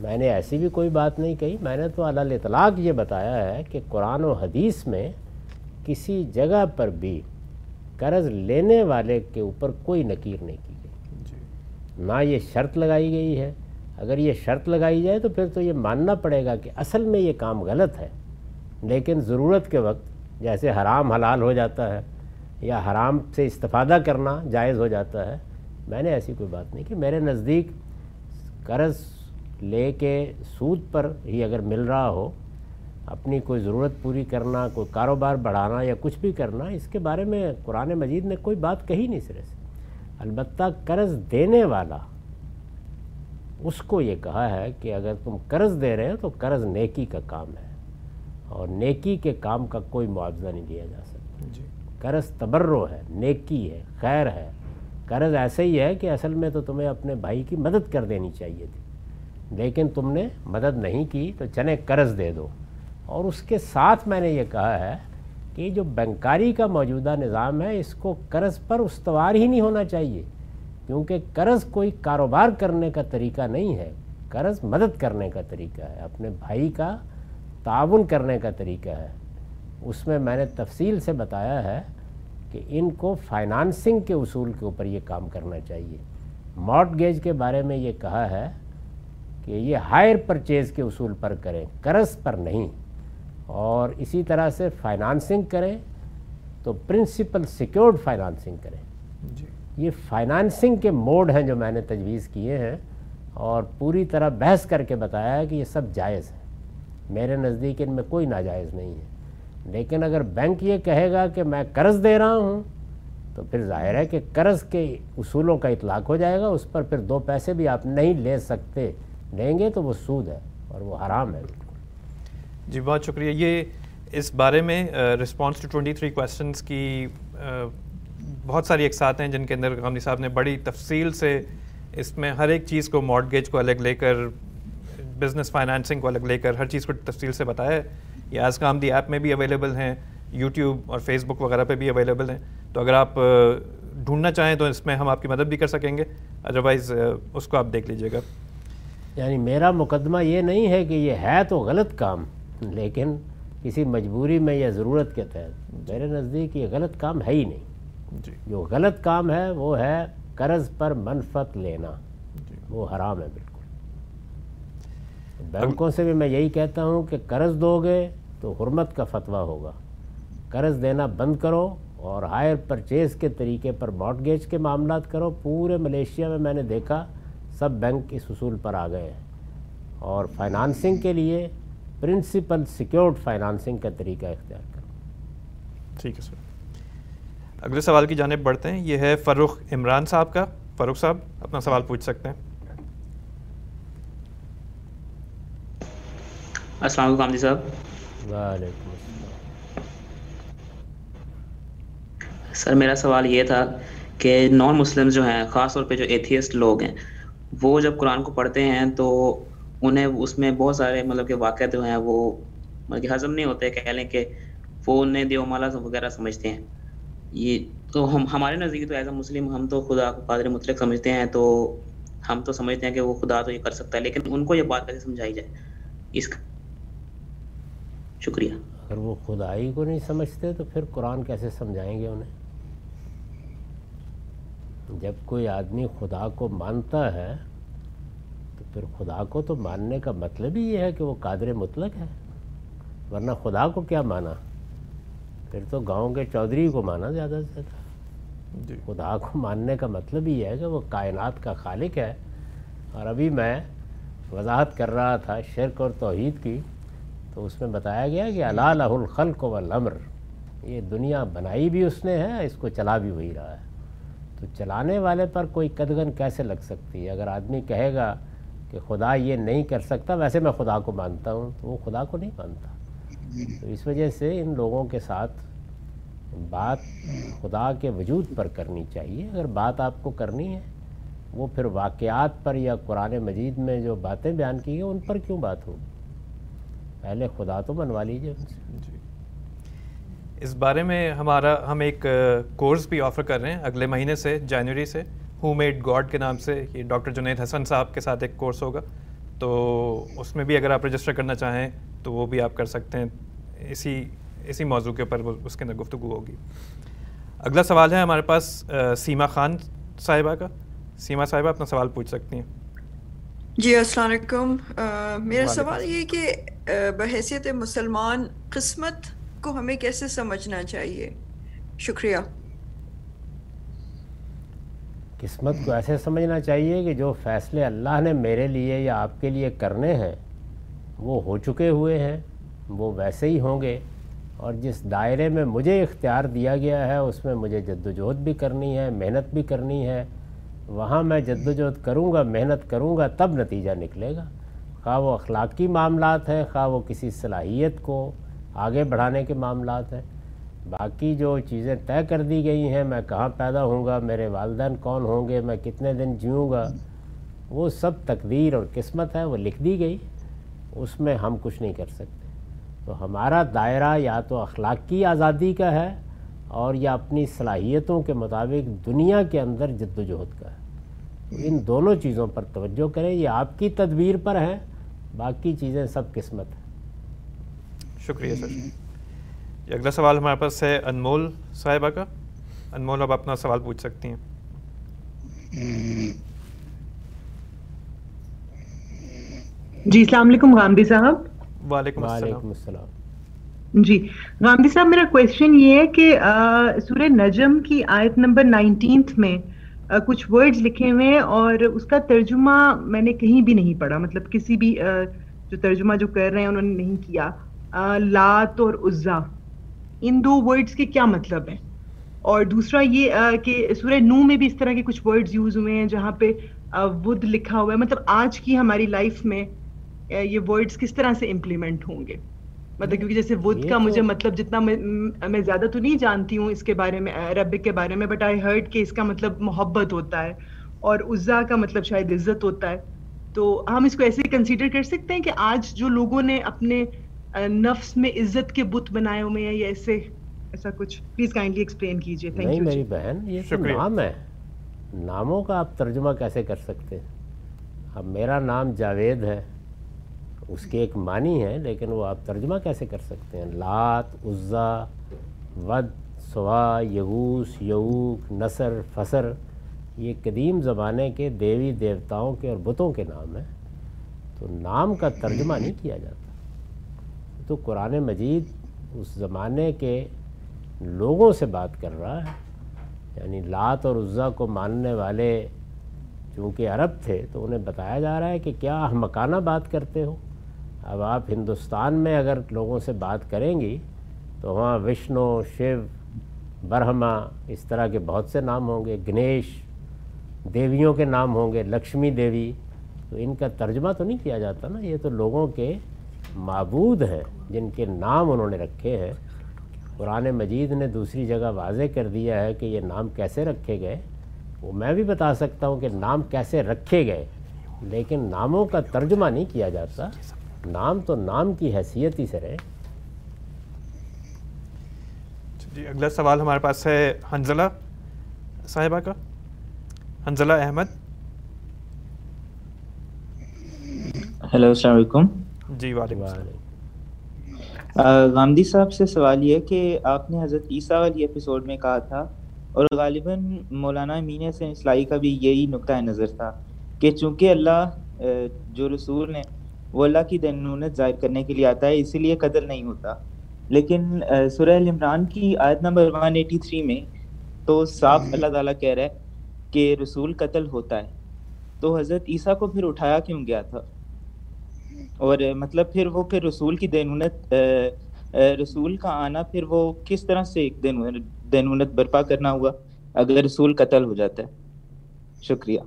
میں نے ایسی بھی کوئی بات نہیں کہی۔ میں نے تو علال اطلاق یہ بتایا ہے کہ قرآن و حدیث میں کسی جگہ پر بھی قرض لینے والے کے اوپر کوئی نکیر نہیں کی۔ نہ یہ شرط لگائی گئی ہے۔ اگر یہ شرط لگائی جائے تو پھر تو یہ ماننا پڑے گا کہ اصل میں یہ کام غلط ہے۔ لیکن ضرورت کے وقت جیسے حرام حلال ہو جاتا ہے یا حرام سے استفادہ کرنا جائز ہو جاتا ہے، میں نے ایسی کوئی بات نہیں کہ میرے نزدیک قرض لے کے سود پر ہی اگر مل رہا ہو، اپنی کوئی ضرورت پوری کرنا، کوئی کاروبار بڑھانا یا کچھ بھی کرنا، اس کے بارے میں قرآن مجید نے کوئی بات کہی نہیں سرے سے البتہ قرض دینے والا اس کو یہ کہا ہے کہ اگر تم قرض دے رہے ہو تو قرض نیکی کا کام ہے اور نیکی کے کام کا کوئی معاوضہ نہیں دیا جا سکتا۔ جی۔ قرض تبرو ہے نیکی ہے خیر ہے۔ قرض ایسے ہی ہے کہ اصل میں تو تمہیں اپنے بھائی کی مدد کر دینی چاہیے تھی لیکن تم نے مدد نہیں کی تو چنے قرض دے دو۔ اور اس کے ساتھ میں نے یہ کہا ہے کہ جو بینکاری کا موجودہ نظام ہے، اس کو قرض پر استوار ہی نہیں ہونا چاہیے۔ کیونکہ قرض کوئی کاروبار کرنے کا طریقہ نہیں ہے، قرض مدد کرنے کا طریقہ ہے۔ اپنے بھائی کا تعاون کرنے کا طریقہ ہے۔ اس میں میں نے تفصیل سے بتایا ہے کہ ان کو فائنانسنگ کے اصول کے اوپر یہ کام کرنا چاہیے۔ مارٹ گیج کے بارے میں یہ کہا ہے کہ یہ ہائر پرچیز کے اصول پر کریں، قرض پر نہیں۔ اور اسی طرح سے فائنانسنگ کریں تو پرنسپل سیکیورڈ فائنانسنگ کریں۔ جی۔ یہ فائنانسنگ کے موڈ ہیں جو میں نے تجویز کیے ہیں اور پوری طرح بحث کر کے بتایا ہے کہ یہ سب جائز ہے میرے نزدیک ان میں کوئی ناجائز نہیں ہے۔ لیکن اگر بینک یہ کہے گا کہ میں قرض دے رہا ہوں تو پھر ظاہر ہے کہ قرض کے اصولوں کا اطلاق ہو جائے گا اس پر پھر دو پیسے بھی آپ نہیں لے سکتے لیں گے تو وہ سود ہے اور وہ حرام ہے۔ جی بہت شکریہ۔ یہ اس بارے میں response to twenty three questions کی بہت ساری اقساط ہیں جن کے اندر غامنی صاحب نے بڑی تفصیل سے اس میں ہر ایک چیز کو مارگیج کو الگ لے کر بزنس فائنانسنگ کو الگ لے کر ہر چیز کو تفصیل سے بتایا ہے۔ یہ آج کام دی ایپ میں بھی اویلیبل ہیں یوٹیوب اور فیس بک وغیرہ پہ بھی اویلیبل ہیں۔ تو اگر آپ ڈھونڈنا چاہیں تو اس میں ہم آپ کی مدد بھی کر سکیں گے۔ ادروائز اس کو آپ دیکھ لیجیے گا۔ یعنی میرا مقدمہ یہ نہیں ہے کہ یہ ہے تو غلط کام۔ لیکن کسی مجبوری میں یا ضرورت کے تحت میرے نزدیک یہ غلط کام ہے ہی نہیں۔ جی۔ جو غلط کام ہے وہ ہے قرض پر منفت لینا۔ جی۔ وہ حرام ہے بالکل۔ بینکوں سے بھی میں یہی کہتا ہوں کہ قرض دو گے تو حرمت کا فتویٰ ہوگا۔ قرض دینا بند کرو اور ہائر پرچیز کے طریقے پر مارٹگیج کے معاملات کرو۔ پورے ملیشیا میں میں نے دیکھا سب بینک اس اصول پر آ گئے ہیں۔ اور فائنانسنگ کے لیے پرنسپل سیکیورڈ فائنانسنگ کا طریقہ اختیار کرو۔ ٹھیک ہے سر۔ اگلے سوال کی جانب بڑھتے ہیں۔ یہ ہے فروخ عمران صاحب کا۔ فروخ صاحب اپنا سوال پوچھ سکتے ہیں۔ السلام علیکم جی صاحب۔ وعلیکم السلام۔ سر میرا سوال یہ تھا کہ نان مسلم جو ہیں خاص طور پہ جو ایتھیسٹ لوگ ہیں وہ جب قرآن کو پڑھتے ہیں تو انہیں اس میں بہت سارے مطلب کہ واقعات جو ہیں وہ مطلب کہ ہضم نہیں ہوتے، کہہ لیں کہ وہ انہیں دیو مالا وغیرہ سمجھتے ہیں۔ یہ تو ہم، ہمارے نزدیک تو ایز اے مسلم ہم تو خدا کو قادر مطلق سمجھتے ہیں، تو ہم تو سمجھتے ہیں کہ وہ خدا تو یہ کر سکتا ہے، لیکن ان کو یہ بات کیسے سمجھائی جائے؟ اس کا شکریہ۔ اگر وہ خدائی کو نہیں سمجھتے تو پھر قرآن کیسے سمجھائیں گے انہیں؟ جب کوئی آدمی خدا کو مانتا ہے پھر خدا کو تو ماننے کا مطلب ہی یہ ہے کہ وہ قادر مطلق ہے۔ ورنہ خدا کو کیا مانا؟ پھر تو گاؤں کے چودھری کو مانا زیادہ سے زیادہ۔ جی۔ خدا کو ماننے کا مطلب یہ ہے کہ وہ کائنات کا خالق ہے۔ اور ابھی میں وضاحت کر رہا تھا شرک اور توحید کی تو اس میں بتایا گیا کہ اللہ لہ الخلق و الامر یہ دنیا بنائی بھی اس نے ہے اس کو چلا بھی وہی رہا ہے۔ تو چلانے والے پر کوئی قدغن کیسے لگ سکتی ہے؟ اگر آدمی کہے گا کہ خدا یہ نہیں کر سکتا، ویسے میں خدا کو مانتا ہوں، تو وہ خدا کو نہیں مانتا۔ تو اس وجہ سے ان لوگوں کے ساتھ بات خدا کے وجود پر کرنی چاہیے۔ اگر بات آپ کو کرنی ہے، وہ پھر واقعات پر یا قرآن مجید میں جو باتیں بیان کی ہیں ان پر کیوں بات ہوگی پہلے خدا تو منوا لیجیے ان سے جی۔ اس بارے میں ہمارا، ہم ایک کورس بھی آفر کر رہے ہیں اگلے مہینے سے، جنوری سے۔ ہو میڈ گاڈ کے نام سے یہ ڈاکٹر جنید حسن صاحب کے ساتھ ایک کورس ہوگا۔ تو اس میں بھی اگر آپ رجسٹر کرنا چاہیں تو وہ بھی آپ کر سکتے ہیں۔ اسی اسی موضوع کے اوپر اس کے اندر گفتگو ہوگی۔ اگلا سوال ہے ہمارے پاس سیما خان صاحبہ کا۔ سیما صاحبہ اپنا سوال پوچھ سکتی ہیں۔ جی السلام علیکم۔ میرا سوال یہ کہ بحیثیت مسلمان قسمت کو ہمیں کیسے سمجھنا چاہیے؟ شکریہ۔ قسمت کو ایسے سمجھنا چاہیے کہ جو فیصلے اللہ نے میرے لیے یا آپ کے لیے کرنے ہیں، وہ ہو چکے ہوئے ہیں، وہ ویسے ہی ہوں گے۔ اور جس دائرے میں مجھے اختیار دیا گیا ہے، اس میں مجھے جد وجہد بھی کرنی ہے، محنت بھی کرنی ہے۔ وہاں میں جد وجہد کروں گا، محنت کروں گا، تب نتیجہ نکلے گا۔ خواہ وہ اخلاقی معاملات ہیں، خواہ وہ کسی صلاحیت کو آگے بڑھانے کے معاملات ہیں۔ باقی جو چیزیں طے کر دی گئی ہیں، میں کہاں پیدا ہوں گا، میرے والدین کون ہوں گے، میں کتنے دن جیوں گا، وہ سب تقدیر اور قسمت ہے، وہ لکھ دی گئی، اس میں ہم کچھ نہیں کر سکتے۔ تو ہمارا دائرہ یا تو اخلاقی آزادی کا ہے اور یا اپنی صلاحیتوں کے مطابق دنیا کے اندر جد و جہد کا ہے۔ ان دونوں چیزوں پر توجہ کریں، یہ آپ کی تدبیر پر ہے، باقی چیزیں سب قسمت ہیں۔ شکریہ سر۔ اگلا سوال ہمارے پاس ہے انمول صاحبہ کا۔ انمول اب اپنا سوال پوچھ سکتی ہیں۔ جی السلام علیکم غامدی صاحب۔ وعلیکم السلام۔ جی غامدی صاحب میرا کویشچن یہ ہے کہ سورہ نجم کی آیت نمبر نائنٹینتھ میں کچھ ورڈز لکھے ہوئے ہیں اور اس کا ترجمہ میں نے کہیں بھی نہیں پڑھا۔ مطلب کسی بھی جو ترجمہ جو کر رہے ہیں انہوں نے نہیں کیا۔ لات اور عزا ان دو ورڈز کے کیا مطلب ہیں؟ اور دوسرا یہ کہ سورہ نو میں بھی اس طرح کے کچھ ورڈز یوز ہوئے ہیں جہاں پہ ود لکھا ہوا ہے۔ مطلب آج کی ہماری لائف میں یہ ورڈز کس طرح سے امپلیمنٹ ہوں گے؟ مطلب کیونکہ جیسے ود کا مجھے مطلب جتنا میں زیادہ تو نہیں جانتی ہوں اس کے بارے میں عربک کے بارے میں بٹ آئی ہرڈ کہ اس کا مطلب محبت ہوتا ہے اور عزا کا مطلب شاید عزت ہوتا ہے۔ تو ہم اس کو ایسے کنسیڈر کر سکتے ہیں کہ آج جو لوگوں نے اپنے نفس میں عزت کے بت بنائے ہوئے ہیں یا ایسے ایسا کچھ پلیز کائنڈلی ایکسپلین کیجیے. تھینک یو میری بہن یہ تو نام ہے۔ ناموں کا آپ ترجمہ کیسے کر سکتے؟ ہیں اب میرا نام جاوید ہے اس کے ایک معنی ہے لیکن وہ آپ ترجمہ کیسے کر سکتے ہیں؟ لات عزا ود سوا یغوس یعوق نصر فصر یہ قدیم زمانے کے دیوی دیوتاؤں کے اور بتوں کے نام ہیں۔ تو نام کا ترجمہ نہیں کیا جاتا۔ تو قرآن مجید اس زمانے کے لوگوں سے بات کر رہا ہے۔ یعنی لات اور عزا کو ماننے والے چونکہ عرب تھے، تو انہیں بتایا جا رہا ہے کہ کیا مکانہ بات کرتے ہو؟ اب آپ ہندوستان میں اگر لوگوں سے بات کریں گی، تو وہاں وشنو، شیو، برہما، اس طرح کے بہت سے نام ہوں گے۔ گنیش، دیویوں کے نام ہوں گے، لکشمی دیوی۔ تو ان کا ترجمہ تو نہیں کیا جاتا نا؟ یہ تو لوگوں کے معبود ہیں جن کے نام انہوں نے رکھے ہیں۔ قرآن مجید نے دوسری جگہ واضح کر دیا ہے کہ یہ نام کیسے رکھے گئے۔ وہ میں بھی بتا سکتا ہوں کہ نام کیسے رکھے گئے لیکن ناموں کا ترجمہ نہیں کیا جاتا نام تو نام کی حیثیت ہی سے رہے۔ جی اگلا سوال ہمارے پاس ہے حنزلہ صاحبہ کا۔ حنزلہ احمد۔ ہیلو السلام علیکم۔ جی وعلیکم السلام۔ غامدی صاحب سے سوال یہ کہ آپ نے حضرت عیسیٰ والی ایپیسوڈ میں کہا تھا، اور غالباً مولانا امین سے اسلائی کا بھی یہی نقطۂ نظر تھا کہ چونکہ اللہ جو رسول نے وہ اللہ کی دینونت ظاہر کرنے کے لیے آتا ہے، اسی لیے قتل نہیں ہوتا۔ لیکن سورہ عمران کی آیت نمبر 183 میں تو صاف اللہ تعالیٰ کہہ رہا ہے کہ رسول قتل ہوتا ہے۔ تو حضرت عیسیٰ کو پھر اٹھایا کیوں گیا تھا؟ اور مطلب پھر وہ پھر رسول کی دینونت رسول کا آنا پھر وہ کس طرح سے ایک دینونت برپا کرنا ہوا اگر رسول قتل ہو جاتا ہے؟ شکریہ۔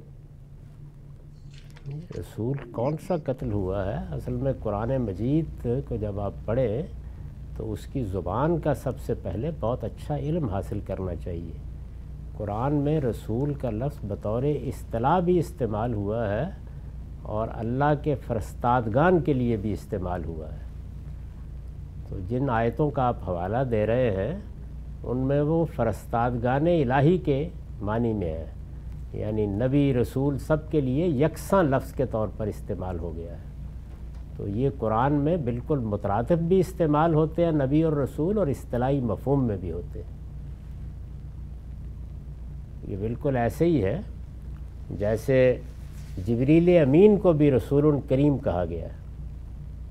رسول کون سا قتل ہوا ہے؟ اصل میں قرآن مجید کو جب آپ پڑھیں تو اس کی زبان کا سب سے پہلے بہت اچھا علم حاصل کرنا چاہیے۔ قرآن میں رسول کا لفظ بطور اصطلاح بھی استعمال ہوا ہے۔ اور اللہ کے فرستادگان کے لیے بھی استعمال ہوا ہے۔ تو جن آیتوں کا آپ حوالہ دے رہے ہیں، ان میں وہ فرستادگان الہی کے معنی میں ہے۔ یعنی نبی رسول سب کے لیے یکساں لفظ کے طور پر استعمال ہو گیا ہے۔ تو یہ قرآن میں بالکل مترادف بھی استعمال ہوتے ہیں، نبی اور رسول، اور اصطلاحی مفہوم میں بھی ہوتے ہیں۔ یہ بالکل ایسے ہی ہے، جیسے جبریل امین کو بھی رسول کریم کہا گیا ہے۔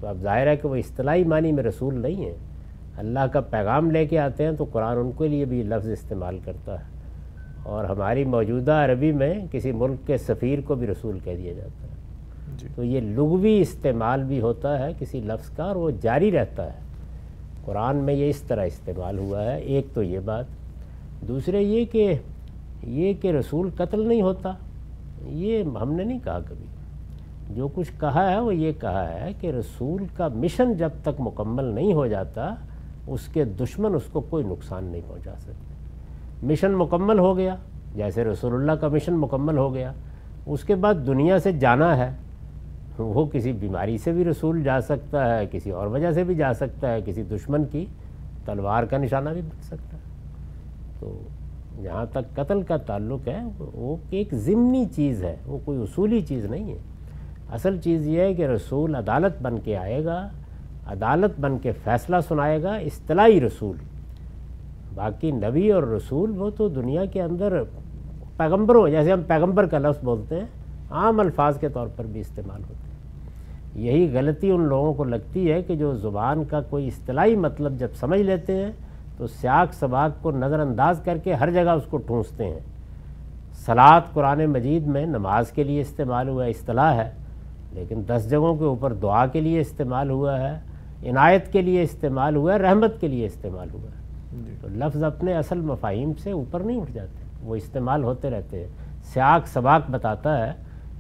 تو اب ظاہر ہے کہ وہ اصطلاحی معنی میں رسول نہیں ہیں۔ اللہ کا پیغام لے کے آتے ہیں تو قرآن ان کے لیے بھی لفظ استعمال کرتا ہے۔ اور ہماری موجودہ عربی میں کسی ملک کے سفیر کو بھی رسول کہہ دیا جاتا ہے۔ جی۔ تو یہ لغوی استعمال بھی ہوتا ہے کسی لفظ کا اور وہ جاری رہتا ہے۔ قرآن میں یہ اس طرح استعمال ہوا ہے۔ ایک تو یہ بات۔ دوسرے یہ کہ یہ کہ رسول قتل نہیں ہوتا۔ یہ ہم نے نہیں کہا کبھی۔ جو کچھ کہا ہے وہ یہ کہا ہے کہ رسول کا مشن جب تک مکمل نہیں ہو جاتا، اس کے دشمن اس کو کوئی نقصان نہیں پہنچا سکتے۔ مشن مکمل ہو گیا، جیسے رسول اللہ کا مشن مکمل ہو گیا، اس کے بعد دنیا سے جانا ہے۔ وہ کسی بیماری سے بھی رسول جا سکتا ہے، کسی اور وجہ سے بھی جا سکتا ہے، کسی دشمن کی تلوار کا نشانہ بھی بن سکتا ہے۔ تو جہاں تک قتل کا تعلق ہے، وہ ایک ضمنی چیز ہے، وہ کوئی اصولی چیز نہیں ہے۔ اصل چیز یہ ہے کہ رسول عدالت بن کے آئے گا، عدالت بن کے فیصلہ سنائے گا، اصطلاحی رسول۔ باقی نبی اور رسول وہ تو دنیا کے اندر پیغمبروں جیسے ہم پیغمبر کا لفظ بولتے ہیں، عام الفاظ کے طور پر بھی استعمال ہوتے ہیں۔ یہی غلطی ان لوگوں کو لگتی ہے کہ جو زبان کا کوئی اصطلاحی مطلب جب سمجھ لیتے ہیں تو سیاق سباق کو نظر انداز کر کے ہر جگہ اس کو ٹھونستے ہیں۔ سلاد قرآن مجید میں نماز کے لیے استعمال ہوا اصطلاح ہے لیکن دس جگہوں کے اوپر دعا کے لیے استعمال ہوا ہے عنایت کے لیے استعمال ہوا ہے رحمت کے لیے استعمال ہوا ہے۔ جی۔ تو لفظ اپنے اصل مفاہیم سے اوپر نہیں اٹھ جاتے وہ استعمال ہوتے رہتے ہیں۔ سیاق سباق بتاتا ہے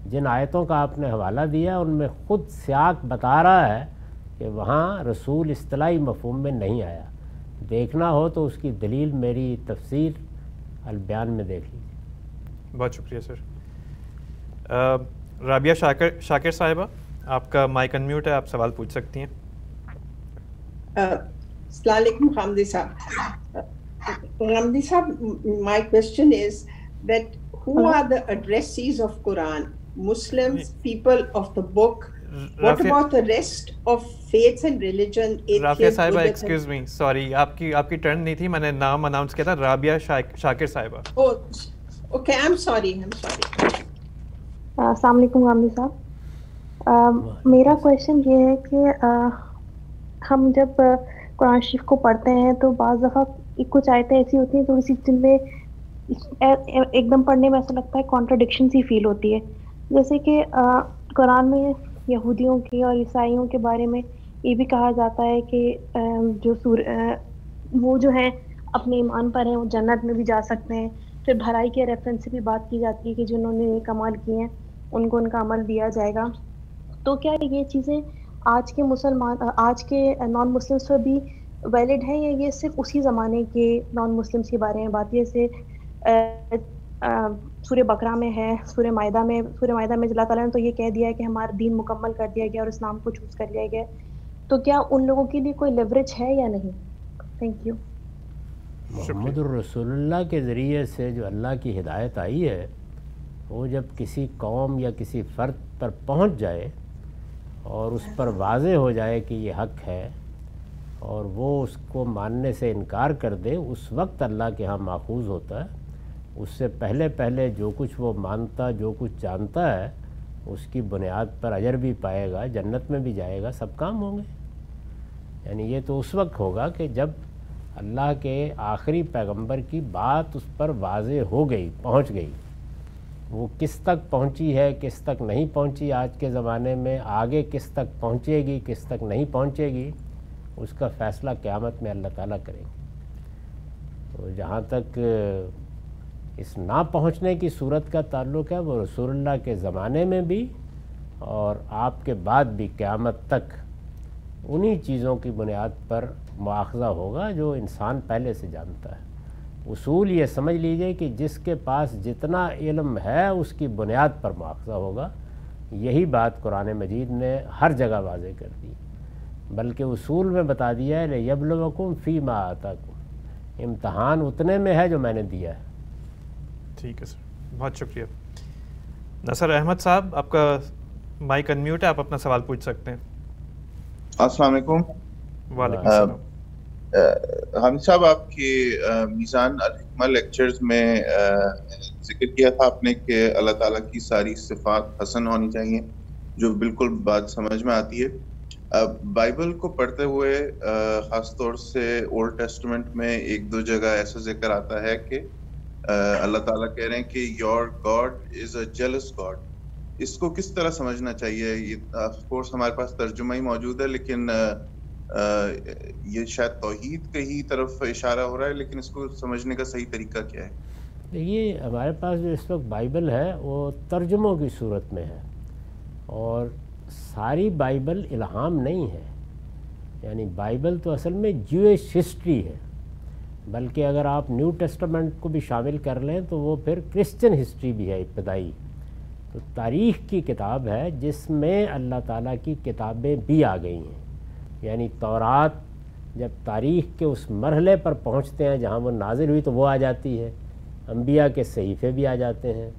جن آیتوں کا آپ نے حوالہ دیا ان میں خود سیاق بتا رہا ہے کہ وہاں رسول اصطلاحی مفہوم میں نہیں آیا۔ دیکھنا ہو تو اس کی دلیل میری تفسیر البیان میں دیکھ لیجیے۔ بہت شکریہ سر۔ رابعہ شاکر شاکر صاحبہ آپ کا مائک انمیوٹ ہے آپ سوال پوچھ سکتی ہیں۔ السلام علیکم خامدی صاحب۔ خامدی صاحب my question is that who are the addressees of Quran? Muslims people of the book what about the rest of faiths and religion Rabia صاحبہ ایکسکیوز می سوری آپ کی آپ کی ٹرن نہیں تھی میں نے نام اناؤنس کیا تھا رابعہ شاکر صاحبہ okay I am sorry I am sorry السلام علیکم غامدی صاحب میرا کوشچن یہ ہے کہ ہم جب قرآن شریف کو پڑھتے ہیں تو بعض دفعہ کچھ آیتیں ایسی ہوتی ہیں تھوڑی سی جن میں ایک دم پڑھنے میں ایسا لگتا ہے کانٹرڈکشن سی فیل ہوتی ہے۔ جیسے کہ قرآن میں یہودیوں کے اور عیسائیوں کے بارے میں یہ بھی کہا جاتا ہے کہ جو سور وہ جو ہیں، اپنے ایمان پر ہیں، وہ جنت میں بھی جا سکتے ہیں۔ پھر بھرائی کے ریفرنس سے بھی بات کی جاتی ہے کہ جنہوں نے یہ کمال کیے ہیں، ان کو ان کا عمل دیا جائے گا۔ تو کیا یہ چیزیں آج کے مسلمان آج کے نان مسلمس پر بھی ویلڈ ہیں یا یہ صرف اسی زمانے کے نان مسلمس کے بارے میں بات؟ جیسے سورہ بکرا میں ہے، سورہ معاہدہ میں، سورہ معاہدہ میں اللہ تعالیٰ نے تو یہ کہہ دیا ہے کہ ہمارا دین مکمل کر دیا گیا اور اسلام کو چوز کر لیا گیا۔ تو کیا ان لوگوں کے لیے کوئی لیوریج ہے یا نہیں؟ تھینک یو محمد الرسول اللہ کے ذریعے سے جو اللہ کی ہدایت آئی ہے، وہ جب کسی قوم یا کسی فرد پر پہنچ جائے اور اس پر واضح ہو جائے کہ یہ حق ہے اور وہ اس کو ماننے سے انکار کر دے، اس وقت اللہ کے ہاں ماخوذ ہوتا ہے۔ اس سے پہلے پہلے جو کچھ وہ مانتا، جو کچھ جانتا ہے، اس کی بنیاد پر اجر بھی پائے گا، جنت میں بھی جائے گا، سب کام ہوں گے۔ یعنی یہ تو اس وقت ہوگا کہ جب اللہ کے آخری پیغمبر کی بات اس پر واضح ہو گئی، پہنچ گئی۔ وہ کس تک پہنچی ہے، کس تک نہیں پہنچی آج کے زمانے میں، آگے کس تک پہنچے گی، کس تک نہیں پہنچے گی، اس کا فیصلہ قیامت میں اللہ تعالیٰ کریں گے۔ تو جہاں تک اس نہ پہنچنے کی صورت کا تعلق ہے وہ رسول اللہ کے زمانے میں بھی اور آپ کے بعد بھی قیامت تک انہی چیزوں کی بنیاد پر مواخذہ ہوگا جو انسان پہلے سے جانتا ہے۔ اصول یہ سمجھ لیجیے کہ جس کے پاس جتنا علم ہے اس کی بنیاد پر مواخذہ ہوگا۔ یہی بات قرآن مجید نے ہر جگہ واضح کر دی۔ بلکہ اصول میں بتا دیا ہے یبلوکم فی ما آتا امتحان اتنے میں ہے جو میں نے دیا ہے۔ ٹھیک ہے سر بہت شکریہ۔ نصر احمد صاحب آپ کا مائک انمیوٹ ہے آپ اپنا سوال پوچھ سکتے ہیں۔ السلام علیکم۔ وعلیکم السلام۔ حامد صاحب آپ کی میزان الحکمہ لیکچرز میں ذکر کیا تھا آپ نے کہ اللہ تعالیٰ کی ساری صفات حسن ہونی چاہیے جو بالکل بات سمجھ میں آتی ہے۔ بائبل کو پڑھتے ہوئے خاص طور سے اولڈ ٹیسٹمنٹ میں ایک دو جگہ ایسا ذکر آتا ہے کہ اللہ تعالیٰ کہہ رہے ہیں کہ your God is a jealous God اس کو کس طرح سمجھنا چاہیے؟ یہ آف کورس ہمارے پاس ترجمہ ہی موجود ہے، لیکن یہ شاید توحید کے ہی طرف اشارہ ہو رہا ہے، لیکن اس کو سمجھنے کا صحیح طریقہ کیا ہے؟ دیکھیے، ہمارے پاس جو اس وقت بائبل ہے، وہ ترجموں کی صورت میں ہے، اور ساری بائبل الہام نہیں ہے۔ یعنی بائبل تو اصل میں جویش ہسٹری ہے۔ بلکہ اگر آپ نیو ٹیسٹمنٹ کو بھی شامل کر لیں تو وہ پھر کرسچن ہسٹری بھی ہے ابتدائی۔ تو تاریخ کی کتاب ہے جس میں اللہ تعالیٰ کی کتابیں بھی آ گئی ہیں۔ یعنی تورات جب تاریخ کے اس مرحلے پر پہنچتے ہیں جہاں وہ نازل ہوئی تو وہ آ جاتی ہے۔ انبیاء کے صحیفے بھی آ جاتے ہیں۔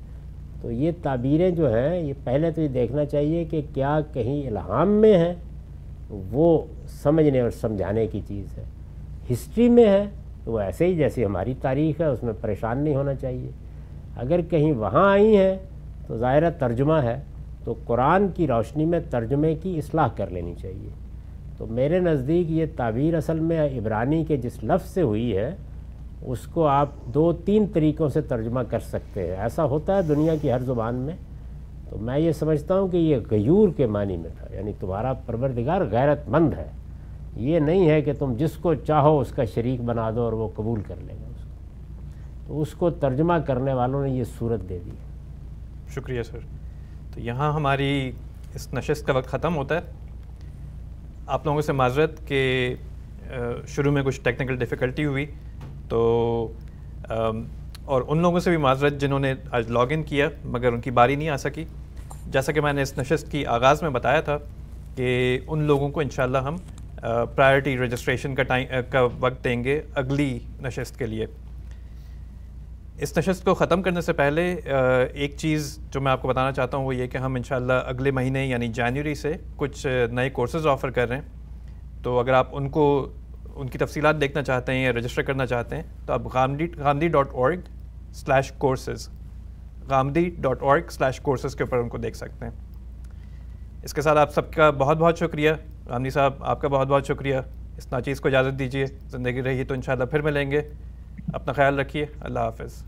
تو یہ تعبیریں جو ہیں یہ پہلے تو یہ دیکھنا چاہیے کہ کیا کہیں الہام میں ہے، وہ سمجھنے اور سمجھانے کی چیز ہے۔ ہسٹری میں ہے تو وہ ایسے ہی جیسی ہماری تاریخ ہے، اس میں پریشان نہیں ہونا چاہیے۔ اگر کہیں وہاں آئی ہیں تو ظاہر ترجمہ ہے، تو قرآن کی روشنی میں ترجمے کی اصلاح کر لینی چاہیے۔ تو میرے نزدیک یہ تعبیر اصل میں عبرانی کے جس لفظ سے ہوئی ہے، اس کو آپ دو تین طریقوں سے ترجمہ کر سکتے ہیں۔ ایسا ہوتا ہے دنیا کی ہر زبان میں۔ تو میں یہ سمجھتا ہوں کہ یہ غیور کے معنی میں تھا یعنی تمہارا پروردگار غیرت مند ہے۔ یہ نہیں ہے کہ تم جس کو چاہو اس کا شریک بنا دو اور وہ قبول کر لے گا اس کو۔ تو اس کو ترجمہ کرنے والوں نے یہ صورت دے دی۔ شکریہ سر۔ تو یہاں ہماری اس نشست کا وقت ختم ہوتا ہے۔ آپ لوگوں سے معذرت کہ شروع میں کچھ ٹیکنیکل ڈیفیکلٹی ہوئی۔ تو اور ان لوگوں سے بھی معذرت جنہوں نے آج لاگ ان کیا، مگر ان کی باری نہیں آ سکی۔ جیسا کہ میں نے اس نشست کی آغاز میں بتایا تھا کہ ان لوگوں کو انشاءاللہ ہم پرائرٹی رجسٹریشن کا ٹائم eh, کا وقت دیں گے اگلی نشست کے لیے۔ اس نشست کو ختم کرنے سے پہلے eh, ایک چیز جو میں آپ کو بتانا چاہتا ہوں وہ یہ کہ ہم انشاءاللہ اگلے مہینے یعنی جنوری سے کچھ eh, نئے کورسز آفر کر رہے ہیں۔ تو اگر آپ ان کو ان کی تفصیلات دیکھنا چاہتے ہیں یا رجسٹر کرنا چاہتے ہیں، تو آپ Ghamidi Ghamidi dot org slash courses Ghamidi dot org slash courses کے اوپر ان کو دیکھ سکتے ہیں۔ اس کے ساتھ آپ سب کا بہت بہت شکریہ۔ رامنی صاحب، آپ کا بہت بہت شکریہ۔ اس ناچیز کو اجازت دیجیے زندگی رہی تو انشاءاللہ پھر ملیں گے۔ اپنا خیال رکھیے۔ اللہ حافظ۔